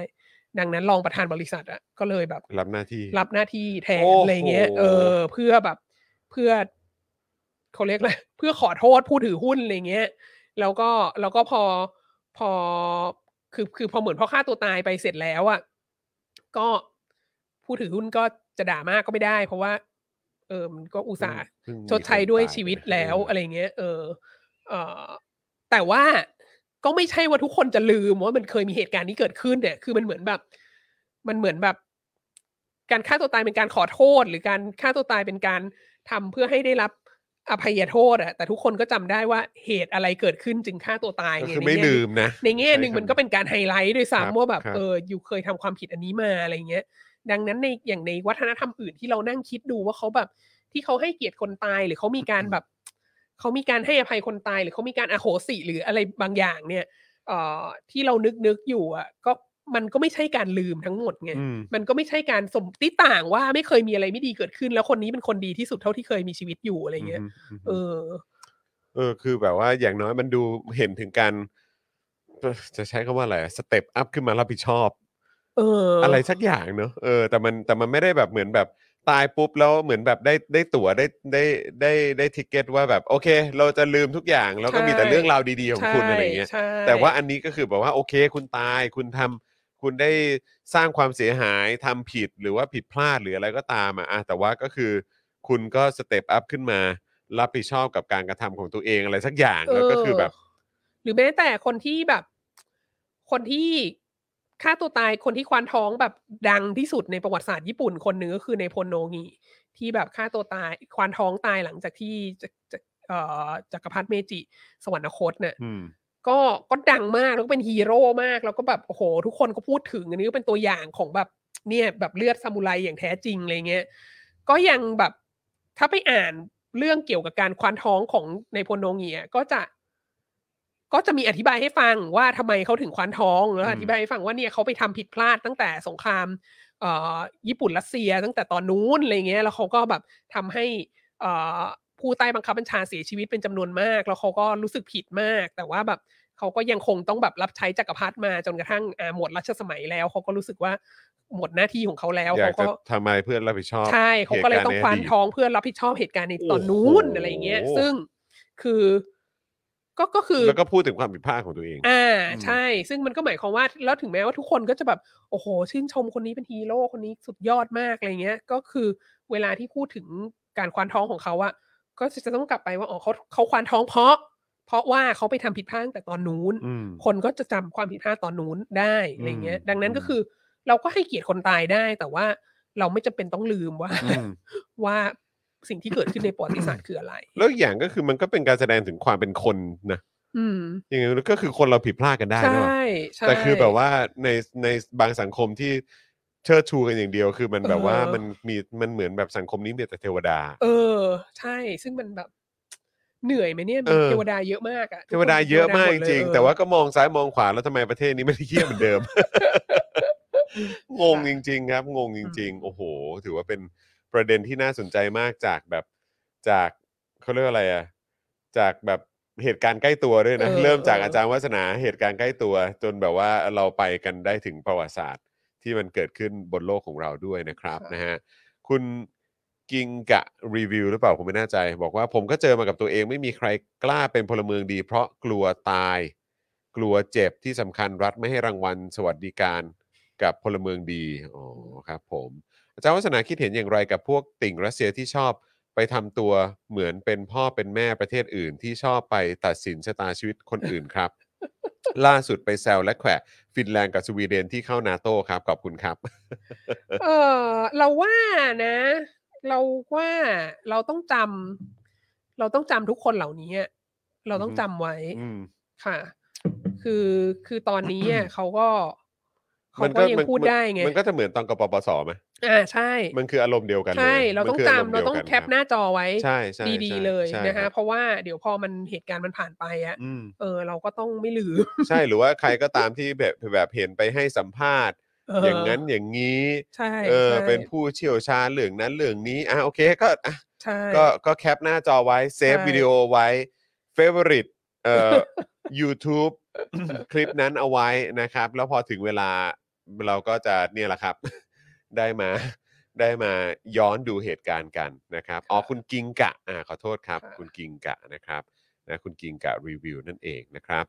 ดังนั้นรองประธานบริษัทอะก็เลยแบบ รับหน้าที่ รับหน้าที่แทนโอ้โหอะไรเงี้ยเออ เพื่อแบบเพื่อ เขาเรียกอะไรเพื่อขอโทษผู้ถือหุ้นอะไรเงี้ย แล้วก็แล้วก็พอพอคือคือพอเหมือนพอฆ่าตัวตายไปเสร็จแล้วอะก็ผู้ถือหุ้นก็จะด่ามากก็ไม่ได้ เพราะว่า เออมันก็อุตส่าห์เพิ่งมีชดใช้ด้วยคนตายชีวิตไปแล้วเออออะไรเงี้ย เออ เออแต่ว่าก็ไม่ใช่ว่าทุกคนจะลืมว่ามันเคยมีเหตุการณ์นี้เกิดขึ้นเนี่ย คือมันเหมือนแบบ มันเหมือนแบบ การฆ่าตัวตายเป็นการขอโทษ หรือการฆ่าตัวตายเป็นการทำเพื่อให้ได้รับ อภัยโทษอะแต่ทุกคนก็จำได้ว่าเหตุอะไรเกิดขึ้นจึงฆ่าตัวตายก็ไงคือในไม่แง่ลืหนึ่งมนะ ในแง่หนึ่งใช้คำมันก็เป็นการไฮไลท์ด้วยครับซ้ำว่าแบบครับเอออยู่เคยทำความผิดอันนี้มาอะไรเงี้ย ดังนั้นในอย่างในวัฒนธรรมอื่นที่เรานั่งคิดดูว่าเขาแบบที่เขาให้เกียรติคนตายหรือเขามีการแบบเขามีการให้อภัยคนตายหรือเขามีการอโหสิหรืออะไรบางอย่างเนี่ยเอ่อที่เรานึกนึกอยู่อะก็ มันก็ไม่ใช่การลืมทั้งหมดไงอืมมันก็ไม่ใช่การสมติต่างว่าไม่เคยมีอะไรไม่ดีเกิดขึ้น แล้วคนนี้เป็นคนดีที่สุดเท่าที่เคยมีชีวิตอยู่อะไรเงี้ยอืมเออ เออ คือแบบว่าอย่างน้อยมันดูเห็นถึงการเอ่อจะใช้คำว่าอะไร สเต็ปอัพขึ้นมารับผิดชอบเอออ อะไรสักอย่างเนอะ เออ แต่มันแต่มันไม่ได้แบบเหมือนแบบตายปุ๊บแล้วเหมือนแบบได้ได้ตั๋วได้ได้ได้ได้ทิเกตว่าแบบโอเค เราจะลืมทุกอย่างแล้วก็มีแต่เรื่องราวดีๆของคุณอะไรอย่างเงี้ยใช่แต่ว่าอันนี้ก็คือแบบว่าโอเค คุณตายคุณทำ คุณได้สร้างความเสียหายทำผิดหรือว่าผิดพลาดหรืออะไรก็ตามอะอะแต่ว่าก็คือคุณก็สเต็ปอัพขึ้นมา รับผิดชอบกับการกระทำของตัวเองอะไรสักอย่างแล้วก็คือแบบ หรือแม้แต่คนที่แบบ คนที่ฆ่าตัวตายคนที่ควานท้องแบบดังที่สุดในประวัติศาสตร์ญี่ปุ่นคนหนึ่งก็คือในพลโนงีที่แบบฆ่าตัวตายควานท้องตายหลังจากที่จะจะเอ่อจักรพรรดิเมจิ สวรรคตเนี่ยอืม ก็ก็ดังมากแล้วก็เป็นฮีโร่มาก แล้วก็แบบโอ้โห ทุกคนก็พูดถึงอันนี้ก็เป็นตัวอย่างของแบบเนี่ยแบบเลือดซามูไรอย่างแท้จริงอะไรเงี้ยก็ยังแบบถ้าไปอ่านเรื่องเกี่ยวกับการควานท้องของในพลโนเงียก็จะ ก็จะมีอธิบายให้ฟังว่าทำไมเขาถึงควานท้องแล้วอืมอธิบายให้ฟังว่าเนี่ยเขาไปทำผิดพลาดตั้งแต่สงครามเอ่อญี่ปุ่นรัสเซียตั้งแต่ตอนนู้นอะไรเงี้ยแล้วเขาก็แบบทำให้เอ่อ ผู้ใต้บังคับบัญชาเสียชีวิตเป็นจำนวนมาก แล้วเขาก็รู้สึกผิดมาก แต่ว่าแบบเขาก็ยังคงต้องแบบรับใช้จักรพรรดิมาจนกระทั่งอ่าหมดรัชสมัยแล้วเขาก็รู้สึกว่าหมดหน้าที่ของเขาแล้วอยากเขาจะก็ทำอะไรเพื่อรับผิดชอบใช่เขาก็เลยต้องคว้านหตุกรณ์ใดีตท้องเพื่อรับผิดชอบเหตุการณ์ในตอนโอ้โหนู้นอะไรอย่างเงี้ย ซึ่งคือก็ก็คือแล้วก็พูดถึงความผิดพลาดของตัวเอง อ่าอืมใช่ ซึ่งมันก็หมายความว่าแล้วถึงแม้ว่าทุกคนก็จะแบบโอ้โหชื่นชมคนนี้เป็นฮีโร่คนนี้สุดยอดมากอะไรเงี้ย ก็คือเวลาที่พูดถึงการควานท้องของเขาอะ ก็จะต้องกลับไปว่าอ๋อเขาเขาควานท้องเพราะ เพราะว่าเขาไปทำผิดพลาดตั้งแต่ตอนนู้นอืมคนก็จะจำความผิดพลาดตอนนู้นได้อะไรเงี้ยอืมดังนั้นก็อืมคือ เราก็ให้เกียรติคนตายได้ แต่ว่าเราไม่จำเป็นต้องลืมว่าอืมว่าสิ่งที่เกิดขึ้นในประวัติศาสตร์คืออะไร แล้วอีกอย่างก็คือมันก็เป็นการแสดงถึงความเป็นคนนะอืมอย่างนี้ก็คือคนเราผิดพลาดกันได้ใชนะ่ใช่แต่คือแบบว่าในในบางสังคมที่ เชิดชูกันอย่างเดียวคือมันแบบว่าเออ มันมีมันเหมือนแบบสังคมนี้มีแต่เทวดา เออ ใช่ ซึ่งมันแบบ เหนื่อยไหมเนี่ยเออ เทวดาเยอะมากอะเทวดาเยอะมากจริงเออๆแต่ว่าก็มองซ้ายมองขวาแล้วทำไมประเทศนี้ไม่ได้เยี่ยมเหมือนเดิม งงจริง ๆ ครับ งงจริง ๆ โอ้โห ถือว่าเป็นประเด็นที่น่าสนใจมากจากแบบจากเขาเรียกว่าอะไรอะจากแบบเหตุการณ์ใกล้ตัวด้วยนะเออเริ่มจากเอออ อาจารย์วัฒนาเหตุการณ์ใกล้ตัว จนแบบว่าเราไปกันได้ถึงประวัติศาสตร์ ที่มันเกิดขึ้นบนโลกของเราด้วยนะครับนะฮะคุณกิงกะรีวิวหรือเปล่าผมไม่แน่ใจ บอกว่าผมก็เจอมากับตัวเองไม่มีใครกล้าเป็นพลเมืองดี เพราะกลัวตาย กลัวเจ็บที่สำคัญรัฐไม่ให้รางวัลสวัสดิการกับพลเมืองดีอ๋อครับผมอาจารย์วัฒนาคิดเห็นอย่างไรกับพวกติ่งรัสเซียที่ชอบไปทำตัวเหมือนเป็นพ่อเป็นแม่ประเทศอื่นที่ชอบไปตัดสินชะตาชีวิตคนอื่นครับ ล่าสุดไปแซวและแขวะฟินแลนด์กับสวีเดนที่เข้านาโต้ครับ ขอบคุณครับ เออเราว่านะ เราว่าเราต้องจำเราต้องจำทุกคนเหล่านี้อะเราต้องอือฮึจำไว้อืมค่ะ คือคือตอนนี้อะเขาก็ เขามันก็ยังมันพูดมันได้ไง มันก็จะเหมือนตอนกปปสไหมอ่าใช่ มันคืออารมณ์เดียวกันเลยใช่ เราต้องมันคืจำมณ์เราดียวต้องกันแคปรับหน้าจอไว้ใช่ใช่ดีใช่ๆเลยใช่นะคคะรับเพราะว่าเดี๋ยวพอมันเหตุการณ์มันผ่านไปอะอืมเออเราก็ต้องไม่ลืม ใช่หรือว่าใครก็ตามที่แบบแบบเห็นไปให้สัมภาษณ์เอย่างนั้นอย่างนี้ใช่เออใช่เป็นผู้เชี่ยวชาญเรื่องนั้นเรื่องนี้อะโอเคก็อะใช่ก็ก็แคปหน้าจอไว้เซฟใช่วิดีโอไว้ favorite เอ่อ YouTube คลิปนั้นเอาไว้นะครับ แล้วพอถึงเวลา เราก็จะเนี่ยแหละครับ ได้มาได้มาย้อนดูเหตุการณ์กันนะครับอ๋อคุณกิงกะอ่าขอโทษครับ คุณกิงกะนะครับนะคุณกิงกะรีวิวนั่นเองนะครับ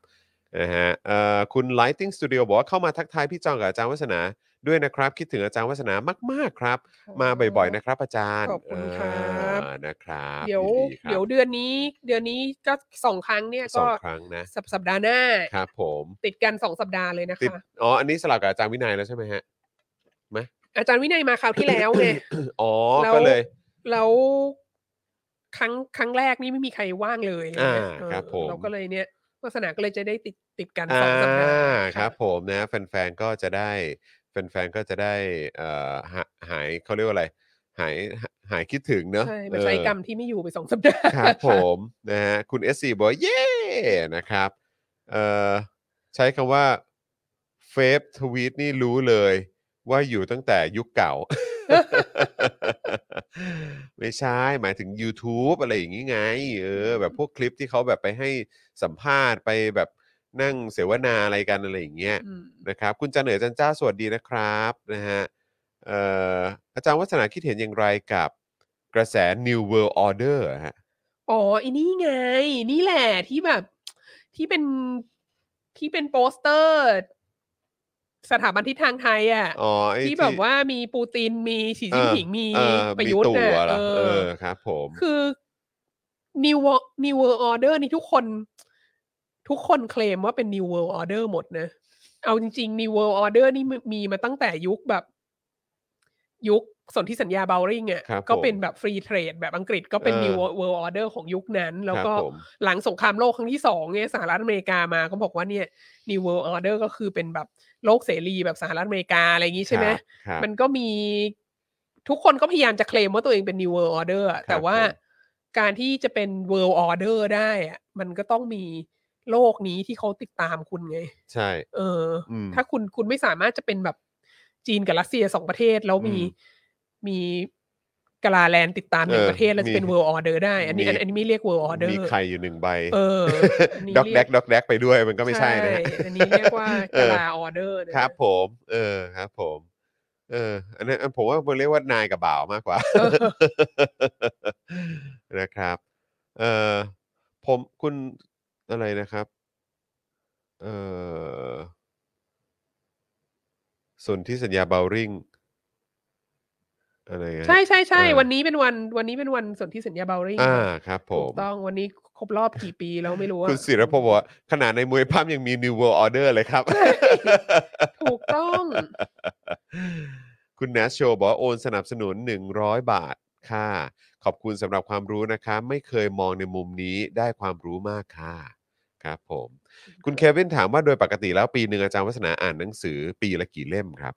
นะฮะเอ่อคุณ Lighting Studio บอกว่าเข้ามาทักทายพี่จองกับอาจารย์วัฒนา ด้วยนะครับ คิดถึงอาจารย์วัฒนามาก ๆ ครับ มาบ่อยๆนะครับ อาจารย์ขอบคุณครับอ่านะครับเดี๋ยวดีๆครับเดี๋ยวเดือนนี้ เดือนนี้ก็สองครั้งเนี่ยสอก็งครั้งนะสัปสัปดาห์หน้าครับผมติดกันสองสัปดาห์เลยนะติดคะอ๋ออันนี้สลับกับอาจารย์วินัยแล้วใช่ไหมฮะอาจารย์วินัยมาคราวที่แล้วไงอ๋อแล้วก็เลยแล้วครั้งครั้งแรกนี่ไม่มีใครว่างเลยอะไรเงี้ยอ่าเออครับผมเราก็เลยเนี่ยวัสนาก็เลยจะได้ติดติดกันอ่าสองสัปดาห์ครับผมนะแฟนๆก็จะได้ แฟนๆก็จะได้เอ่อหาหายเขาเรียกว่าอะไร หายหายคิดถึงเนอะใช่มาใช้เออกรรมที่ไม่อยู่ไปสองสัปดาห์ครับผมนะฮะคุณ SC บอกว่าเย้นะครับเอ่อใช้คำว่าเฟฟทวีตนี่รู้เลย ว่าอยู่ตั้งแต่ยุคเก่า ไม่ใช่ หมายถึง YouTube อะไรอย่างนี้ไง เออ แบบพวกคลิปที่เขาแบบไปให้สัมภาษณ์ไปแบบ นั่งเสวนาอะไรกันอะไรอย่างเงี้ยอืมนะครับ คุณจันเหนือจันเจ้าสวัสดีนะครับนะฮะเอ่ออาจารย์วัฒนาคิดเห็นอย่างไรกับกระแส New World Order อะฮะอ๋ออันนี้ไง นี่แหละที่แบบ ที่เป็นที่เป็นโปสเตอร์ สถาบันทิศทางไทยอะ อ๋อไอ้ที่แบบว่ามีปูตินมีสีจิ้นผิงมีเออประยุทธ์มีน่ะเหรอเอเอออ ครับผม คือ New World New World Order นี่ทุกคน ทุกคนเคลมว่าเป็น New World Order หมดนะ เอาจริง ๆ New World Order นี่มีมาตั้งแต่ยุคแบบ ยุคสนธิสัญญาเบลริงอะครับก็ผมเป็นแบบฟรีเทรดแบบอังกฤษก็เป็นเออ New World Order ของยุคนั้น แล้วก็ครับผมหลังสงครามโลกครั้งที่สองเนี่ยสหรัฐอเมริกามาก็บอกว่าเนี่ย New World Order ก็คือเป็นแบบโลกเสรีแบบสหรัฐอเมริกาอะไรอย่างนี้ใช่ไหมครับครับมันก็มีทุกคนก็พยายามจะเคลมว่าตัวเองเป็น New World Order อะแต่ว่าผมการที่จะเป็น World Order ได้อะมันก็ต้องมี โลกนี้ที่เขาติดตามคุณไง ใช่ เอออมถ้าคุณคุณไม่สามารถจะเป็นแบบจีนกับรัสเซียสองประเทศ แล้วมีอืมมีกาลาแลนด์ติดตามอย่างเออประเทศแล้วจะเป็นมี world order ได้ อันนี้มีอันอันนี้ไม่เรียก world order มีไข่อยู่หนึ่งใบ เอออันนี้ด็อกแดเรียกด็อกแดกไปด้วยมันก็ไม่ใช่นะฮะอันนี้เรียกว่าเออกาลาออเดอร์นะครับ ผม เออครับ ผม เออ อันนั้นอันผมว่ามันเรียกว่านายกับบ่าวมากกว่าเออนะครับ เออผมคุณ อะไรนะครับ เออส่วนที่สัญญาเบลริงอะไรฮะใช่ใช่ใช่เออวันนี้เป็นวันวันนี้เป็นวันสนธิสัญญาเบลริงอ่าครับ ผถูมกต้องวันนี้ครบรอบกี่ปีแล้วไม่รู้อะคุณศิรพงศ์บอกว่าขนาดในมวยปั้มยังมี New World Order เลยครับ ถูกต้อง คุณแนชโชบอกว่าโอนสนับสนุน 100 บาท ค่ะ ขอบคุณสำหรับความรู้นะคะ ไม่เคยมองในมุมนี้ได้ความรู้มากค่ะครับผม คุณเควินถามว่าโดยปกติแล้วปีหนึ่งอาจารย์วัฒนาอ่านหนังสือปีละกี่เล่มครับ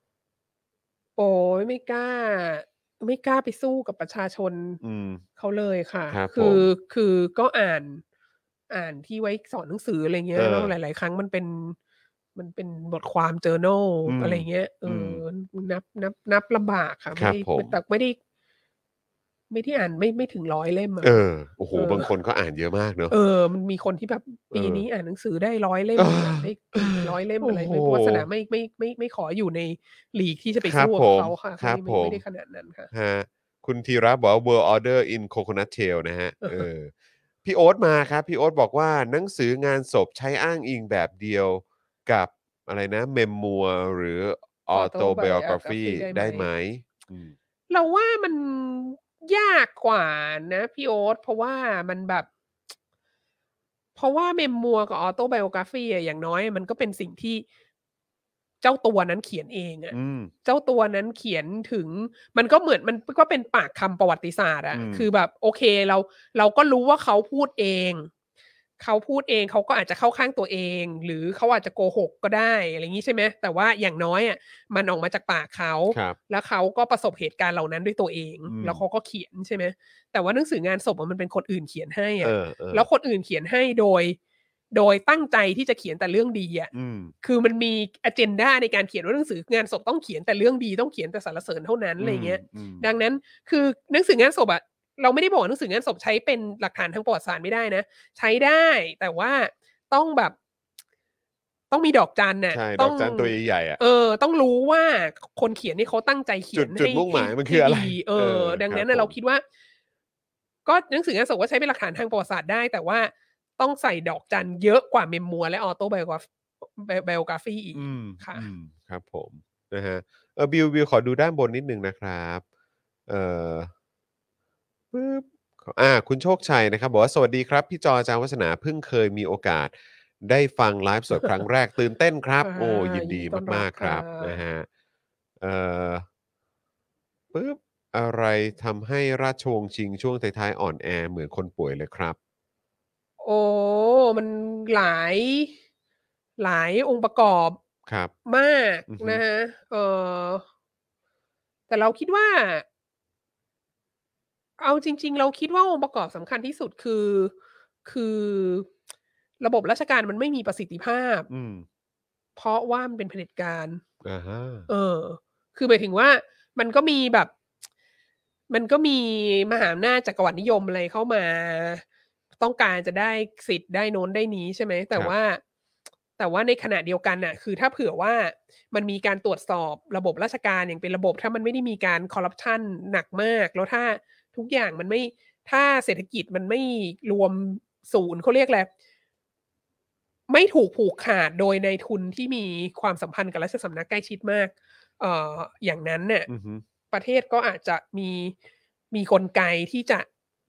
โอ้ยไม่กล้า ไม่กล้าไปสู้กับประชาชนอืม เขาเลยค่ะครับคือผมคือก็อ่านอ่านที่ไว้สอนหนังสืออะไรเงี้ยเออแล้วหลาย ๆ ครั้งมันเป็น มันเป็นบทความเจอโนอืมอะไรเงี้ยเอออนับนับนับลำบากค่ะครัไม่บได้ผม แต่ไม่ได้ ไม่ได้อ่านไม่ไม่ถึงร้อยเล่มอะเออโอ้โหเออบางคนก็อ่านเยอะมากเนอะเออ มันมีคนที่แบบปีเออนี้อ่านหนังสือได้ร้อยเล่มเอออ่านได้ร้อยเล่มอะไรไม่โอ้โหวาสนาไม่ไม่ไม่ไม่ขออยู่ในลีกที่จะไปครับสู้ผกับมเขาค่ะครับไม่ผมไม่ได้ขนาดนั้นค่ะฮะคุณธีระบอกว่า World Order in Coconut Tail นะฮะเออพี่โอ๊ตมาครับ พี่โอ๊ตบอกว่าหนังสืองานศพใช้อ้างอิงแบบเดียวกับอะไรนะเมมมัวหรือ autobiography autobiography ได้ได้ไหไหมมอืมเราว่ามัน ยากกว่านะพี่โอ๊ตเพราะว่ามันแบบ เพราะว่าเมมมัวกับออโตไบโอกราฟีอย่างน้อย มันก็เป็นสิ่งที่เจ้าตัวนั้นเขียนเองอะอืมเจ้าตัวนั้นเขียนถึง มันก็เหมือนมันก็เป็นปากคำประวัติศาสตร์อะอืมคือแบบ โอเคเราเราก็รู้ว่าเขาพูดเอง เขาพูดเองเขาก็อาจจะเข้าข้างตัวเอง หรือเขาอาจจะโกหกก็ได้อะไรอย่างนี้ใช่ไหมแต่ว่าอย่างน้อยอะมันออกมาจากปากเขาครับแล้วเขาก็ประสบเหตุการณ์เหล่านั้นด้วยตัวเองอืมแล้วเขาก็เขียนใช่ไหมแต่ว่าหนังสืองานศพอะมันเป็นคนอื่นเขียนให้เออะอเออแล้วคนอื่นเขียนให้โดย โดยตั้งใจที่จะเขียนแต่เรื่องดีอะอืมคือมันมีอเจนดาในการเขียนว่าหนังสืองานศพต้องเขียนแต่เรื่องดีต้องเขียนแต่สรรเสริญเท่านั้นอะไรเงี้ยอืมดังนั้นคือหนังสืองานศพอะ เราไม่ได้บอกว่าหนังสืองานศพใช้เป็นหลักฐานทางประวัติศาสตร์ไม่ได้นะ ใช้ได้แต่ว่าต้องแบบต้องมีดอกจันน่ะใช่ดต้อกจันตัวใหญ่ๆอะเออต้องรู้ว่าคนเขียนนี่เขาตั้งใจเขียนจุดจุดให้มุ่งหมายให้มันคืออะไรให้ดีเอเอออ ดังนั้นครัน่ะบเราผมคิดว่า ก็หนังสืองานศพก็ใช้เป็นหลักฐานทางประวัติศาสตร์ได้ แต่ว่าต้องใส่ดอกจันเยอะกว่า memoir และ autobiograph biography อีกอืมค่ะอืมครับผมนะฮะเออบิวบิวขอดูด้านบนนิดนึงนะครับ เออ ปึ๊บขออ่าคุณโชคชัยนะครับ บอกว่าสวัสดีครับ พี่จออาจารย์วัฒนาเพิ่งเคยมีโอกาส ได้ฟังไลฟ์สดครั้งแรกตื่นเต้นครับอ่าโอ้ยินดียินดีต้อนรับมากๆครับค่ะนะฮะเอ่อปึ๊บอะไรทำให้ราชวงศ์ชิงช่วงท้ายๆอ่อนแอเหมือนคนป่วยเลยครับ โอ้มันหลาย หลายองค์ประกอบครับ มากอือฮึนะฮะเออแต่เราคิดว่า เอาจริง ๆ เราคิดว่าองค์ประกอบสำคัญที่สุดคือ คือระบบราชการมันไม่มีประสิทธิภาพ อืมเพราะว่ามันเป็นเผด็จการอ่าฮะเออ คือหมายถึงว่ามันก็มีแบบ มันก็มีมหาอำนาจจักรวรรดินิยมอะไรเข้ามา ต้องการจะได้สิทธิ์ได้โน้นได้นี้ใช่ไหม แต่ว่า แต่ว่าในขณะเดียวกันน่ะ คือถ้าเผื่อว่ามันมีการตรวจสอบระบบราชการอย่างเป็นระบบ ถ้ามันไม่ได้มีการคอร์รัปชันหนักมาก แล้วถ้า ทุกอย่างมันไม่ถ้าเศรษฐกิจมันไม่รวมศูนย์เขาเรียกอะไรไม่ถูกผูกขาดโดยในทุนที่มีความสัมพันธ์กับราชสำนักใกล้ชิดมาก เอ่ออย่างนั้นเนี่ยอือฮึประเทศก็อาจจะมีมีกลไกที่จะ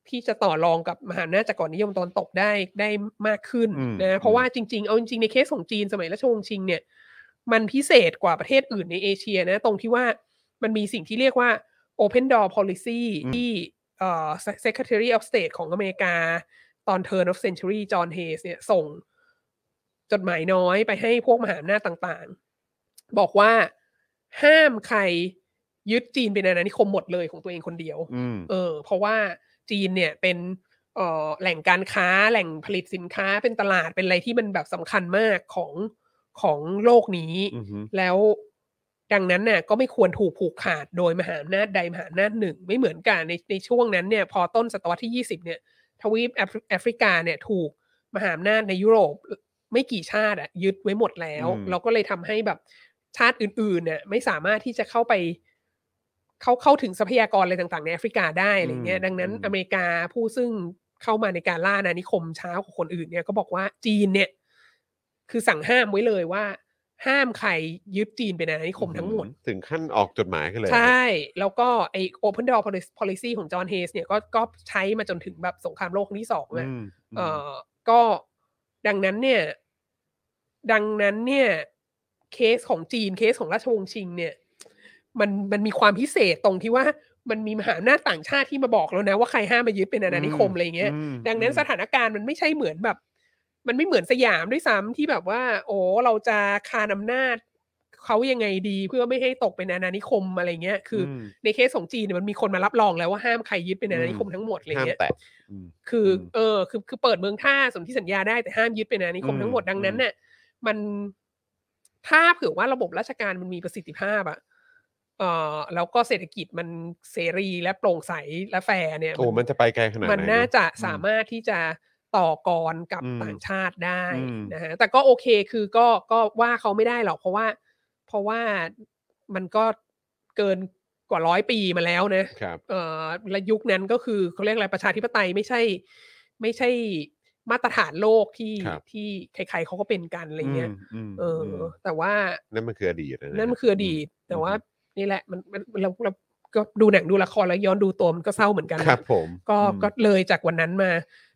ที่จะต่อรองกับมหาอำนาจจักรวรรดินิยมตอนตกได้ได้มากขึ้นอืมนะเพราะว่าจริง ๆ เอาจริงๆในเคสของจีนสมัยราชวงศ์ชิงเนี่ย มันพิเศษกว่าประเทศอื่นในเอเชียนะ ตรงที่ว่ามันมีสิ่งที่เรียกว่า Open Door Policy ที่เอ่อ Secretary of State ของอเมริกา ตอน Turn of Century จอห์นเฮสเนี่ยส่งจดหมายน้อยไปให้พวกมหาอำนาจต่างๆ บอกว่าห้ามใครยึดจีนเป็นอาณานิคมหมดเลยของตัวเองคนเดียวอืมเออ เพราะว่าจีนเนี่ยเป็นเอ่อแหล่งการค้าแหล่งผลิตสินค้าเป็นตลาดเป็นอะไรที่มันแบบสำคัญมากของของโลกนี้อือฮึแล้ว ดังนั้นเนี่ยก็ไม่ควรถูกผูกขาดโดยมหาอำนาจใดมหาอำนาจหนึ่ง ไม่เหมือนกันในในช่วงนั้นเนี่ยพอต้นศตวรรษที่ 20 เนี่ยทวีปแอฟริแอฟริกาเนี่ยถูกมหาอำนาจในยุโรปไม่กี่ชาติอะยึดไว้หมดแล้วอืมเราก็เลยทำให้แบบชาติอื่นๆเนี่ยไม่สามารถที่จะเข้าไปเข้าเข้าถึงทรัพยากรอะไรต่างๆ ในแอฟริกาได้อะไรเงี้ยดังนั้นอเมริกาผู้ซึ่งเข้ามาในการล่าอาณานิคมช้ากว่าคนอื่นเนี่ยก็บอกว่าจีนเนี่ย คือสั่งห้ามไว้เลยว่า ห้ามใครยึดจีนเป็นอาณานิคมทั้งหมด ถึงขั้นออกจดหมายกันเลย ใช่ แล้วก็ไอ Open Door Policy- Policy ของจอห์นเฮสเนี่ยก็ก็ใช้มาจนถึงแบบสงครามโลกครั้งที่สองอือะมเออก็ดังนั้นเนี่ย ดังนั้นเนี่ย เคสของจีนเคสของราชวงศ์ชิง เนี่ย มันมันมีความพิเศษตรงที่ว่ามันมีมหาอำนาจต่างชาติที่มาบอกแล้วนะ ว่าใครห้ามมายึดเป็นอาณานิคมอะไรเงี้ยอืมดังนั้นสถานการณ์มันไม่ใช่เหมือนแบบ มันไม่เหมือนสยามด้วยซ้ำที่แบบว่า โอ้เราจะคานอำนาจเขายังไงดีเพื่อไม่ให้ตกเป็นอาณานิคมอะไรเงี้ย คืออมในเคสของจีนเนี่ยมันมีคนมารับรองแล้วว่าห้ามใครยึดเป็นอาณานิคมทั้งหมดอะไรห้ามเงี้ยแตะอืมคืออมเออคือคือเปิดเมืองท่าสนธิสัญญาได้แต่ห้ามยึดเป็นอาณานิคมอืมทั้งหมดดังนั้นอืมเนี่ยมันถ้าเผื่อว่าระบบราชการมันมีประสิทธิภาพอะเออแล้วก็เศรษฐกิจมันเสรีและโปร่งใสและแฟร์เนี่ยโอ้มันจะไปไกลขนาดไหนมันน่าเอะจะอืมสามารถที่จะ ต่อกรกับอืมต่างชาติได้อืมนะฮะแต่ก็โอเคคือก็ก็ว่าเขาไม่ได้หรอกเพราะว่า เพราะว่ามันก็เกินกว่าร้อยปีมาแล้วนะครับเอ่อและยุคนั้นก็คือเขาเรียกอะไรประชาธิปไตยไม่ใช่ ไม่ใช่มาตรฐานโลกที่ครับที่ใครๆเขาก็เป็นกันอะไรเงี้ยอืมเออมอแต่ว่านั่นมันคืออดีตะนั่นมันคืออดีต แต่ว่านี่แหละมันมันเราเราก็ดูหนังดูละครแล้วย้อนดูตัวมันก็เศร้าเหมือนกันครับผมก็อืมก็เลยจากวันนั้นมา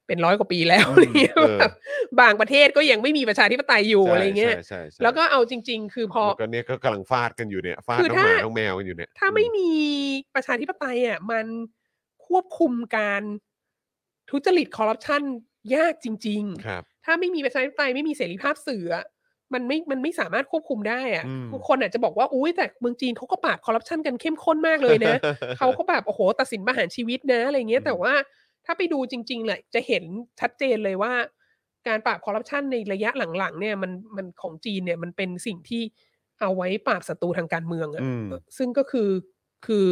เป็นร้อยกว่าปีแล้วอืมอะไรเงี้ยเออแบบบางประเทศก็ยังไม่มีประชาธิปไตยอยู่ใช่อะไรเงี้ยใช่ใช่ใช่แล้วก็เอาจริง ๆ คือพอแล้วก็เนี่ยก็กำลังฟาดกันอยู่เนี่ยฟาดคือน้องหมาถ้าน้องแมวกันอยู่เนี่ย ถ้าไม่มีประชาธิปไตยอะมันควบคุมการทุจริตคอร์รัปชันยากจริงครับๆถ้าไม่มีประชาธิปไตยไม่มีเสรีภาพสื่ออะมันไม่ มันไม่สามารถควบคุมได้อะอืมทุกคนอาจจะบอกว่า อุ้ยแต่เมืองจีนเขาก็ปราบคอร์รัปชันกันเข้มข้นมากเลยนะ เขาก็แบบ โอ้โห ตัดสินประหารชีวิตนะ อะไรเงี้อืยมแต่ว่า ถ้าไปดูจริงๆแหละจะเห็นชัดเจนเลยว่า การปราบคอร์รัปชันในระยะหลังๆ เนี่ยมันมันของจีนเนี่ยมันเป็นสิ่งที่เอาไว้ปราบศัตรูทางการเมืองอะอืมซึ่งก็คือคือ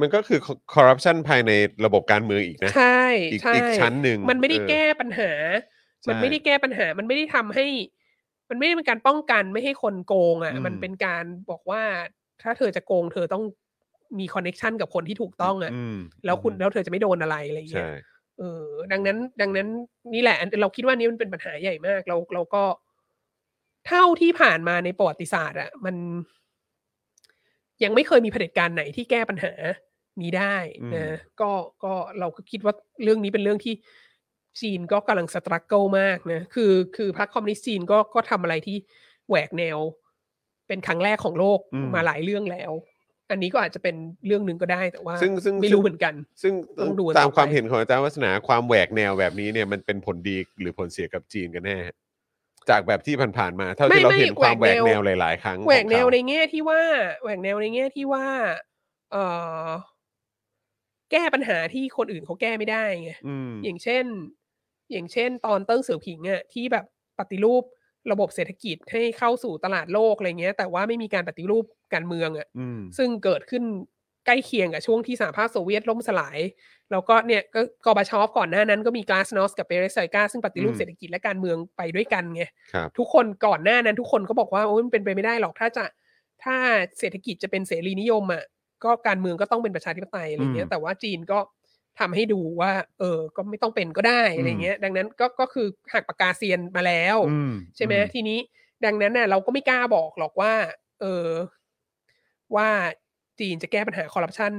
มันก็คือคอร์รัปชันภายในระบบการเมืองอีกนะใช่อีกใช่อีกชั้นหนึ่งมันไม่ได้เออแก้ปัญหา มันใช่ไม่ได้แก้ปัญหา มันไม่ได้ทำให้ มันไม่ได้เป็นการป้องกันไม่ให้คนโกงอะอืมมันเป็นการบอกว่าถ้าเธอจะโกง เธอต้อง มีคอนเน็ชันกับคนที่ถูกต้องอะอืมแล้วคุณอืมแล้วเธอจะไม่โดนอะไรอะไรอย่างเงี้ใช่ยเออดังนั้น ดังนั้นนี่แหละอันเราคิดว่านี้มันเป็นปัญหาใหญ่มาก เราเราก็ เท่าที่ผ่านมาในประวัติศาสตร์อะมัน ยังไม่เคยมีเผด็จการไหนที่แก้ปัญหานี้ได้อืมนะก็ก็เราก็คิดว่าเรื่องนี้เป็นเรื่องที่จีนก็กำลังสตรัคเกิลมากนะคือ คือพรรคคอมมิวนิสต์จีนก็ก็ทำอะไรที่แหวกแนว เป็นครั้งแรกของโลกอืมมาหลายเรื่องแล้ว อันนี้ก็อาจจะเป็นเรื่องหนึ่งก็ได้แต่ว่าซึ่งซึ่งไม่รู้เหมือนกัน ซึ่งต้องดูกันตามต่อไปความเห็นของอาจารย์วัฒนาความแหวกแนวแบบนี้เนี่ยมันเป็นผลดีหรือผลเสียกับจีนกันแน่จากแบบที่ผ่านๆมาเท่าที่เราเห็นความแหวกแนวหลาย ๆ ครั้งแหวกของแนวเขาในแง่ที่ว่าแหวกแนวในแง่ที่ว่า เออแก้ปัญหาที่คนอื่นเขาแก้ไม่ได้ไงอืมอย่างเช่น อย่างเช่น ตอนเติ้งเสี่ยวผิงอะที่แบบปฏิรูป ระบบเศรษฐกิจให้เข้าสู่ตลาดโลกอะไรเงี้ย แต่ว่าไม่มีการปฏิรูปการเมืองอะอืมซึ่งเกิดขึ้นใกล้เคียงกับช่วงที่สหภาพโซเวียตล่มสลาย แล้วก็เนี่ยก็กอบาชอฟก่อนหน้านั้นก็มีกลาสนอสกับเปเรสไซกาซึ่งปฏิรูปอืมเศรษฐกิจและการเมืองไปด้วยกันไงครับทุกคนก่อนหน้านั้นทุกคนก็บอกว่าโอ้ยมันเป็นไปไม่ได้หรอกถ้าจะถ้าเศรษฐกิจจะเป็นเสรีนิยมอะก็การเมืองก็ต้องเป็นประชาธิปไตยอะไรเงี้อืยมแต่ว่าจีนก็ ทำให้ดูว่า เออ ก็ไม่ต้องเป็นก็ได้อะไรเงี้ย ดังนั้นก็ก็คือหักปากกาเซียนมาแล้วอืมใช่ไหมอืทีนี้ ดังนั้นน่ะ เราก็ไม่กล้าบอกหรอกว่า เออ ว่าจีนจะแก้ปัญหาคอร์รัปชัน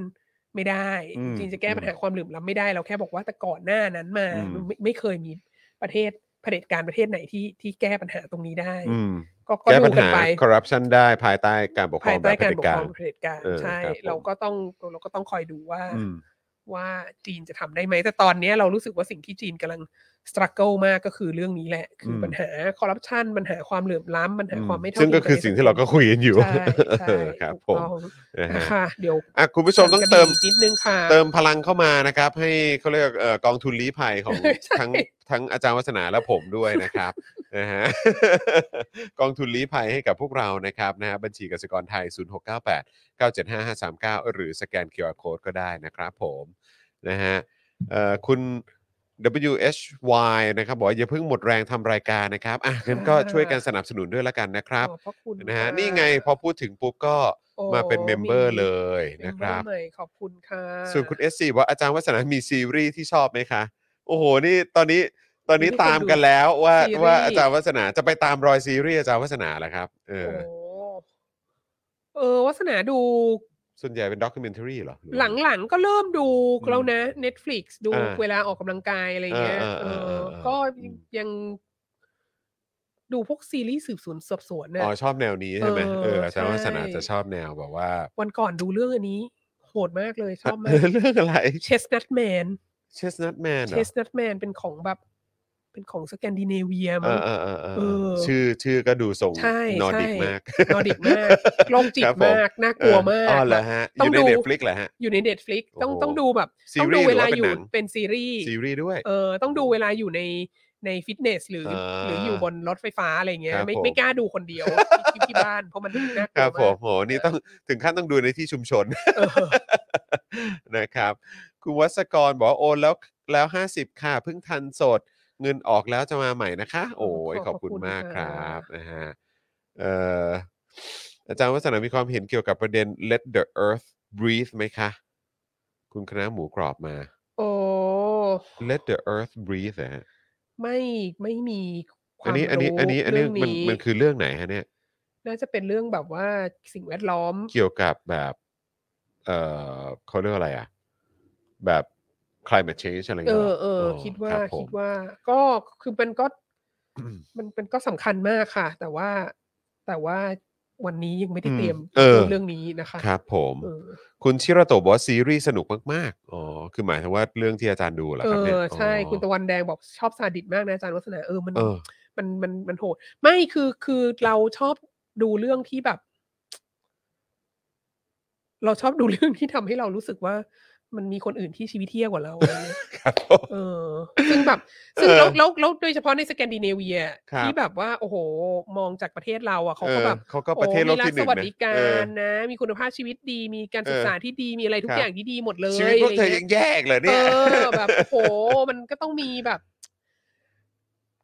ไม่ได้อืมจีนจะแก้ปัญหาความเหลื่อมล้ำไม่ได้เราแค่บอกว่าแต่ก่อนหน้านั้นมาอืมไม่ไม่เคยมีประเทศเผด็จการประเทศไหนที่ที่แก้ปัญหาตรงนี้ได้อืมก็ก็แก้ดูปัญกันหาไปคอร์รัปชันได้ภายใต้การปกครอภางยแบใต้บเผการด็จปกกาครรองเผด็จการเออใช่ครับผมเราก็ต้องเราก็ต้องคอยดูว่าอืม ว่าจีนจะทำได้ไหมแต่ตอนนี้เรารู้สึกว่าสิ่งที่จีนกำลัง ส t รั g เกิลมากก็คือเรื่องนี้แหละ คืออมปัญหาคอร์รัปชันปัญหาความเหลื่อมล้ำปัญหาความไม่เท่าซึ่งก็เทียมคือสิ่งที่เราก็คุยกันอยู่ใช่ใช่เออครับถูกผมต้องนะฮะค่ะเดี๋ยวอะคุณผู้ชมต้องสั่นกระเติมดิ่นิดนึงค่ะ เติมพลังเข้ามานะครับ ให้เขาเรียกเอ่อกองทุนลี้ภัยของใช่ทั้งทั้งอาจารย์วัฒนาและผมด้วยนะครับนะฮะกองทุนลี้ภัยให้กับพวกเรานะครับนะฮะบัญชีกสิกรไทย 0698 975 539 หรือสแกน QR Code ก็ได้นะครับผมนะฮะเอ่อคุณ WHY นะครับบอกว่าอย่าเพิ่งหมดแรงทำรายการนะครับอะงั้นก็ช่วยกันสนับสนุนด้วยละกันนะครับขอบพระคุณนะฮะค่นี่ไงพอพูดถึงปุ๊บก็โอ้มาเป็น member มีเลยนะครับ เมมเบอใหม่ขอบคุณค่ะส่วนคุณ SC บอกว่าอาจารย์วัฒนามีซีรีส์ที่ชอบไหมคะ โอ้โห นี่ตอนนี้ตอนนี้ตามกันแล้วว่าซีรีส์ ว่าอาจารย์วัฒนาจะไปตามรอยซีรีส์อาจารย์วัฒนาแหละครับ เอโอ้อเออวัสนาดู ส่วนใหญ่เป็น documentary เหรอรือว่าหลังๆ ก็เริ่มดูอืมแล้วนะ Netflix ดูอ่าเวลาออกกำลังกายอะไรเงี้ยอ่าเออ่าออ่า ก็อืมยังดูพวกซีรีส์สืบสวนสอบสวนอ๋อนะชอบแนวนี้ใช่ไหมเออเอออาจารย์วัฒนาใช่จะชอบแนวแบบว่าวันก่อนดูเรื่องอันนี้ โหดมากเลยชอบมาก เรื่องอะไร Chestnut Man เชสนัทแมนเหรอ Chestnut Man เป็นของแบบ เป็นของสแกนดิเนเวียเอมั้งอเออเออเออเออชื่อชื่อก็ดูทรงใช่นอร์ดิกใช่มากนอร์ดิกมากโรคจิตครับผมมากน่ากลัวมากอ๋อเหรอแบบฮะอต้องยู่ในดูเน็ตฟลิกเหรอฮะอยู่ในเ e ตฟลิกต้องโอ้โหต้องดูแบบซีต้องรีดูส์เวลาหรือว่าเป็นอยู่หนังเป็นซีรีส์ซีรีส์ด้วยเออต้องดูเวลาอยู่ในในฟิตเนสหรืออ่าหรืออยู่บนรถไฟฟ้าอะไรเงี้ยครับไม่ผมไม่กล้าดูคนเดียวที่ที่บ้านเพราะมันน่ากคลัรัวบผมมากโหนี่ต้องถึงขั้นต้องดูในที่ชุมชนเออนะครับ คุณวัศกรบอกว่าโอนแล้วแล้ว 50 ค่ะเพิ่งทันสด เงินออกแล้วจะมาใหม่นะคะ โอ้ยขอบคุณมากครับนะฮะเอ่ออาจารย์วัฒนามีความเห็นเกี่ยวกับประเด็น let the earth breathe ไหมคะ คุณคณะหมูกรอบมา โอ้ let the earth breathe นะฮะไม่ไม่มีควาอันมนี้อันนี้อันนี้อันนี้เรื่องมันมันคือเรื่องไหนฮะเนี่ย น่าจะเป็นเรื่องแบบว่าสิ่งแวดล้อม เกี่ยวกับแบบ เอ่อเขาเรียกว่าอะไรอะ แบบ climate change อะไรเอเงี้ยหรอเออคิดว่ารับผมคิดว่าก็คือมันก็มันเป็นก็สำคัญมากค่ะ แต่ว่าแต่ว่าวันนี้ยังไม่ได้เตรียมเออเรื่องนี้นะคะครับ ผมเออคุณชิระโตะบอกว่าซีรีส์สนุกมากๆอ๋อคือหมายถึงว่าเรื่องที่อาจารย์ดูเหรอเอครับเนี่ยอใช่อ๋อคุณตะวันแดงบอกชอบซาดิสมากนะอาจารย์วัฒนาเออมันเออมันมันมันโหด ไม่คือคือเราชอบดูเรื่องที่แบบ เราชอบดูเรื่องที่ทำให้เรารู้สึกว่า มันมีคนอื่นที่ชีวิตเที่ยกว่าเราอะไรเงี้ยครับผมเออ ซึ่งแบบ ซึ่งเออแล้วแล้วแล้วโดยเฉพาะในสแกนดิเนเวียครับที่แบบว่า โอ้โห มองจากประเทศเราอะเขาก็ออแบบเขาก็ประเทศโลกโอ้มีที่หนึ่งสวัสนะดิกาเออรนะ มีคุณภาพชีวิตดี มีการศึกเออษาที่ดี มีอะไรทุคกรับอย่างที่ดีหมดเลยชีวิตพวกเธออะไรยัเงี้งยแยกเลยเอเนี่ยอแบบโอ้โห มันก็ต้องมีแบบ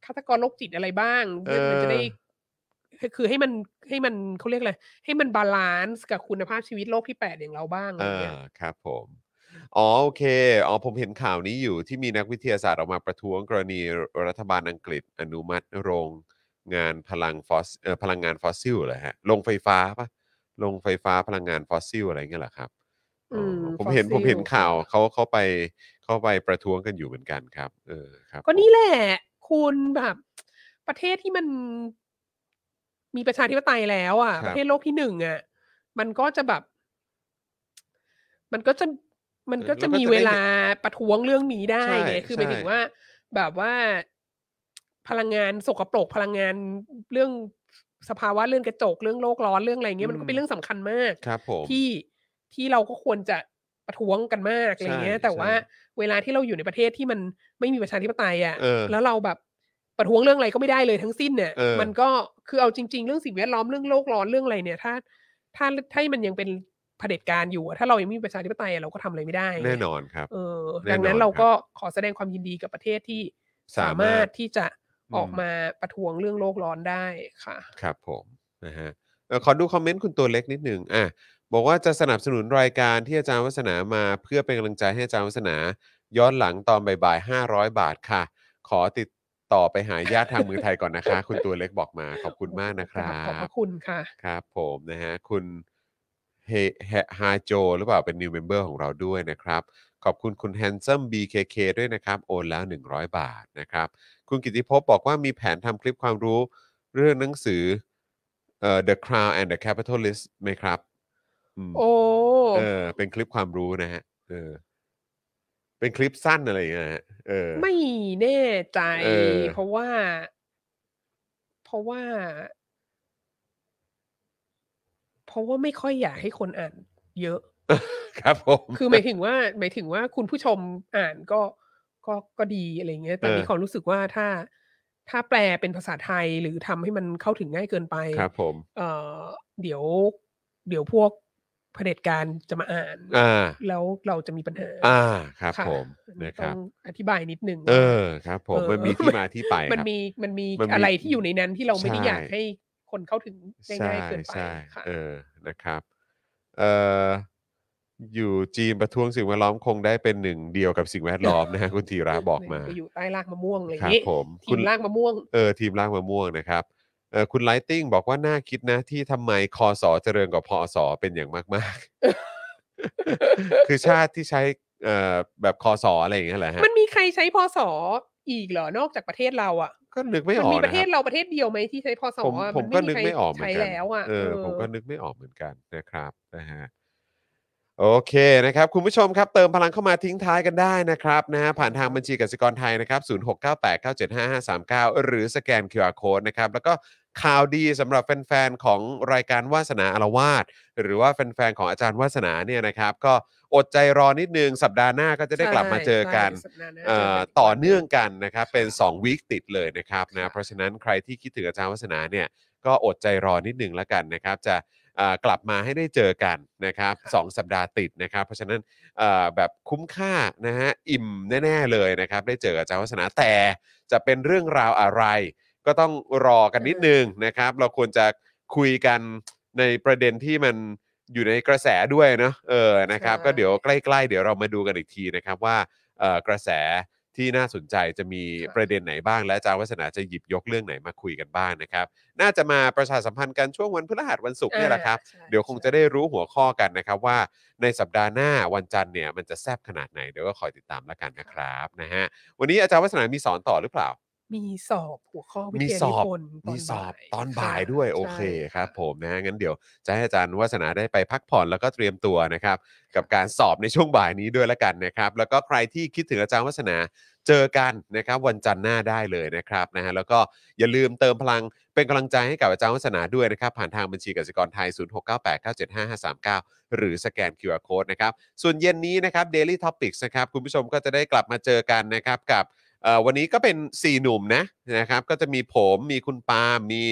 ฆาตกรโรคจิตอะไรบ้างเพื่อมันจะได้คือให้มันให้มันเขาเรียกอะไรให้มัน balance กับคุณภาพชีวิตโลกที่แปดอย่างเราบ้างอะไรเอเงี้ยอครับ ผม อ๋อโอเคอ๋อผมเห็นข่าวนี้อยู่ที่มีนักวิทยาศาสตร์ออกมาประท้วงกรณีรัฐบาลอังกฤษอนุมัติโรงงานพลังฟอสเอ่อพลังงานฟอสซิลเหรอฮะโรงไฟฟ้าปะโรงไฟฟ้าพลังงานฟอสซิลอะไรเงี้ยเหรอครับอืมอ๋อผมเห็นฟอสซิลผมเห็นข่าวเขาเขาไปเขาไปประท้วงกันอยู่เหมือนกันครับ เออครับก็นี่แหละคุณแบบประเทศที่มันมีประชาธิปไตยแล้วอะครับประเทศโลกที่หนึ่งอะ มันก็จะแบบ มันก็จะ มันก็จะแล้วก็มีจะได้เวลาประท้วงเรื่องนี้ได้ใช่ไงคือหมายใช่ถึงว่า แบบว่าพลังงานสกปรกพลังงานเรื่องสภาวะเรื่องกระจกเรื่องโลกร้อนเรื่องอะไรเงี้ยมันก็เป็นเรื่องสำคัญมากครับผมที่ที่เราก็ควรจะประท้วงกันมากอะไรเงี้ยใช่แต่ว่าใช่เวลาที่เราอยู่ในประเทศที่มันไม่มีประชาธิปไตยอะเออแล้วเราแบบประท้วงเรื่องอะไรก็ไม่ได้เลยทั้งสิ้นเนี่ยเออมันก็คือเอาจริง ๆ เรื่องสิ่งแวดล้อมเรื่องโลกร้อนเรื่องอะไรเนี่ย ถ้า ถ้าถ้ามันยังเป็น เผด็จการอยู่อะถ้าเรายังไม่มีประชาธิปไตยอะเราก็ทำอะไรไม่ได้ไงแน่นอนครับเออแน่นอนดังนั้นครับเราก็ขอแสดงความยินดีกับประเทศที่สาสามารถมารถที่จะอืมออกมาประท้วงเรื่องโลกร้อนได้ค่ะ ครับผมนะฮะเอ่อขอดูคอมเมนต์คุณตัวเล็กนิดหนึ่งอะบอกว่าจะสนับสนุนรายการที่อาจารย์วัฒนามาเพื่อเป็นกำลังใจให้อาจารย์วัฒนา ย้อนหลังตอนบ่ายๆ500 บาทค่ะ ขอติดต่อไปหาญาติทางเมืองไทยก่อนนะคะ คุณตัวเล็กบอกมาขอบคุณมากนะครัขอบพบระคุณค่ะครับผมนะฮะคุณ เฮฮาโจหรือเปล่าเป็น new member ของเราด้วยนะครับ ขอบคุณคุณ Handsome BKK ด้วยนะครับ โอนแล้ว 100 บาทนะครับ คุณกิติภพบอกว่ามีแผนทำคลิปความรู้เรื่องหนังสือเอ่อ The Crown and the Capitalist ไหมครับอืมโอ้ เออเป็นคลิปความรู้นะฮะเออเป็นคลิปสั้นอะไรอย่างเงี้ยนะฮะเออ ไม่แน่ใจ เออ เพราะว่า เพราะว่า เพราะว่าไม่ค่อยอยากให้คนอ่าน เยอะ ครับผมคือหมายถึงว่าหมายถึงว่าคุณผู้ชมอ่านก็ก็ก็ดีอะไรเงี้ยแต่เออมีความรู้สึกว่าถ้าถ้าแปลเป็นภาษาไทยหรือทำให้มันเข้าถึงง่ายเกินไปครับ ผมเอ่อเดี๋ยว เดี๋ยวพวกเผด็จการจะมาอ่านอ่าแล้วเราจะมีปัญหา อ่าครับค่ะผมอันนี้นะคต้รัอบงอธิบายนิดนึง เอว่าอครับ ผมเออมันมีที่มาที่ไปมันครับมีมันมีมันมีอะไรที่อยู่ในนั้นที่เราไม่ได้ใช่อยากให้ คนเข้าถึงได้ใช่ง่ายเกินไปใช่ค่ะเออนะครับเอ่ออยู่จีนประท้วงสิ่งแวดล้อมคงได้เป็นหนึ่งเดียวกับสิ่งแวดล้อมนะฮะคุณธีระบอกมาไปอยู่ใต้รากมะม่วงอะไรอคย่ารังบนี้ผมทีคุณมรากมะม่วงเออทีมล่างมะม่วงนะครับเออคุณไลติ้งบอกว่าน่าคิดนะ ที่ทำไมคอสอเจริญกว่าพอสอเป็นอย่างมาก ๆ คือชาติที่ใช้เอ่อแบบคอสออะไรอย่างเงี้ยแหละฮะมันมีใครใช้พศอีกเหรอนอกจากประเทศเราอะ ก็นึกไม่มัออกมีนะประเทศคบเราประเทศเดียวไหมที่ใช้พศผมอะผมนก็ใครนึกไม่ออกเหมือนใช้กันแล้วอะเออเออผมก็นึกไม่ออกเหมือนกันนะครับนะฮะโอเคนะครับ คุณผู้ชมครับ เติมพลังเข้ามาทิ้งท้ายกันได้นะครับนะฮะผ่านทางบัญชีกสิกรไทยนะครับ 0698975539 หรือสแกน QR Code นะครับ แล้วก็ข่าวดีสำหรับแฟน ๆ ของรายการวาสนาอารวาสหรือว่าแฟน ๆ ของอาจารย์วาสนาเนี่ยนะครับ ก็ อดใจรอนิดนึง สัปดาห์หน้าก็จะได้กลับมาเจอกันใช่สัปดาห์หน้าเอ่อจกักต่อวัหเนื่องกันนะครับเป็น 2 วีคติดเลยนะครับนะค่ะเพราะฉะนั้นใครที่คิดถึงอาจารย์วัฒนาเนี่ยก็อดใจรอนิดนึงแล้วกันนะครับ จะเอ่อกลับมาให้ได้เจอกันนะครับสองสัปดาห์ติดนะครับ เพราะฉะนั้นเอ่อแบบคุ้มค่านะฮะอิ่มแน่ ๆเลยนะครับ ได้เจออาจารย์วัฒนาแต่จะเป็นเรื่องราวอะไร ก็ต้องรอกันนิดนึงนะครับ เราควรจะคุยกันในประเด็นที่มัน อยู่ในกระแสด้วยเนาะเออนะครับใช่ก็เดี๋ยวใกล้ๆ เดี๋ยวเรามาดูกันอีกทีนะครับว่าเอ่อกระแสที่น่าสนใจจะมีค่ะประเด็นไหนบ้าง และอาจารย์วัฒนาจะหยิบยกเรื่องไหนมาคุยกันบ้างนะครับ น่าจะมาประชาสัมพันธ์กันช่วงวันพฤหัสวันศุกร์เนี่ยแหละครับอ่าใช่เดี๋ยวคงจะได้รู้หัวข้อกันนะครับว่าในสัปดาห์หน้าวันจันทร์เนี่ยมันจะแซบขนาดไหนเดี๋ยวก็คอยติดตามแล้วกันนะครับนะฮะวันนี้อาจารย์วัฒนามีสอนต่อหรือเปล่า มีสอบหัวข้อวิมีทยาสนิอบพนธ์ตมีอนสอบบ่ายตอนบ่ายค่ะด้วยโอใช่เคครับะผมนะฮะงั้นเดี๋ยวจะให้อาจารย์วัฒนาได้ไปพักผ่อนแล้วก็เตรียมตัวนะครับ กับการสอบในช่วงบ่ายนี้ด้วยละกันนะครับ แล้วก็ใครที่คิดถึงอาจารย์วัฒนาเจอกันนะครับ วันจันทร์หน้าได้เลยนะครับนะฮะแล้วก็อย่าลืมเติมพลังเป็นกำลังใจให้กับอาจารย์วัฒนาด้วยนะครับ ผ่านทางบัญชีกสิกรไทย 0698975539 หรือสแกน QR Code นะครับ ส่วนเย็นนี้นะครับ Daily Topics นะครับคุณผู้ชมก็จะได้กลับมาเจอกันนะครับกับเอ่อ วันนี้ก็เป็น 4 หนุ่มนะนะครับก็จะมีผมมีคุณปาล์มมี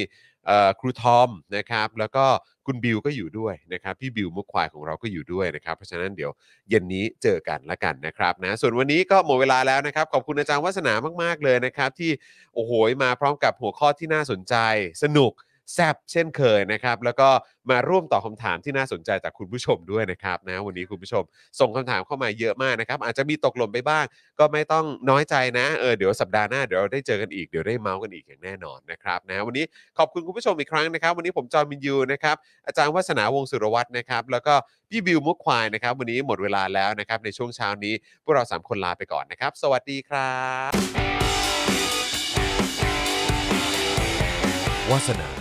ครูทอมนะครับแล้วก็คุณบิวก็อยู่ด้วยนะครับพี่บิวมุกควายของเราก็อยู่ด้วยนะครับเพราะฉะนั้นเดี๋ยวเย็นนี้เจอกันละกันนะครับนะส่วนวันนี้ก็หมดเวลาแล้วนะครับ ขอบคุณอาจารย์วัฒนามาก ๆ เลยนะครับ ที่โอ้โหมาพร้อมกับหัวข้อที่น่าสนใจสนุก แซบเช่นเคยนะครับ แล้วก็มาร่วมตอบคำถามที่น่าสนใจจากคุณผู้ชมด้วยนะครับนะวันนี้คุณผู้ชมส่งคำถามเข้ามาเยอะมากนะครับ อาจจะมีตกหล่นไปบ้าง ก็ไม่ต้องน้อยใจนะเออเดี๋ยวสัปดาห์หน้าเดี๋ยวเราได้เจอกันอีกเดี๋ยวได้เมาส์กันอีกอย่างแน่นอนนะครับนะวันนี้ขอบคุณคุณผู้ชมอีกครั้งนะครับ วันนี้ผมจอห์นวินยูนะครับอาจารย์วัฒนาวงศ์สุรวัตรนะครับแล้วก็พี่บิวมุกควายนะครับวันนี้หมดเวลาแล้วนะครับในช่วงเช้านี้พวกเราสามคนลาไปก่อนนะครับสวัสดีครับวาสนา